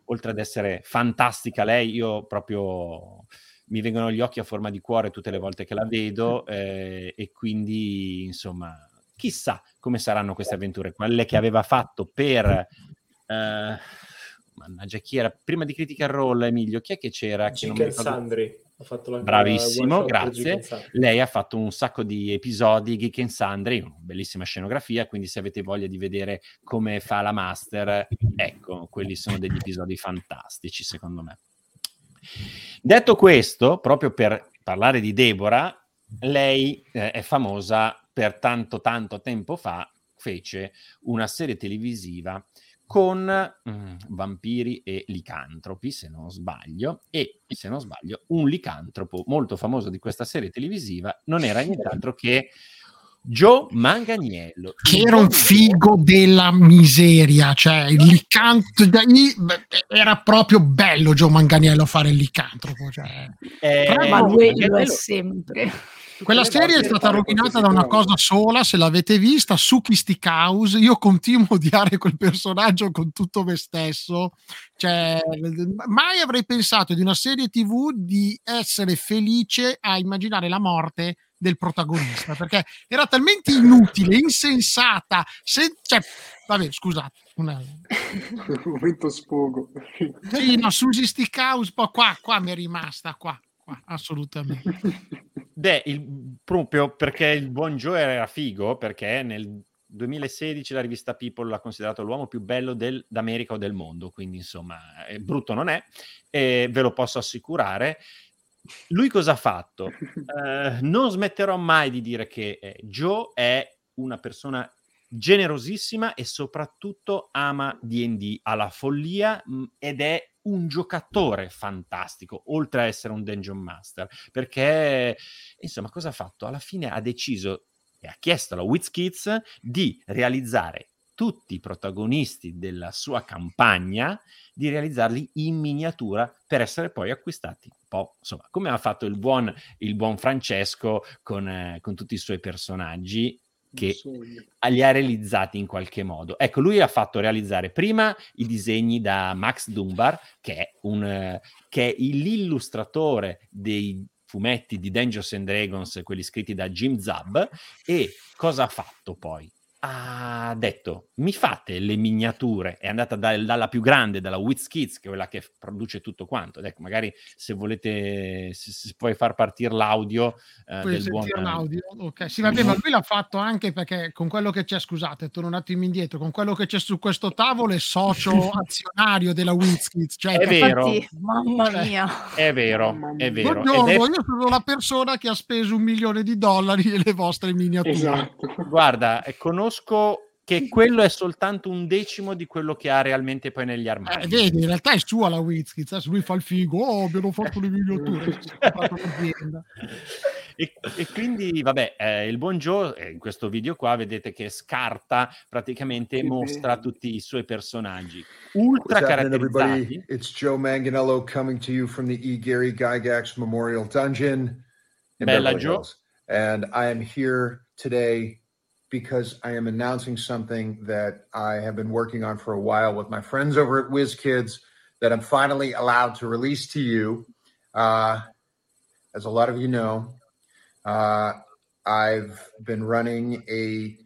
oltre ad essere fantastica lei, io proprio mi vengono gli occhi a forma di cuore tutte le volte che la vedo eh, e quindi, insomma, chissà come saranno queste avventure. Quelle che aveva fatto per... eh, mannaggia, chi era? Prima di Critical Role, Emilio, chi è che c'era? Chicken Sandri. Bravissimo, grazie. Lei ha fatto un sacco di episodi, Geek and Sundry, bellissima scenografia, quindi se avete voglia di vedere come fa la master, ecco, quelli sono degli episodi fantastici, secondo me. Detto questo, proprio per parlare di Deborah, lei eh, è famosa per tanto tanto tempo fa, fece una serie televisiva con mm, vampiri e licantropi, se non sbaglio, e se non sbaglio, un licantropo molto famoso di questa serie televisiva non era nient'altro che Joe Manganiello. Che era un figo della miseria, cioè il licantropo era proprio bello Gio Manganiello a fare il licantropo. Cioè. Eh, Ma lui lo è sempre. Quella serie è stata rovinata da una cosa. sola, se l'avete vista, Suki Stickhouse. Io continuo a odiare quel personaggio con tutto me stesso. Cioè, mai avrei pensato di una serie TV di essere felice a immaginare la morte del protagonista, perché era talmente inutile, insensata. se- cioè, vabbè, scusate. una- Un [LAUGHS] momento sfogo. Sì, no, Susi Stickhouse, poi qua, qua mi è rimasta, qua, qua, assolutamente. [LAUGHS] Beh, il- proprio perché il buon Joe era figo, perché nel 2016 la rivista People l'ha considerato l'uomo più bello del- d'America o del mondo, quindi insomma, brutto non è, e ve lo posso assicurare. Lui cosa ha fatto? [LAUGHS] Eh, non smetterò mai di dire che eh, Joe è una persona generosissima e soprattutto ama D&D alla follia mh, ed è un giocatore fantastico, oltre a essere un Dungeon Master, perché insomma cosa ha fatto? Alla fine ha deciso e ha chiesto alla WizKids di realizzare tutti i protagonisti della sua campagna, di realizzarli in miniatura per essere poi acquistati. Un po', insomma, come ha fatto il buon, il buon Francesco con, eh, con tutti i suoi personaggi che li ha realizzati in qualche modo. Ecco, lui ha fatto realizzare prima i disegni da Max Dunbar, che è, un, che è l'illustratore dei fumetti di Dungeons and Dragons, quelli scritti da Jim Zub, e cosa ha fatto poi? Ha detto, mi fate le miniature, è andata da- dalla più grande, dalla WizKids, che è quella che produce tutto quanto. Ed ecco, magari se volete, se, se puoi far partire l'audio eh, Puoi del buon... l'audio? Ok, sì, vabbè, ma lui l'ha fatto anche perché con quello che c'è, scusate, torno un attimo indietro, con quello che c'è su questo tavolo è socio [LAUGHS] azionario della WizKids. Cioè, È vero. Infatti, mamma mia. È vero, è vero. Buongiorno, è- io sono la persona che ha speso un milione di dollari nelle vostre miniature. Esatto. Guarda, eh, conosco che quello è soltanto un decimo di quello che ha realmente poi negli armadi. Eh, vedi, in realtà è sua la WizKids, adesso lui fa il figo, oh, abbiamo fatto le l'azienda. [LAUGHS] E, e quindi, vabbè, eh, il buon Joe, eh, in questo video qua, vedete che scarta, praticamente mostra tutti i suoi personaggi ultra caratterizzati. everybody? It's Joe Manganello coming to you from the E. Gary Gygax Memorial Dungeon Bella, Joe. Hills. And I am here today because I am announcing something that I have been working on for a while with my friends over at WizKids that I'm finally allowed to release to you. Uh, as a lot of you know, uh, I've been running a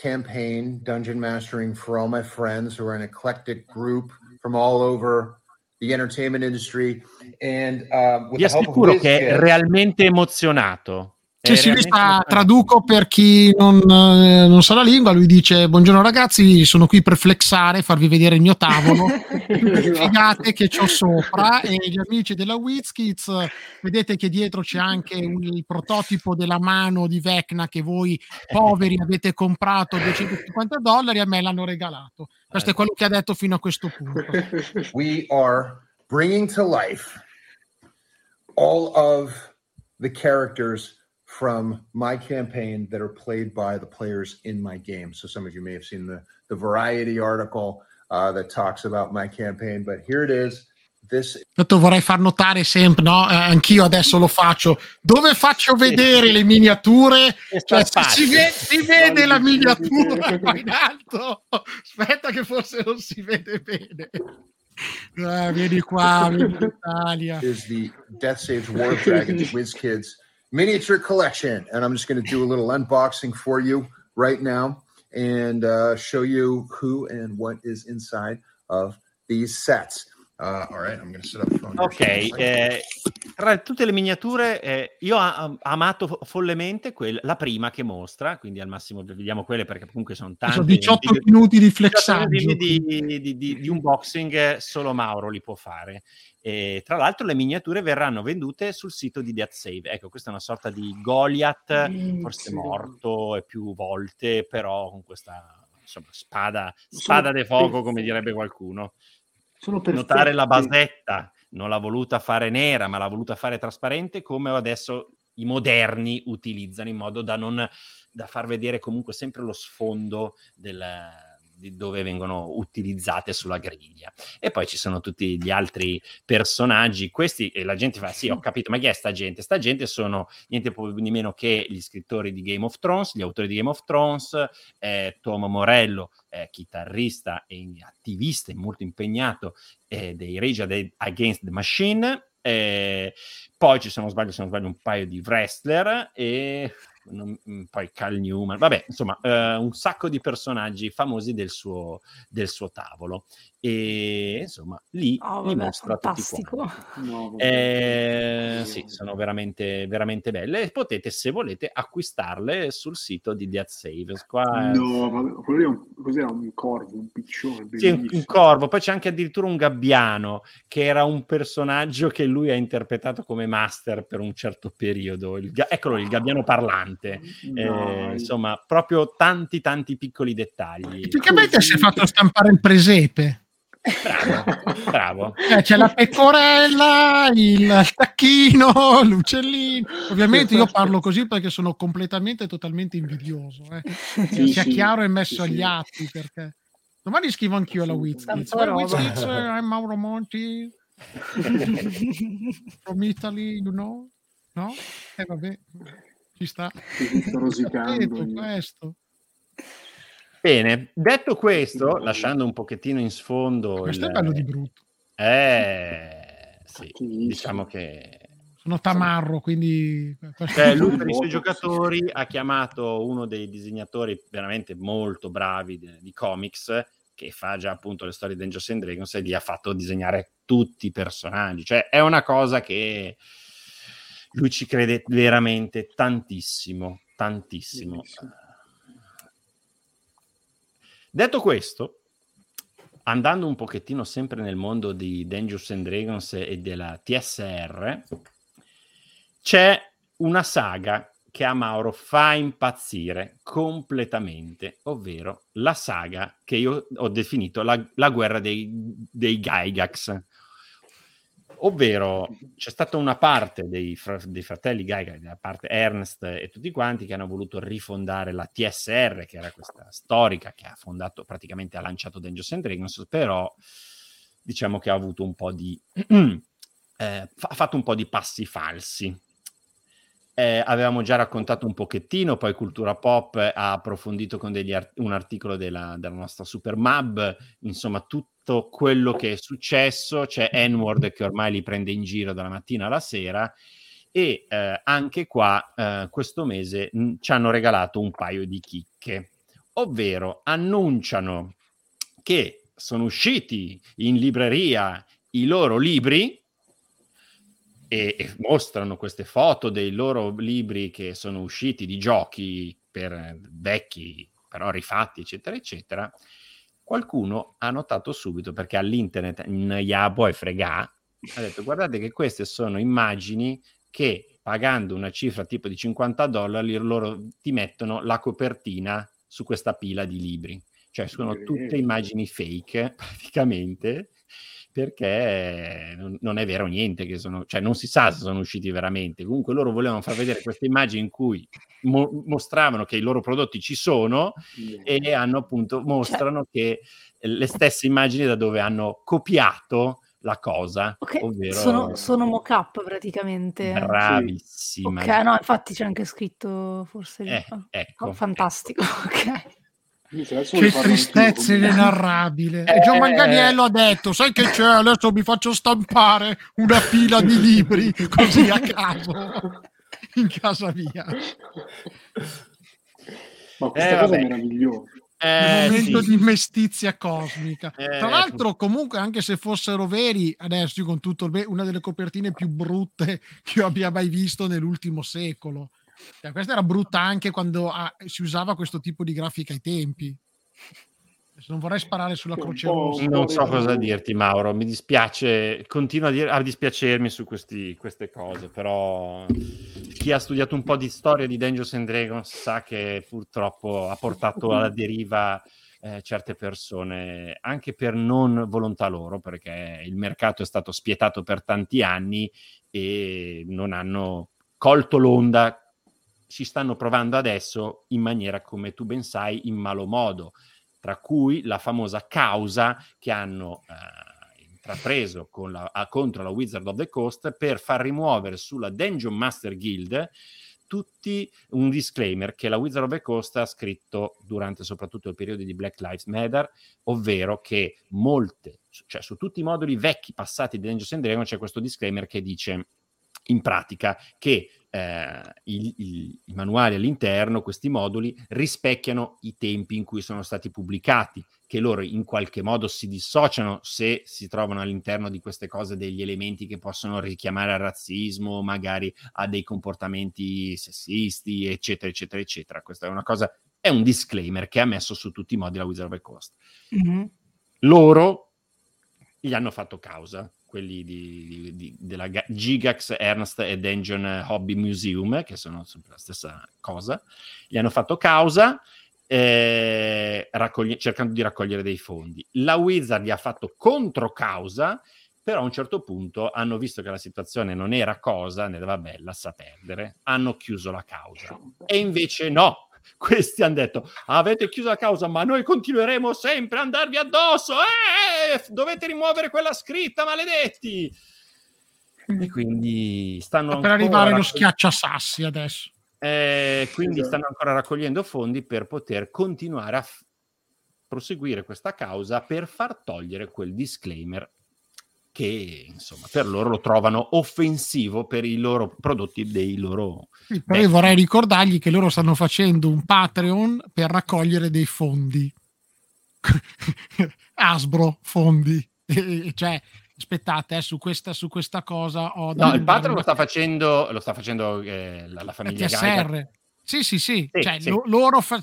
campaign, dungeon mastering for all my friends who are an eclectic group from all over the entertainment industry. And uh, with Vi the help of che realmente emozionato. È Sì, sì, lui realmente sta, traduco per chi non, eh, non sa la lingua, lui dice buongiorno ragazzi, sono qui per flexare, farvi vedere il mio tavolo, [LAUGHS] le figate che ho sopra. E gli amici della WizKids, vedete che dietro c'è anche un- il prototipo della mano di Vecna che voi poveri avete comprato a 250 dollari, a me l'hanno regalato. Questo è quello che ha detto fino a questo punto. [LAUGHS] we are bringing to life all of the characters from my campaign that are played by the players in my game. So some of you may have seen the the Variety article uh, that talks about my campaign, but here it is. This Tanto vorrei far notare sempre, no? Eh, anch'io adesso lo faccio. Dove faccio vedere le miniature? Cioè, si, ve- si vede la miniatura [LAUGHS] qua in alto. Aspetta, che forse non si vede bene. Ah, vieni qua, vieni in Italia. is the Death Saves War Dragons [LAUGHS] Whiz Kids miniature collection. And I'm just going to do a little unboxing for you right now and uh, show you who and what is inside of these sets. Uh, all right. Ok, eh, tra tutte le miniature, eh, io ho am- amato fo- follemente quella, la prima che mostra, quindi al massimo vediamo quelle perché comunque sono tante. Sono 18 video- minuti di 18 flexaggio. di, di- di- di unboxing solo Mauro li può fare. E, tra l'altro le miniature verranno vendute sul sito di Death Save. Ecco, questa è una sorta di Goliath, Mm, forse sì. morto e più volte, però con questa insomma, spada, spada Sono de fuoco, come direbbe qualcuno. Notare la basetta, non l'ha voluta fare nera, ma l'ha voluta fare trasparente, come adesso i moderni utilizzano in modo da non da far vedere comunque sempre lo sfondo del, di dove vengono utilizzate sulla griglia. E poi ci sono tutti gli altri personaggi, questi e la gente fa sì, ho [LAUGHS] capito, ma chi è sta gente? Sta gente sono niente di meno che gli scrittori di Game of Thrones, gli autori di Game of Thrones, eh, Tom Morello, eh, chitarrista e attivista e molto impegnato eh, dei Rage Against the Machine. eh, poi ci sono, sbaglio, se non sbaglio, un paio di wrestler e non- mm, poi Cal Newman, vabbè, insomma, eh, un sacco di personaggi famosi del suo, del suo tavolo. E insomma, lì Oh, li vabbè, mostra tutti fantastico. quanti. No, vabbè. Eh, sì, sono veramente, veramente belle e potete, se volete, acquistarle sul sito di Death Saves. Qua No, vabbè, quello lì è un, cos'era un corvo, un piccione. sì, un, un corvo, poi c'è anche addirittura un gabbiano che era un personaggio che lui ha interpretato come master per un certo periodo. Il ga- eccolo, il gabbiano parlante. Eh, Dai. insomma, proprio tanti, tanti piccoli dettagli. Tipicamente si è fatto stampare il presepe. Bravo, bravo. Eh, c'è la pecorella, il tacchino, l'uccellino. Ovviamente io parlo così perché sono completamente e totalmente invidioso. Eh. Sì, sia sì, chiaro e messo sì, agli atti perché domani scrivo anch'io alla Wizkids. Wizkids, eh, I'm Mauro Monti [LAUGHS] from Italy, you know? No? E vabbè, ci sta. Rosicando questo. Bene, detto questo, lasciando un pochettino in sfondo Questo il- è bello di brutto. Eh, sì, diciamo che Sono tamarro, quindi Cioè, è lui per i suoi giocatori ha chiamato uno dei disegnatori veramente molto bravi di, di comics che fa già appunto le storie di Angels and Dragons e gli ha fatto disegnare tutti i personaggi. Cioè, è una cosa che lui ci crede veramente tantissimo, tantissimo. Bellissimo. Detto questo, andando un pochettino sempre nel mondo di Dangerous and Dragons e della TSR, c'è una saga che a Mauro fa impazzire completamente, ovvero la saga che io ho definito la, la guerra dei, dei Gygax. Ovvero c'è stata una parte dei, fra- dei fratelli Gygax, da parte Ernst e tutti quanti, che hanno voluto rifondare la TSR, che era questa storica che ha fondato, praticamente ha lanciato Dungeons and Dragons, però diciamo che ha avuto un po' di... [CLEARS THROAT] eh, fa- ha fatto un po' di passi falsi. Eh, avevamo già raccontato un pochettino, poi Cultura Pop ha approfondito con degli art- un articolo della, della nostra Super Mab, insomma tutto quello che è successo, c'è N-Word che ormai li prende in giro dalla mattina alla sera e eh, anche qua eh, questo mese mh, ci hanno regalato un paio di chicche, ovvero annunciano che sono usciti in libreria i loro libri e, e mostrano queste foto dei loro libri che sono usciti di giochi per vecchi, però rifatti, eccetera, eccetera, qualcuno ha notato subito perché all'internet in Yabo e Frega ha detto guardate che queste sono immagini che pagando una cifra tipo di 50 dollari loro ti mettono la copertina su questa pila di libri. Cioè sono tutte immagini fake [LAUGHS] praticamente perché non è vero niente che sono, cioè non si sa se sono usciti veramente. Comunque loro volevano far vedere queste immagini in cui mo- mostravano che i loro prodotti ci sono e hanno appunto mostrano che le stesse immagini da dove hanno copiato la cosa, Ok, ovvero sono, sono mock-up praticamente. bravissima. Ok, no, infatti c'è anche scritto forse. Eh, Ah, ecco, oh, fantastico, [LAUGHS] ok. Che tristezza inenarrabile. E Gian Eh. Manganiello ha detto: Sai che c'è? Adesso mi faccio stampare una pila di libri così a caso in casa mia. Ma questa Eh, cosa vabbè. è meravigliosa. Eh, Un momento sì. di mestizia cosmica. Eh, Tra l'altro, comunque, anche se fossero veri, adesso io con tutto il be- una delle copertine più brutte [LAUGHS] che io abbia mai visto nell'ultimo secolo. Cioè, questa era brutta anche quando ah, si usava questo tipo di grafica ai tempi. Non vorrei sparare sulla croce rossa. Non so cosa dirti, Mauro. Mi dispiace, continua a, dir- a dispiacermi su questi- queste cose, però chi ha studiato un po' di storia di Dungeons and Dragons sa che purtroppo ha portato alla [LAUGHS] deriva eh, certe persone, anche per non volontà loro, perché il mercato è stato spietato per tanti anni e non hanno colto l'onda. Ci stanno provando adesso in maniera, come tu ben sai, in malo modo tra cui la famosa causa che hanno eh, intrapreso la- a- contro la Wizard of the Coast per far rimuovere sulla Dungeon Master Guild tutti un disclaimer che la Wizard of the Coast ha scritto durante soprattutto il periodo di Black Lives Matter, ovvero che molte, cioè su tutti i moduli vecchi passati di Dungeons and Dragons c'è questo disclaimer che dice in pratica che eh, i, i- i manuali all'interno, questi moduli, rispecchiano i tempi in cui sono stati pubblicati, che loro in qualche modo si dissociano se si trovano all'interno di queste cose degli elementi che possono richiamare al razzismo, magari a dei comportamenti sessisti, eccetera, eccetera, eccetera. Questa è una cosa, è un disclaimer che ha messo su tutti i modi la Wizard of the Coast Mhm. loro gli hanno fatto causa, quelli di, di- di- della Ga- Gigax Ernst e Dungeon Hobby Museum, che sono sempre la stessa cosa, gli hanno fatto causa eh, raccogli- cercando di raccogliere dei fondi. La Wizard gli ha fatto controcausa, però a un certo punto hanno visto che la situazione non era cosa, ne vabbè, lascia perdere, hanno chiuso la causa. E invece no, [LAUGHS] questi hanno detto avete chiuso la causa ma noi continueremo sempre a andarvi addosso eh, dovete rimuovere quella scritta maledetti e quindi stanno Sta per arrivare lo raccog- schiacciasassi adesso. eh, quindi Esatto. stanno ancora raccogliendo fondi per poter continuare a f- proseguire questa causa per far togliere quel disclaimer che insomma per loro lo trovano offensivo per i loro prodotti dei loro Sì, però io vorrei ricordargli che loro stanno facendo un Patreon per raccogliere dei fondi. [LAUGHS] Asbro fondi. Cioè, aspettate, eh, su, questa, su questa cosa ho No, il Patreon lo sta facendo, lo sta facendo eh, la, la famiglia. TSR. Sì, sì, sì. Sì, Cioè, sì. lo- loro fa-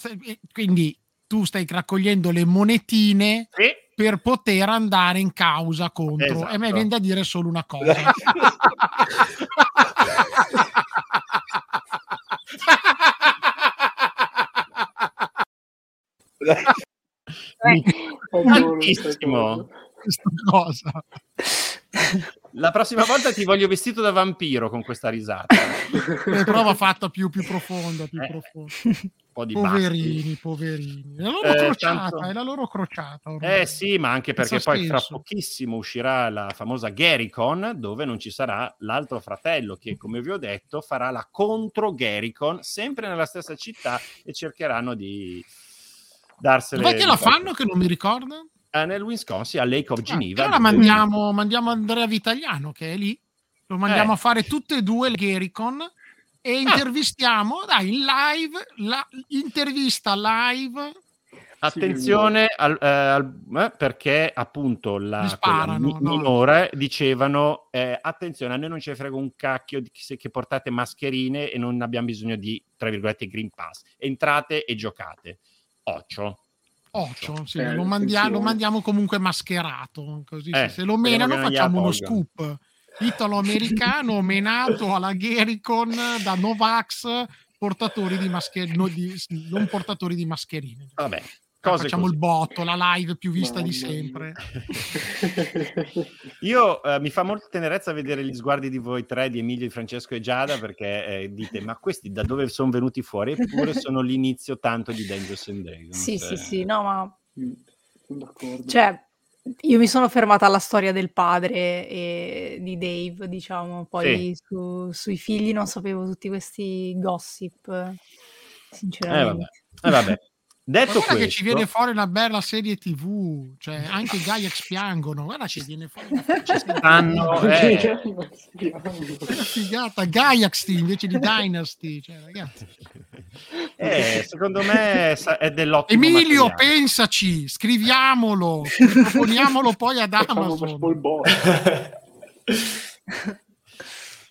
quindi tu stai raccogliendo le monetine per poter andare in causa contro. E a me Esatto. viene da dire solo una cosa. Tantissimo. Questa cosa. La prossima volta ti voglio vestito da vampiro con questa risata. Prova fatta più, più profonda, più Eh, profonda. Po' di Poverini, baffi. poverini. La loro Eh, crociata, tanto- è la loro crociata. ormai. Eh sì, ma anche perché poi fra senso. pochissimo uscirà la famosa Garicon, dove non ci sarà l'altro fratello che, come vi ho detto, farà la contro Garicon, sempre nella stessa città, e cercheranno di darsene... Dov'è che la fanno che non mi ricordo? Eh, nel Wisconsin, a Lake of Geneva. Allora dove- mandiamo, mandiamo Andrea Vitagliano che è lì, lo mandiamo Eh. a fare tutte e due le Gericon e intervistiamo, dai, in live, la intervista live. Attenzione al, eh, al- eh, perché appunto la sparano, no. minore dicevano eh, attenzione a noi non ne frega un cacchio di che, che portate mascherine e non abbiamo bisogno di tra virgolette green pass. Entrate e giocate. Occhio. Occhio, sì, Eh, lo, mandia- lo mandiamo comunque mascherato, così Eh, se- se lo menano facciamo uno tolgano. Scoop italo-americano menato alla Ghericon da Novax portatori di mascherine, non portatori di mascherine. vabbè cose Facciamo così. il botto, la live più vista di Mamma mia. sempre. Io eh, mi fa molta tenerezza vedere gli sguardi di voi tre, di Emilio, di Francesco e Giada, perché eh, dite: Ma questi da dove sono venuti fuori? Eppure sono l'inizio tanto di Dungeons and Dragons. Sì, sì, eh. sì, no, ma Sono d'accordo. cioè, io mi sono fermata alla storia del padre e di Dave, diciamo, poi su- sui figli non sapevo tutti questi gossip, Eh vabbè. sinceramente. Eh, vabbè. [LAUGHS] Detto guarda questo, che ci viene fuori una bella serie tv, cioè anche i Gaiax piangono, guarda che viene fuori una [LAUGHS] ci stanno. eh, Una figata, Gaiax invece di Dynasty, cioè, ragazzi. eh, secondo me è dell'ottimo. Emilio, materiale. pensaci, scriviamolo, [LAUGHS] proponiamolo poi ad Amazon. [LAUGHS]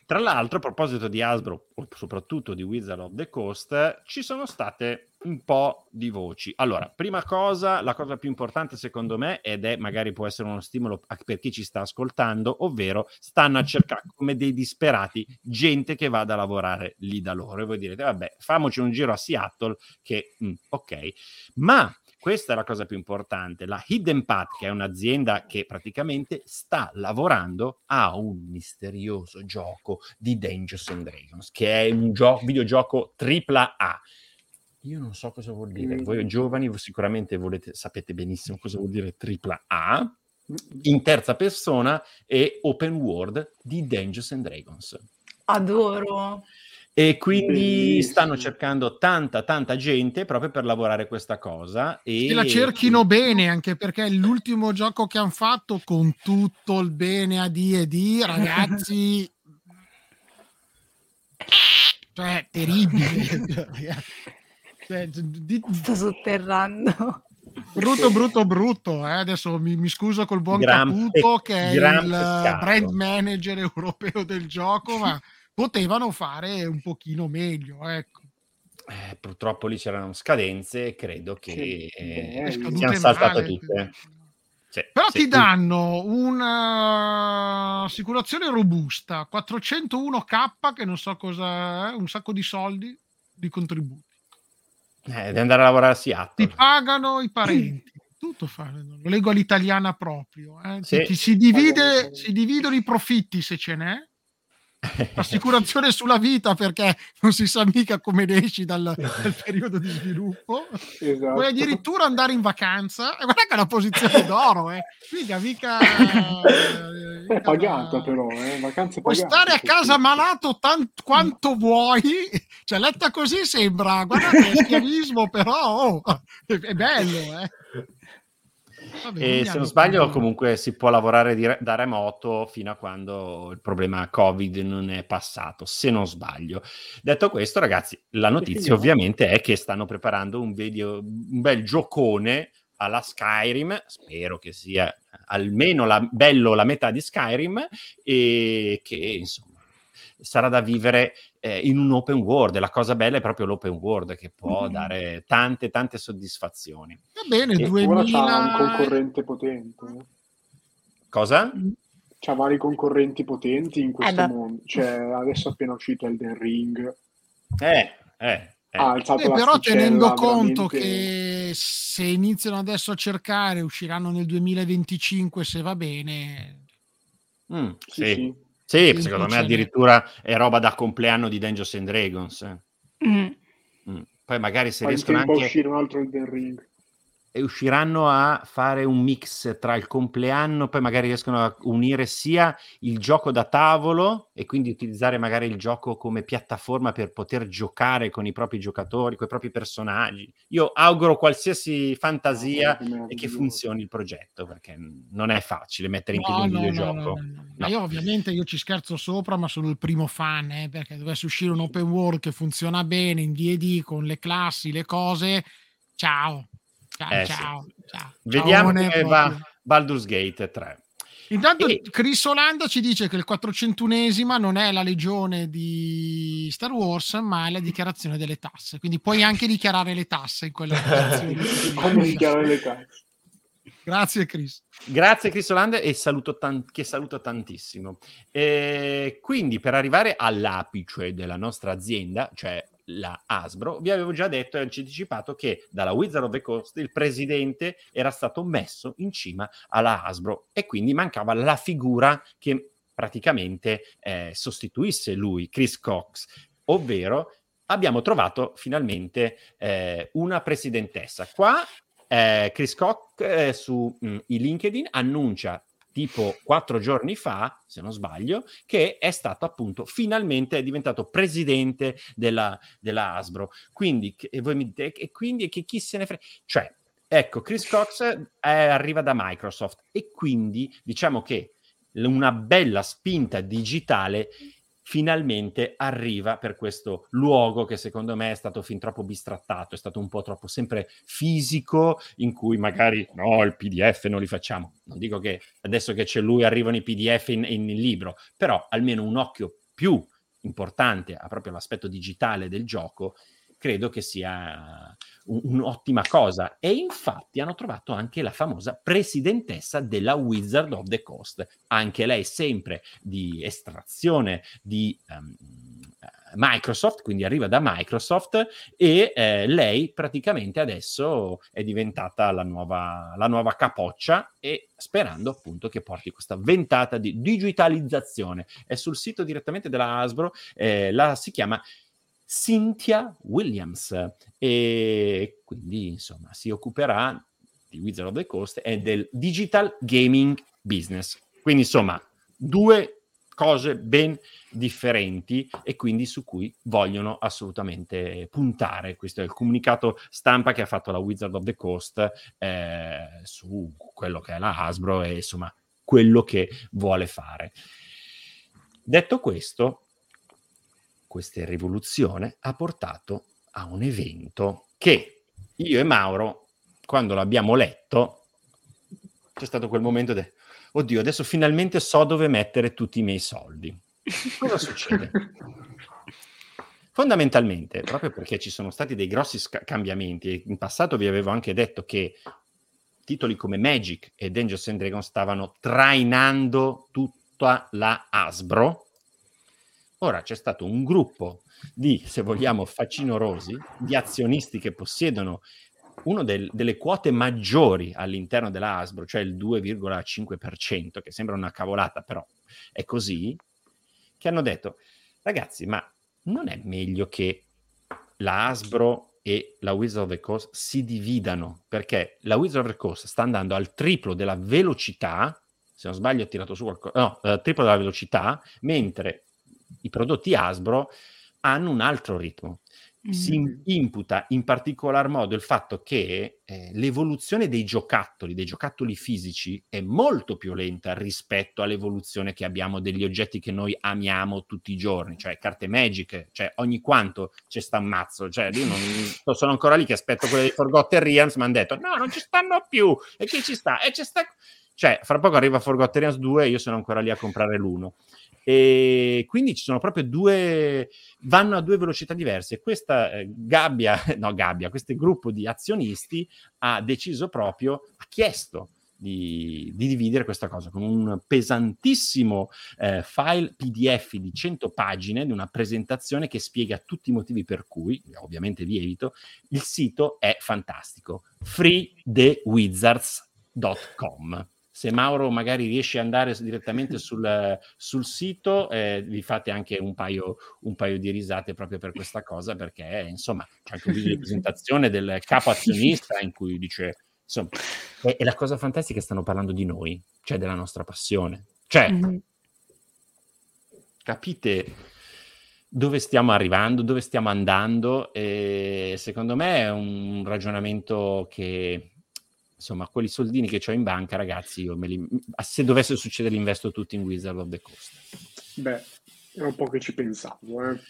Tra l'altro, a proposito di Hasbro, soprattutto di Wizard of the Coast, ci sono state un po' di voci. Allora, prima cosa, la cosa più importante secondo me, ed è magari può essere uno stimolo per chi ci sta ascoltando, ovvero stanno a cercare come dei disperati gente che vada a lavorare lì da loro. E voi direte, vabbè, famoci un giro a Seattle, che mm, ok, ma questa è la cosa più importante. La Hidden Path, che è un'azienda che praticamente sta lavorando a un misterioso gioco di Dungeons and Dragons, che è un gio- videogioco tripla A. Io non so cosa vuol dire. Voi giovani sicuramente volete, sapete benissimo cosa vuol dire tripla A. In terza persona e open world di Dungeons and Dragons. Adoro. E quindi Bellissimo. stanno cercando tanta, tanta gente proprio per lavorare questa cosa. E Che la cerchino bene, anche perché è l'ultimo gioco che hanno fatto con tutto il bene a D&D, ragazzi. cioè, terribile. [LAUGHS] Cioè, di- Sto sotterrando. brutto, brutto, brutto. eh. Adesso mi, mi scuso col buon Gran Caputo, pe- che è gran il peccato. brand manager europeo del gioco, ma potevano fare un pochino meglio. Ecco. Eh, purtroppo lì c'erano scadenze e credo che eh, bello. siano saltate male. tutte. Sì, Però sì. ti danno un'assicurazione robusta, 401k, che non so cosa è, un sacco di soldi di contributi. Eh, devi andare a lavorare a Seattle. Ti pagano i parenti. Tutto fanno. Lo leggo all'italiana proprio. eh. Ti- Sì. ti si, divide, si dividono i profitti se ce n'è. [LAUGHS] Assicurazione sulla vita perché non si sa mica come ne esci dal, dal periodo di sviluppo. Esatto. Puoi addirittura andare in vacanza. E guarda che è una posizione d'oro, eh. Mica, mica. È pagata però, eh? Vacanze Puoi pagate. stare a casa malato tant- quanto vuoi, cioè letta così sembra, guarda che è schiavismo, però oh, è, è bello, eh. Vabbè, E se non sbaglio, comunque si può lavorare di re- da remoto fino a quando il problema Covid non è passato. Se non sbaglio, detto questo, ragazzi, la notizia ovviamente è che stanno preparando un, video, un bel giocone alla Skyrim. Spero che sia almeno la, bello la metà di Skyrim e che insomma sarà da vivere eh, in un open world. La cosa bella è proprio l'open world che può dare tante, tante soddisfazioni. Va bene, E Ora c'ha un 2000... concorrente potente. eh. Cosa? C'ha vari concorrenti potenti in questo beh. mondo. Cioè, adesso è appena uscito Elden Ring. Eh, eh. Eh. Eh, però tenendo conto veramente- che se iniziano adesso a cercare usciranno nel 2025 se va bene Mm, Sì, sì, sì. Sì, Sì, secondo me addirittura è roba da compleanno di Dungeons and Dragons. eh. Mm. Mm. Poi magari se Fa in riescono tempo a anche uscire un altro Elden Ring. E usciranno a fare un mix tra il compleanno, poi magari riescono a unire sia il gioco da tavolo e quindi utilizzare magari il gioco come piattaforma per poter giocare con i propri giocatori, con i propri personaggi. Io auguro qualsiasi fantasia Ah, e che funzioni il progetto, perché non è facile mettere in No, piedi un no, no, videogioco. no, no, no. Ma io ovviamente io ci scherzo sopra, ma sono il primo fan, eh, perché dovesse uscire un open world che funziona bene in D&D con le classi, le cose, ciao. Ciao, Eh, ciao, sì. ciao. Vediamo Ciaone come va Baldur's Gate 3. Intanto E- Chris Olanda ci dice che il 401esima non è la legione di Star Wars, ma è la dichiarazione delle tasse. Quindi puoi anche dichiarare le tasse in quella. Come [LAUGHS] dichiarare le tasse? Grazie Chris. Grazie Cristoland e saluto tan- che saluto tantissimo. E quindi per arrivare all'apice della nostra azienda, cioè la Hasbro, vi avevo già detto e anticipato che dalla Wizard of the Coast il presidente era stato messo in cima alla Hasbro e quindi mancava la figura che praticamente eh, sostituisse lui, Chris Cox, ovvero abbiamo trovato finalmente eh, una presidentessa. Qua eh, Chris Koch eh, su mm, i LinkedIn annuncia tipo quattro giorni fa, se non sbaglio, che è stato appunto finalmente è diventato presidente della, della Hasbro. Quindi, e voi mi dite, e quindi che chi se ne frega? Cioè, ecco, Chris Cox eh, arriva da Microsoft e quindi diciamo che una bella spinta digitale finalmente arriva per questo luogo che secondo me è stato fin troppo bistrattato, è stato un po' troppo sempre fisico, in cui magari no, il PDF non li facciamo. Non dico che adesso che c'è lui arrivano i PDF in, in libro, però almeno un occhio più importante a proprio l'aspetto digitale del gioco credo che sia un'ottima cosa. E infatti hanno trovato anche la famosa presidentessa della Wizard of the Coast, anche lei sempre di estrazione di eh, Microsoft, quindi arriva da Microsoft e eh, lei praticamente adesso è diventata la nuova, la nuova capoccia e sperando appunto che porti questa ventata di digitalizzazione. È sul sito direttamente della Hasbro, eh, la si chiama Cynthia Williams e quindi insomma si occuperà di Wizard of the Coast e del digital gaming business. Quindi insomma due cose ben differenti e quindi su cui vogliono assolutamente puntare. Questo è il comunicato stampa che ha fatto la Wizard of the Coast eh, su quello che è la Hasbro e insomma quello che vuole fare. Detto questo, questa rivoluzione ha portato a un evento che io e Mauro, quando l'abbiamo letto, c'è stato quel momento di, oddio, adesso finalmente so dove mettere tutti i miei soldi. Cosa succede? Fondamentalmente, proprio perché ci sono stati dei grossi sca- cambiamenti, in passato vi avevo anche detto che titoli come Magic e Dungeons and Dragons stavano trainando tutta la Hasbro, Ora c'è stato un gruppo di, se vogliamo, facinorosi, di azionisti che possiedono una delle quote maggiori all'interno della Hasbro, cioè il 2,5%, che sembra una cavolata, però è così, che hanno detto, ragazzi, ma non è meglio che la Hasbro e la Wizard of the Coast si dividano, perché la Wizard of the Coast sta andando al triplo della velocità, se non sbaglio ho tirato su qualcosa, no, eh, triplo della velocità, mentre i prodotti Hasbro hanno un altro ritmo. Si Mm. imputa in particolar modo il fatto che eh, l'evoluzione dei giocattoli, dei giocattoli fisici, è molto più lenta rispetto all'evoluzione che abbiamo degli oggetti che noi amiamo tutti i giorni, cioè carte magiche, cioè ogni quanto c'è sta un mazzo, cioè io non, sono ancora lì che aspetto quelle dei Forgotten Realms, mi hanno detto no, non ci stanno più, e chi ci sta? E c'è sta... Cioè, fra poco arriva Forgotten Realms 2 e io sono ancora lì a comprare l'uno. E quindi ci sono proprio due, vanno a due velocità diverse. Questa eh, gabbia, [LAUGHS] no gabbia, questo gruppo di azionisti ha deciso proprio, ha chiesto di, di dividere questa cosa con un pesantissimo eh, file PDF di 100 pagine di una presentazione che spiega tutti i motivi per cui, ovviamente vi evito, il sito è fantastico. freethewizards.com se Mauro magari riesce ad andare direttamente sul, sul sito, eh, vi fate anche un paio, un paio di risate proprio per questa cosa, perché insomma c'è anche un video di presentazione del capo azionista in cui dice, insomma, e, e la cosa fantastica è che stanno parlando di noi, cioè della nostra passione. Cioè, Mhm. capite dove stiamo arrivando, dove stiamo andando e secondo me è un ragionamento che insomma quei soldini che ho in banca ragazzi io me li, se dovesse succedere li investo tutti in Wizard of the Coast Beh, è un po' che ci pensavo. Eh.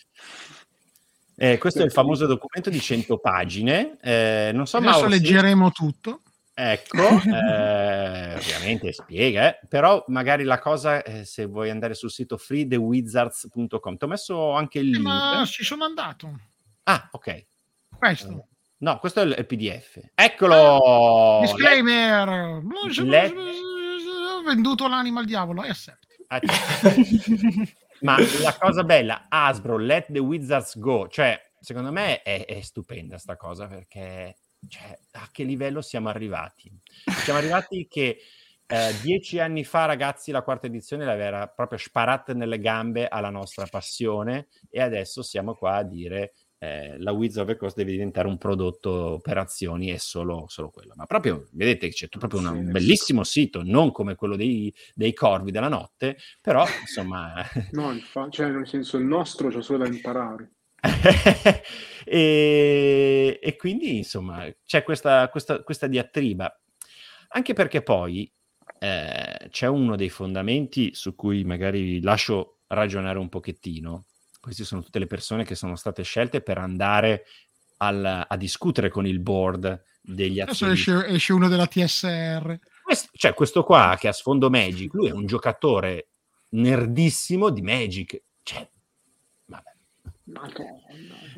Eh, questo è il famoso documento di 100 pagine. Eh, non so, Adesso Mauro, se- leggeremo tutto. Ecco, [LAUGHS] eh, ovviamente spiega, eh, però magari la cosa, eh, se vuoi andare sul sito freethewizards.com, ti ho messo anche il Eh, link. ma ci sono andato. Ah, ok. Questo. No, questo è il PDF. Eccolo! Disclaimer. Let- Ho venduto l'anima al diavolo. E accept. Ah, Ma la cosa bella, Hasbro, Let the Wizards Go, cioè, secondo me è, è stupenda sta cosa perché cioè, a che livello siamo arrivati? Siamo arrivati che eh, dieci anni fa, ragazzi, la quarta edizione l'aveva proprio sparata nelle gambe alla nostra passione e adesso siamo qua a dire eh, la Wizard of the Coast deve diventare un prodotto per azioni e solo, solo quello. Ma proprio, vedete, c'è proprio una- un bellissimo sito, non come quello dei, dei corvi della notte, però [LAUGHS] insomma... No, infa- cioè, nel senso, il nostro c'è solo da imparare. [LAUGHS] e, e quindi insomma c'è questa, questa, questa diatriba anche perché poi eh, c'è uno dei fondamenti su cui magari lascio ragionare un pochettino queste sono tutte le persone che sono state scelte per andare al- a discutere con il board degli Adesso azionisti. esce, esce uno della TSR. questo, cioè questo qua che ha sfondo Magic lui è un giocatore nerdissimo di Magic. Cioè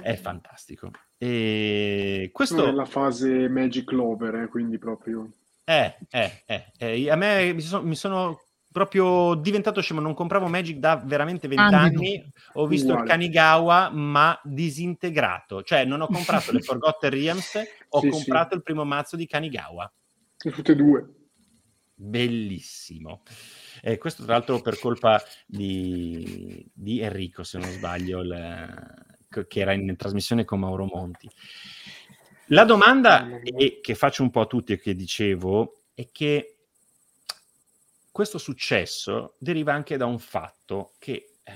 è fantastico. E questo Sono nella fase Magic Lover, eh, quindi proprio... Eh, eh, eh, eh, a me mi sono, mi sono proprio diventato scemo, non compravo Magic da veramente vent'anni, ho visto Uguale. il Kanigawa ma disintegrato, cioè non ho comprato le [LAUGHS] Forgotten Realms, ho Sì, sì. comprato il primo mazzo di Kanigawa. E tutte e due. Bellissimo. Eh, questo tra l'altro per colpa di, di Enrico, se non sbaglio, il- che era in trasmissione con Mauro Monti. La domanda e- che faccio un po' a tutti e che dicevo è che questo successo deriva anche da un fatto che eh,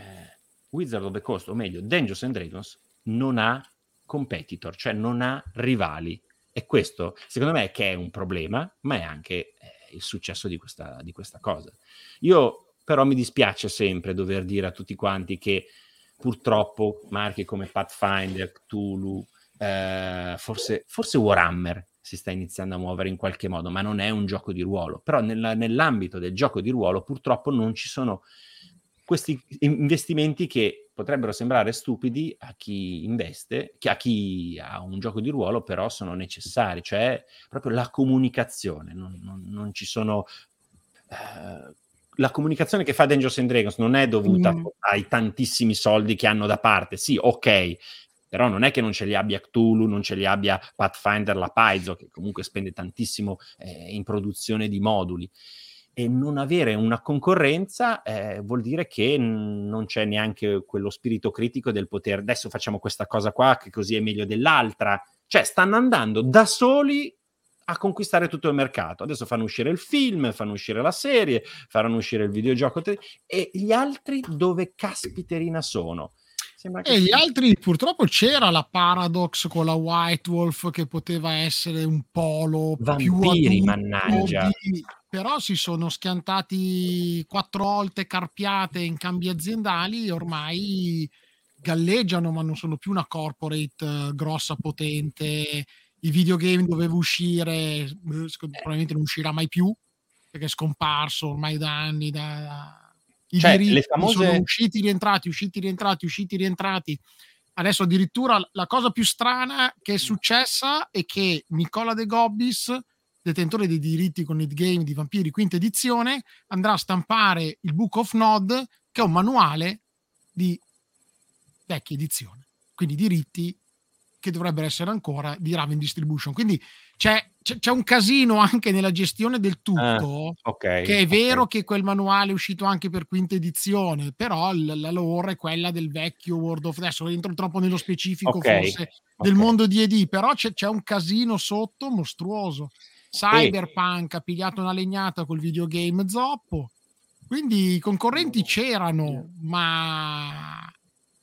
Wizard of the Coast, o meglio Dungeons and Dragons, non ha competitor, cioè non ha rivali. E questo, secondo me, che è un problema, ma è anche eh, il successo di questa, di questa cosa. Io però mi dispiace sempre dover dire a tutti quanti che purtroppo marchi come Pathfinder, Cthulhu, eh, forse, forse Warhammer si sta iniziando a muovere in qualche modo, ma non è un gioco di ruolo. Però nella- nell'ambito del gioco di ruolo purtroppo non ci sono questi investimenti che potrebbero sembrare stupidi a chi investe, che a chi ha un gioco di ruolo, però sono necessari, cioè proprio la comunicazione. Non, non- non ci sono. eh, la comunicazione che fa Dungeons and Dragons non è dovuta Mm. ai tantissimi soldi che hanno da parte. Sì, ok, però non è che non ce li abbia Cthulhu, non ce li abbia Pathfinder, la Paizo, che comunque spende tantissimo eh, in produzione di moduli. E non avere una concorrenza eh, vuol dire che non c'è neanche quello spirito critico del poter adesso facciamo questa cosa qua che così è meglio dell'altra. Cioè, stanno andando da soli a conquistare tutto il mercato. Adesso fanno uscire il film, fanno uscire la serie, faranno uscire il videogioco e gli altri dove caspiterina sono? E gli sia- altri, purtroppo, c'era la Paradox con la White Wolf che poteva essere un polo più Vampiri, adulto mannaggia. di- Però si sono schiantati quattro volte carpiate in cambi aziendali e ormai galleggiano, ma non sono più una corporate eh, grossa, potente. I videogame doveva uscire, eh, secondo- probabilmente non uscirà mai più perché è scomparso ormai da anni. Da, da- I Cioè, diritti famose- sono usciti, rientrati, usciti, rientrati, usciti, rientrati. Adesso addirittura la cosa più strana che è successa è che Nicola De Gobbis, detentore dei diritti con It Game di Vampiri quinta edizione, andrà a stampare il Book of Nod, che è un manuale di vecchia edizione, quindi diritti che dovrebbero essere ancora di Raven Distribution. Quindi c'è, c'è- c'è un casino anche nella gestione del tutto, Ah, ok, che è vero che quel manuale è uscito anche per quinta edizione, però l- la loro è quella del vecchio World of adesso entro troppo nello specifico Ok, forse del mondo di ED, però c'è, c'è un casino sotto mostruoso. Cyberpunk ha pigliato una legnata col videogame Zoppo. Quindi i concorrenti c'erano, ma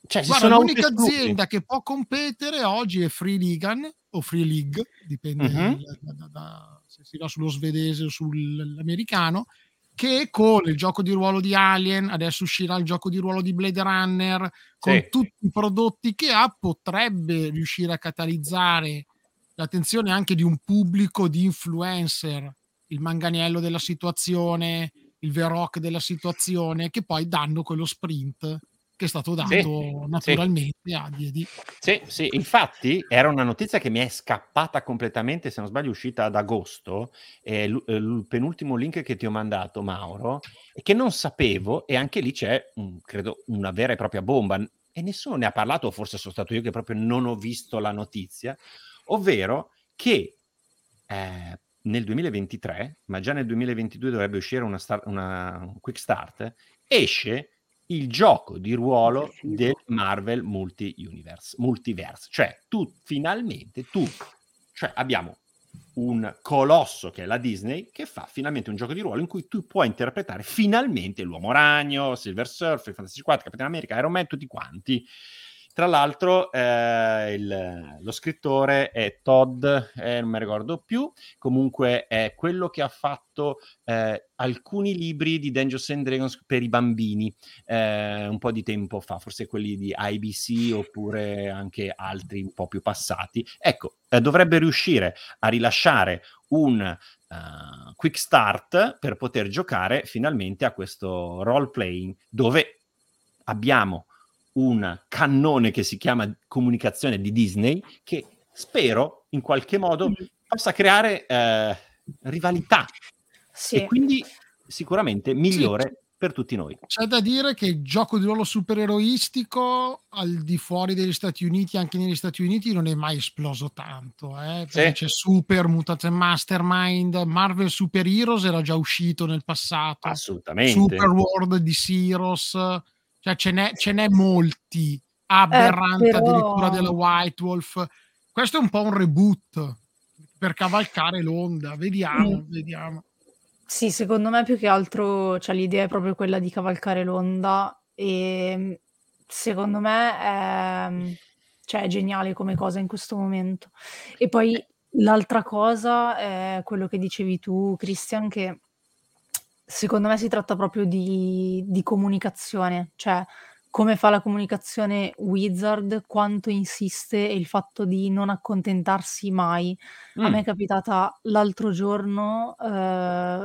Cioè, si Guarda, sono l'unica azienda che può competere oggi è Free Ligan o Free League, dipende Mhm. da- da- da- se si va sullo svedese o sull'americano, che con il gioco di ruolo di Alien, adesso uscirà il gioco di ruolo di Blade Runner, con Sì. tutti i prodotti che ha, potrebbe riuscire a catalizzare l'attenzione anche di un pubblico di influencer, il manganiello della situazione, il Veroc della situazione, che poi danno quello sprint che è stato dato Sì, naturalmente a D&D. Sì, sì, infatti era una notizia che mi è scappata completamente, se non sbaglio è uscita ad agosto, è l- eh, il penultimo link che ti ho mandato Mauro, e che non sapevo e anche lì c'è, un- credo, una vera e propria bomba e nessuno ne ha parlato, o forse sono stato io che proprio non ho visto la notizia, ovvero che eh, nel 2023, ma già nel 2022 dovrebbe uscire una, star- una un quick start, esce il gioco di ruolo del Marvel Multi-Universe, Multiverse. Cioè, tu finalmente, tu, cioè abbiamo un colosso che è la Disney che fa finalmente un gioco di ruolo in cui tu puoi interpretare finalmente l'Uomo Ragno, Silver Surfer, Fantasy 4, Capitano America, Iron Man, tutti quanti. Tra l'altro, eh, il- lo scrittore è Todd, eh, non mi ricordo più, comunque è quello che ha fatto eh, alcuni libri di Dungeons and Dragons per i bambini eh, un po' di tempo fa, forse quelli di IBC oppure anche altri un po' più passati. Ecco, eh, dovrebbe riuscire a rilasciare un eh, quick start per poter giocare finalmente a questo role playing dove abbiamo un cannone che si chiama comunicazione di Disney che spero in qualche modo possa creare eh, rivalità e quindi sicuramente migliore per tutti noi. C'è da dire che il gioco di ruolo supereroistico al di fuori degli Stati Uniti, anche negli Stati Uniti, non è mai esploso tanto. Eh? Sì. C'è Super, Mutant Mastermind, Marvel Super Heroes era già uscito nel passato. Assolutamente. Super World di Heroes, cioè ce n'è, ce n'è molti. Aberrant Eh, però- addirittura della White Wolf. Questo è un po' un reboot per cavalcare l'onda. Vediamo, Mm. vediamo. Sì, secondo me più che altro cioè, l'idea è proprio quella di cavalcare l'onda e secondo me è, cioè, è geniale come cosa in questo momento. E poi l'altra cosa è quello che dicevi tu, Christian, che secondo me si tratta proprio di, di comunicazione, cioè come fa la comunicazione Wizard, quanto insiste e il fatto di non accontentarsi mai. A Mm. me è capitata l'altro giorno eh,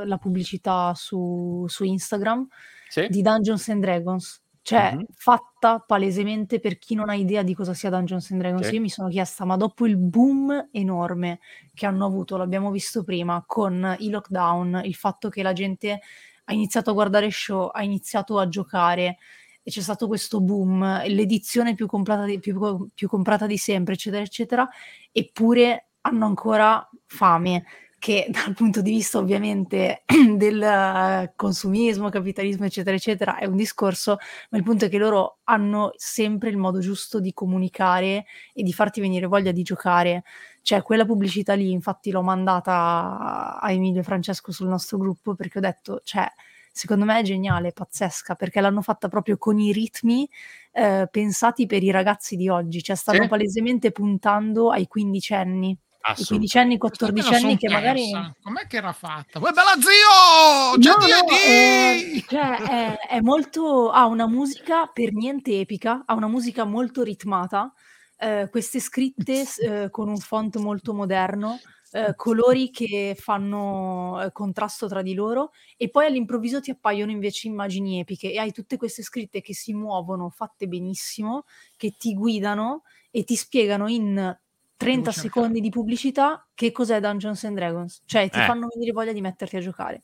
la pubblicità su, su Instagram Sì. di Dungeons and Dragons, cioè Mhm. fatta palesemente per chi non ha idea di cosa sia Dungeons and Dragons. Sì. Io mi sono chiesta, ma dopo il boom enorme che hanno avuto, l'abbiamo visto prima, con i lockdown, il fatto che la gente ha iniziato a guardare show, ha iniziato a giocare e c'è stato questo boom, l'edizione più comprata di, più, più comprata di sempre, eccetera, eccetera, eppure hanno ancora fame, che [LAUGHS] dal punto di vista ovviamente [CLEARS THROAT] del eh, consumismo, capitalismo, eccetera, eccetera, è un discorso, ma il punto è che loro hanno sempre il modo giusto di comunicare e di farti venire voglia di giocare. Cioè, quella pubblicità lì, infatti, l'ho mandata a Emilio e Francesco sul nostro gruppo perché ho detto, cioè, secondo me è geniale, è pazzesca, perché l'hanno fatta proprio con i ritmi eh, pensati per i ragazzi di oggi, cioè stanno Sì. palesemente puntando ai quindicenni. I quindicenni, quattordicenni che magari... persa. Com'è che era fatta? Uè, bella zio! C'è No, no, eh, cioè, è, è molto, ha una musica per niente epica, ha una musica molto ritmata, eh, queste scritte eh, con un font molto moderno, eh, colori che fanno eh, contrasto tra di loro e poi all'improvviso ti appaiono invece immagini epiche e hai tutte queste scritte che si muovono fatte benissimo, che ti guidano e ti spiegano in 30 cercare. secondi di pubblicità che cos'è Dungeons and Dragons, cioè ti Eh. fanno venire voglia di metterti a giocare.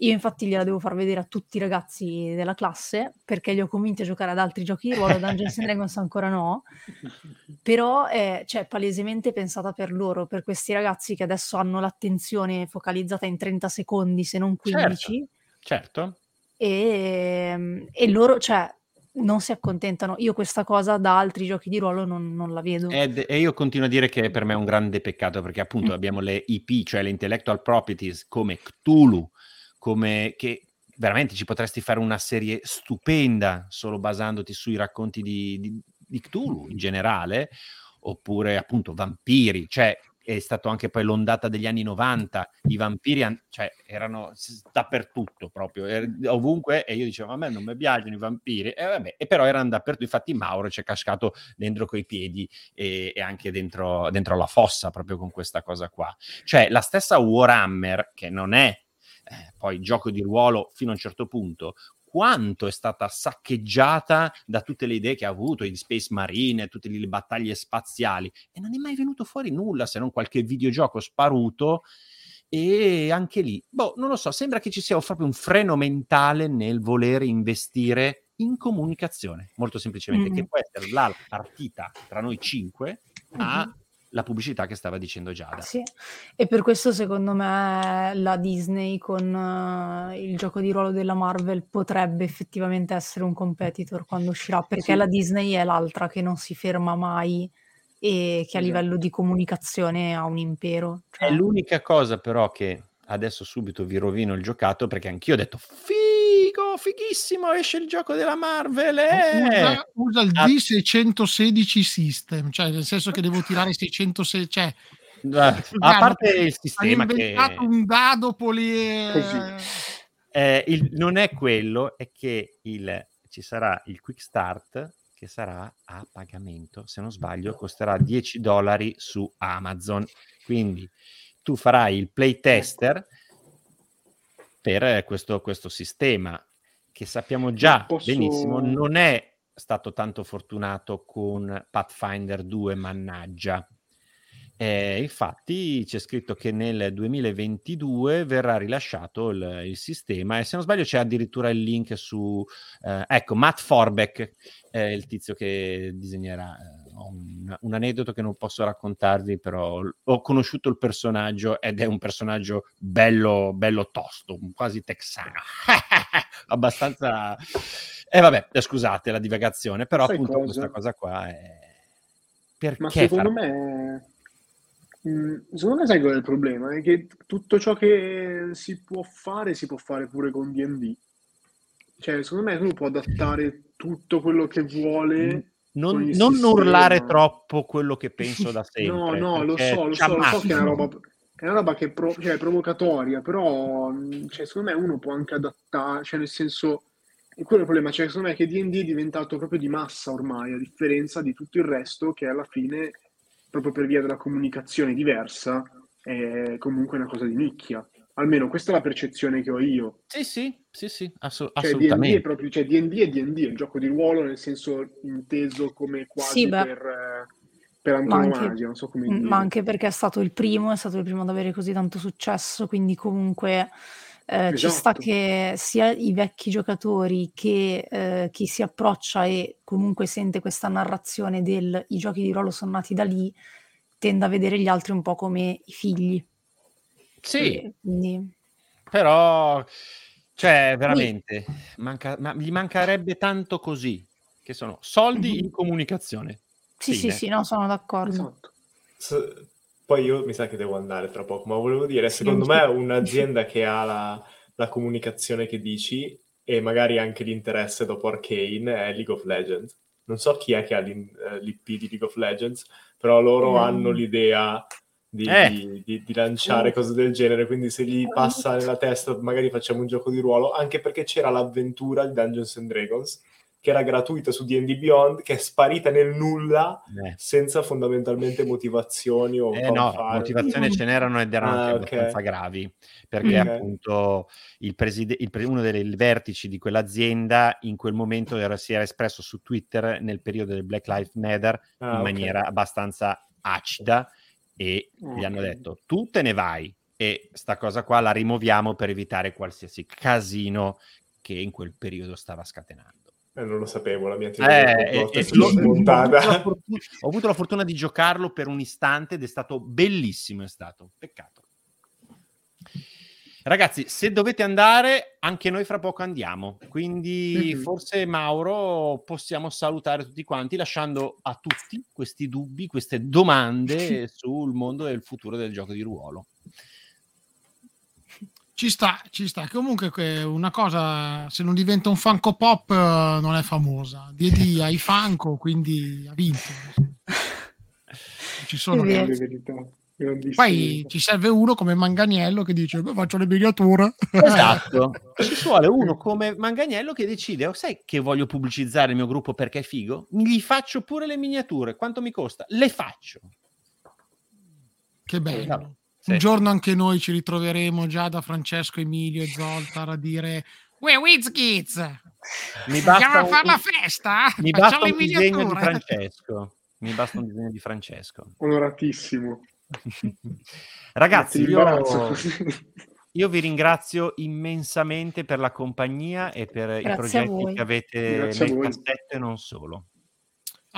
Io infatti gliela devo far vedere a tutti i ragazzi della classe perché li ho convinti a giocare ad altri giochi di ruolo, Dungeons and Dragons [LAUGHS] ancora no, però è cioè, palesemente pensata per loro, per questi ragazzi che adesso hanno l'attenzione focalizzata in 30 secondi se non 15 Certo. e, e loro cioè, non si accontentano. Io questa cosa da altri giochi di ruolo non, non la vedo. Ed- e io continuo a dire che per me è un grande peccato perché appunto Mm. abbiamo le IP, cioè le intellectual properties come Cthulhu, come che veramente ci potresti fare una serie stupenda solo basandoti sui racconti di, di, di Cthulhu in generale, oppure appunto vampiri, cioè è stato anche poi l'ondata degli anni 90, i vampiri an- cioè, erano dappertutto proprio, er- ovunque, e io dicevo, a me non mi piacciono i vampiri, e, vabbè, e però erano dappertutto, infatti Mauro ci è cascato dentro coi piedi e, e anche dentro, dentro la fossa proprio con questa cosa qua. Cioè la stessa Warhammer, che non è eh, poi gioco di ruolo fino a un certo punto, quanto è stata saccheggiata da tutte le idee che ha avuto, i Space Marine, tutte le battaglie spaziali, e non è mai venuto fuori nulla se non qualche videogioco sparuto. E anche lì, boh, non lo so, sembra che ci sia proprio un freno mentale nel voler investire in comunicazione, molto semplicemente, Mm. che può essere la partita tra noi cinque a Mhm. La pubblicità che stava dicendo Giada. Sì, e per questo secondo me la Disney con eh, il gioco di ruolo della Marvel potrebbe effettivamente essere un competitor quando uscirà, perché Sì. la Disney è l'altra che non si ferma mai e che a Esatto. livello di comunicazione ha un impero. È Cioè, l'unica cosa però che adesso subito vi rovino il giocato perché anch'io ho detto figo, fighissimo, esce il gioco della Marvel. eh!" Usa, usa il Ah, D616 system, cioè nel senso che devo [LAUGHS] tirare 606, cioè a [LAUGHS] parte il hanno sistema che inventato un dado poli Così. eh, il- non è quello, è che il- ci sarà il quick start che sarà a pagamento, se non sbaglio costerà 10 dollari su Amazon. Quindi tu farai il playtester per eh, questo, questo sistema che sappiamo già posso- benissimo non è stato tanto fortunato con Pathfinder 2, mannaggia. Eh, infatti c'è scritto che nel 2022 verrà rilasciato il, il sistema e se non sbaglio c'è addirittura il link su eh, ecco Matt Forbeck è il tizio che disegnerà eh, ho un, un aneddoto che non posso raccontarvi però ho conosciuto il personaggio ed è un personaggio bello bello tosto quasi texano [LAUGHS] abbastanza e vabbè eh, scusate la divagazione però Sai appunto cosa? questa cosa qua è perché Ma secondo far- me, mh, secondo me sai qual è il problema? È che tutto ciò che si può fare si può fare pure con D&D. Cioè, secondo me uno può adattare tutto quello che vuole non, non urlare troppo quello che penso da [LAUGHS] sempre. No, no, lo so, lo so, lo so che è una roba, è una roba che è, pro- cioè, è provocatoria, però mh, cioè, secondo me uno può anche adattare, cioè nel senso, e quello è il problema, cioè secondo me che D&D è diventato proprio di massa ormai, a differenza di tutto il resto che alla fine, proprio per via della comunicazione diversa, è comunque una cosa di nicchia. Almeno questa è la percezione che ho io. Sì, sì, sì, sì, assu- Cioè, D&D è assolutamente. proprio, cioè, D&D è D&D, è un gioco di ruolo nel senso inteso come quasi Sì, beh. per, eh, per Ma anche- antonomasia, non so come dire. ma anche perché è stato il primo, è stato il primo ad avere così tanto successo, quindi comunque eh, ci sta Esatto. che sia i vecchi giocatori che eh, chi si approccia e comunque sente questa narrazione del i giochi di ruolo sono nati da lì, tende a vedere gli altri un po' come i figli. Sì, quindi però, cioè, veramente, manca- ma gli mancherebbe tanto così, che sono soldi in comunicazione. sì, sì, Fine. sì, no, sono d'accordo. Esatto. S- Poi io mi sa che devo andare tra poco, ma volevo dire, Sì, secondo me un'azienda [LAUGHS] che ha la, la comunicazione che dici e magari anche l'interesse dopo Arcane è League of Legends. Non so chi è che ha l'in- eh, l'IP di League of Legends, però loro Mm. hanno l'idea di, Eh. di- di- di lanciare cose del genere, quindi se gli passa nella testa magari facciamo un gioco di ruolo, anche perché c'era l'avventura di Dungeons and Dragons, che era gratuita su D&D Beyond, che è sparita nel nulla Eh. senza fondamentalmente motivazioni o Eh no, motivazioni ce n'erano ed erano Ah, anche ok. abbastanza gravi, perché Ok. appunto il preside- il pre- uno dei vertici di quell'azienda in quel momento era- si era espresso su Twitter nel periodo del Black Lives Matter Ah, in ok. maniera abbastanza acida e gli hanno detto tu te ne vai e sta cosa qua la rimuoviamo per evitare qualsiasi casino che in quel periodo stava scatenando. Eh, non lo sapevo, la mia teoria Eh, è e- stata l'ho- ho, avuto smontata. la fortuna, ho avuto la fortuna di giocarlo per un istante ed è stato bellissimo, è stato peccato. Ragazzi, se dovete andare, anche noi fra poco andiamo. Quindi Mhm. forse Mauro possiamo salutare tutti quanti lasciando a tutti questi dubbi, queste domande sul mondo del futuro del gioco di ruolo. Ci sta, ci sta. Comunque que- una cosa, se non diventa un Funko Pop eh, non è famosa. D&D [LAUGHS] ai Funko, quindi ha vinto. [LAUGHS] Ci sono È vero. Poi ci serve uno come Manganiello che dice: Beh, faccio le miniature. [LAUGHS] Esatto, [LAUGHS] ci vuole uno come Manganiello che decide: oh, sai che voglio pubblicizzare il mio gruppo perché è figo? Gli faccio pure le miniature. Quanto mi costa? Le faccio. Che bello. No, Un giorno anche noi ci ritroveremo già da Francesco, Emilio e Zoltar a dire: Uè, Wizkids! Mi Andiamo basta a un- fare la festa? Mi Facciamo basta le un disegno di. Francesco. Mi basta un disegno di Francesco. Onoratissimo. [LAUGHS] Ragazzi, io, [LAUGHS] io vi ringrazio immensamente per la compagnia e per i Grazie a progetti che avete Grazie a nel cassetto e non solo.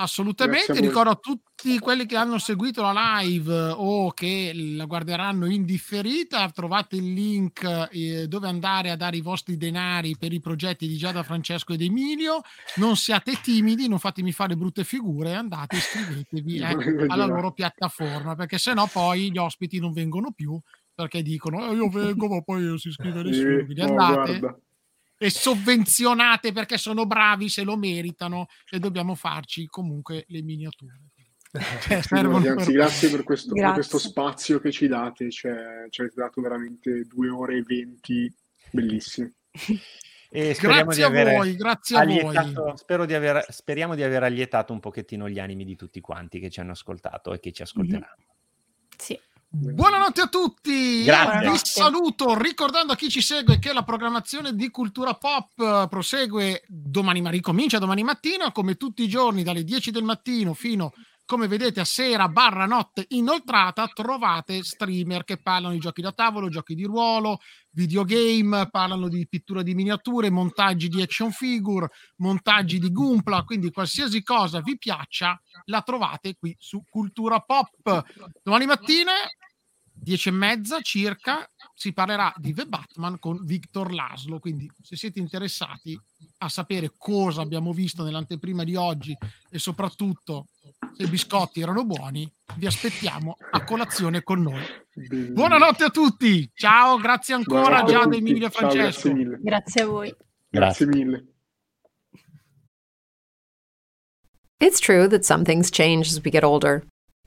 Assolutamente, ricordo a tutti quelli che hanno seguito la live o che la guarderanno in differita, trovate il link eh, dove andare a dare i vostri denari per i progetti di Giada, Francesco ed Emilio. Non siate timidi, non fatemi fare brutte figure, andate iscrivetevi [LAUGHS] eh, alla loro piattaforma, perché sennò poi gli ospiti non vengono più perché dicono "Eh, io vengo ma poi si iscrive nessuno, Eh, quindi andate guarda. E sovvenzionate perché sono bravi, se lo meritano e dobbiamo farci comunque le miniature. Cioè, servono Anzi, per- grazie per questo, per Grazie. questo spazio che ci date, cioè, ci avete dato veramente due ore e venti bellissime. E speriamo Grazie di a voi, grazie a voi. spero di aver, speriamo di aver allietato un pochettino gli animi di tutti quanti che ci hanno ascoltato e che ci ascolteranno. Sì. Buonanotte a tutti, Grazie. Vi saluto ricordando a chi ci segue che la programmazione di Cultura Pop eh, prosegue domani, ma ricomincia domani mattina come tutti i giorni dalle 10 del mattino fino come vedete a sera barra notte inoltrata trovate streamer che parlano di giochi da tavolo, giochi di ruolo, videogame, parlano di pittura di miniature, montaggi di action figure, montaggi di Gumpla, quindi qualsiasi cosa vi piaccia la trovate qui su Cultura Pop. Domani mattina 10 e mezza circa si parlerà di The Batman con Victor Laslo quindi se siete interessati a sapere cosa abbiamo visto nell'anteprima di oggi e soprattutto se i biscotti erano buoni vi aspettiamo a colazione con noi buonanotte a tutti ciao grazie ancora Giada. Emilio e Ciao, Francesco grazie mille. Grazie a voi. Grazie mille. It's true that some things change as we get older.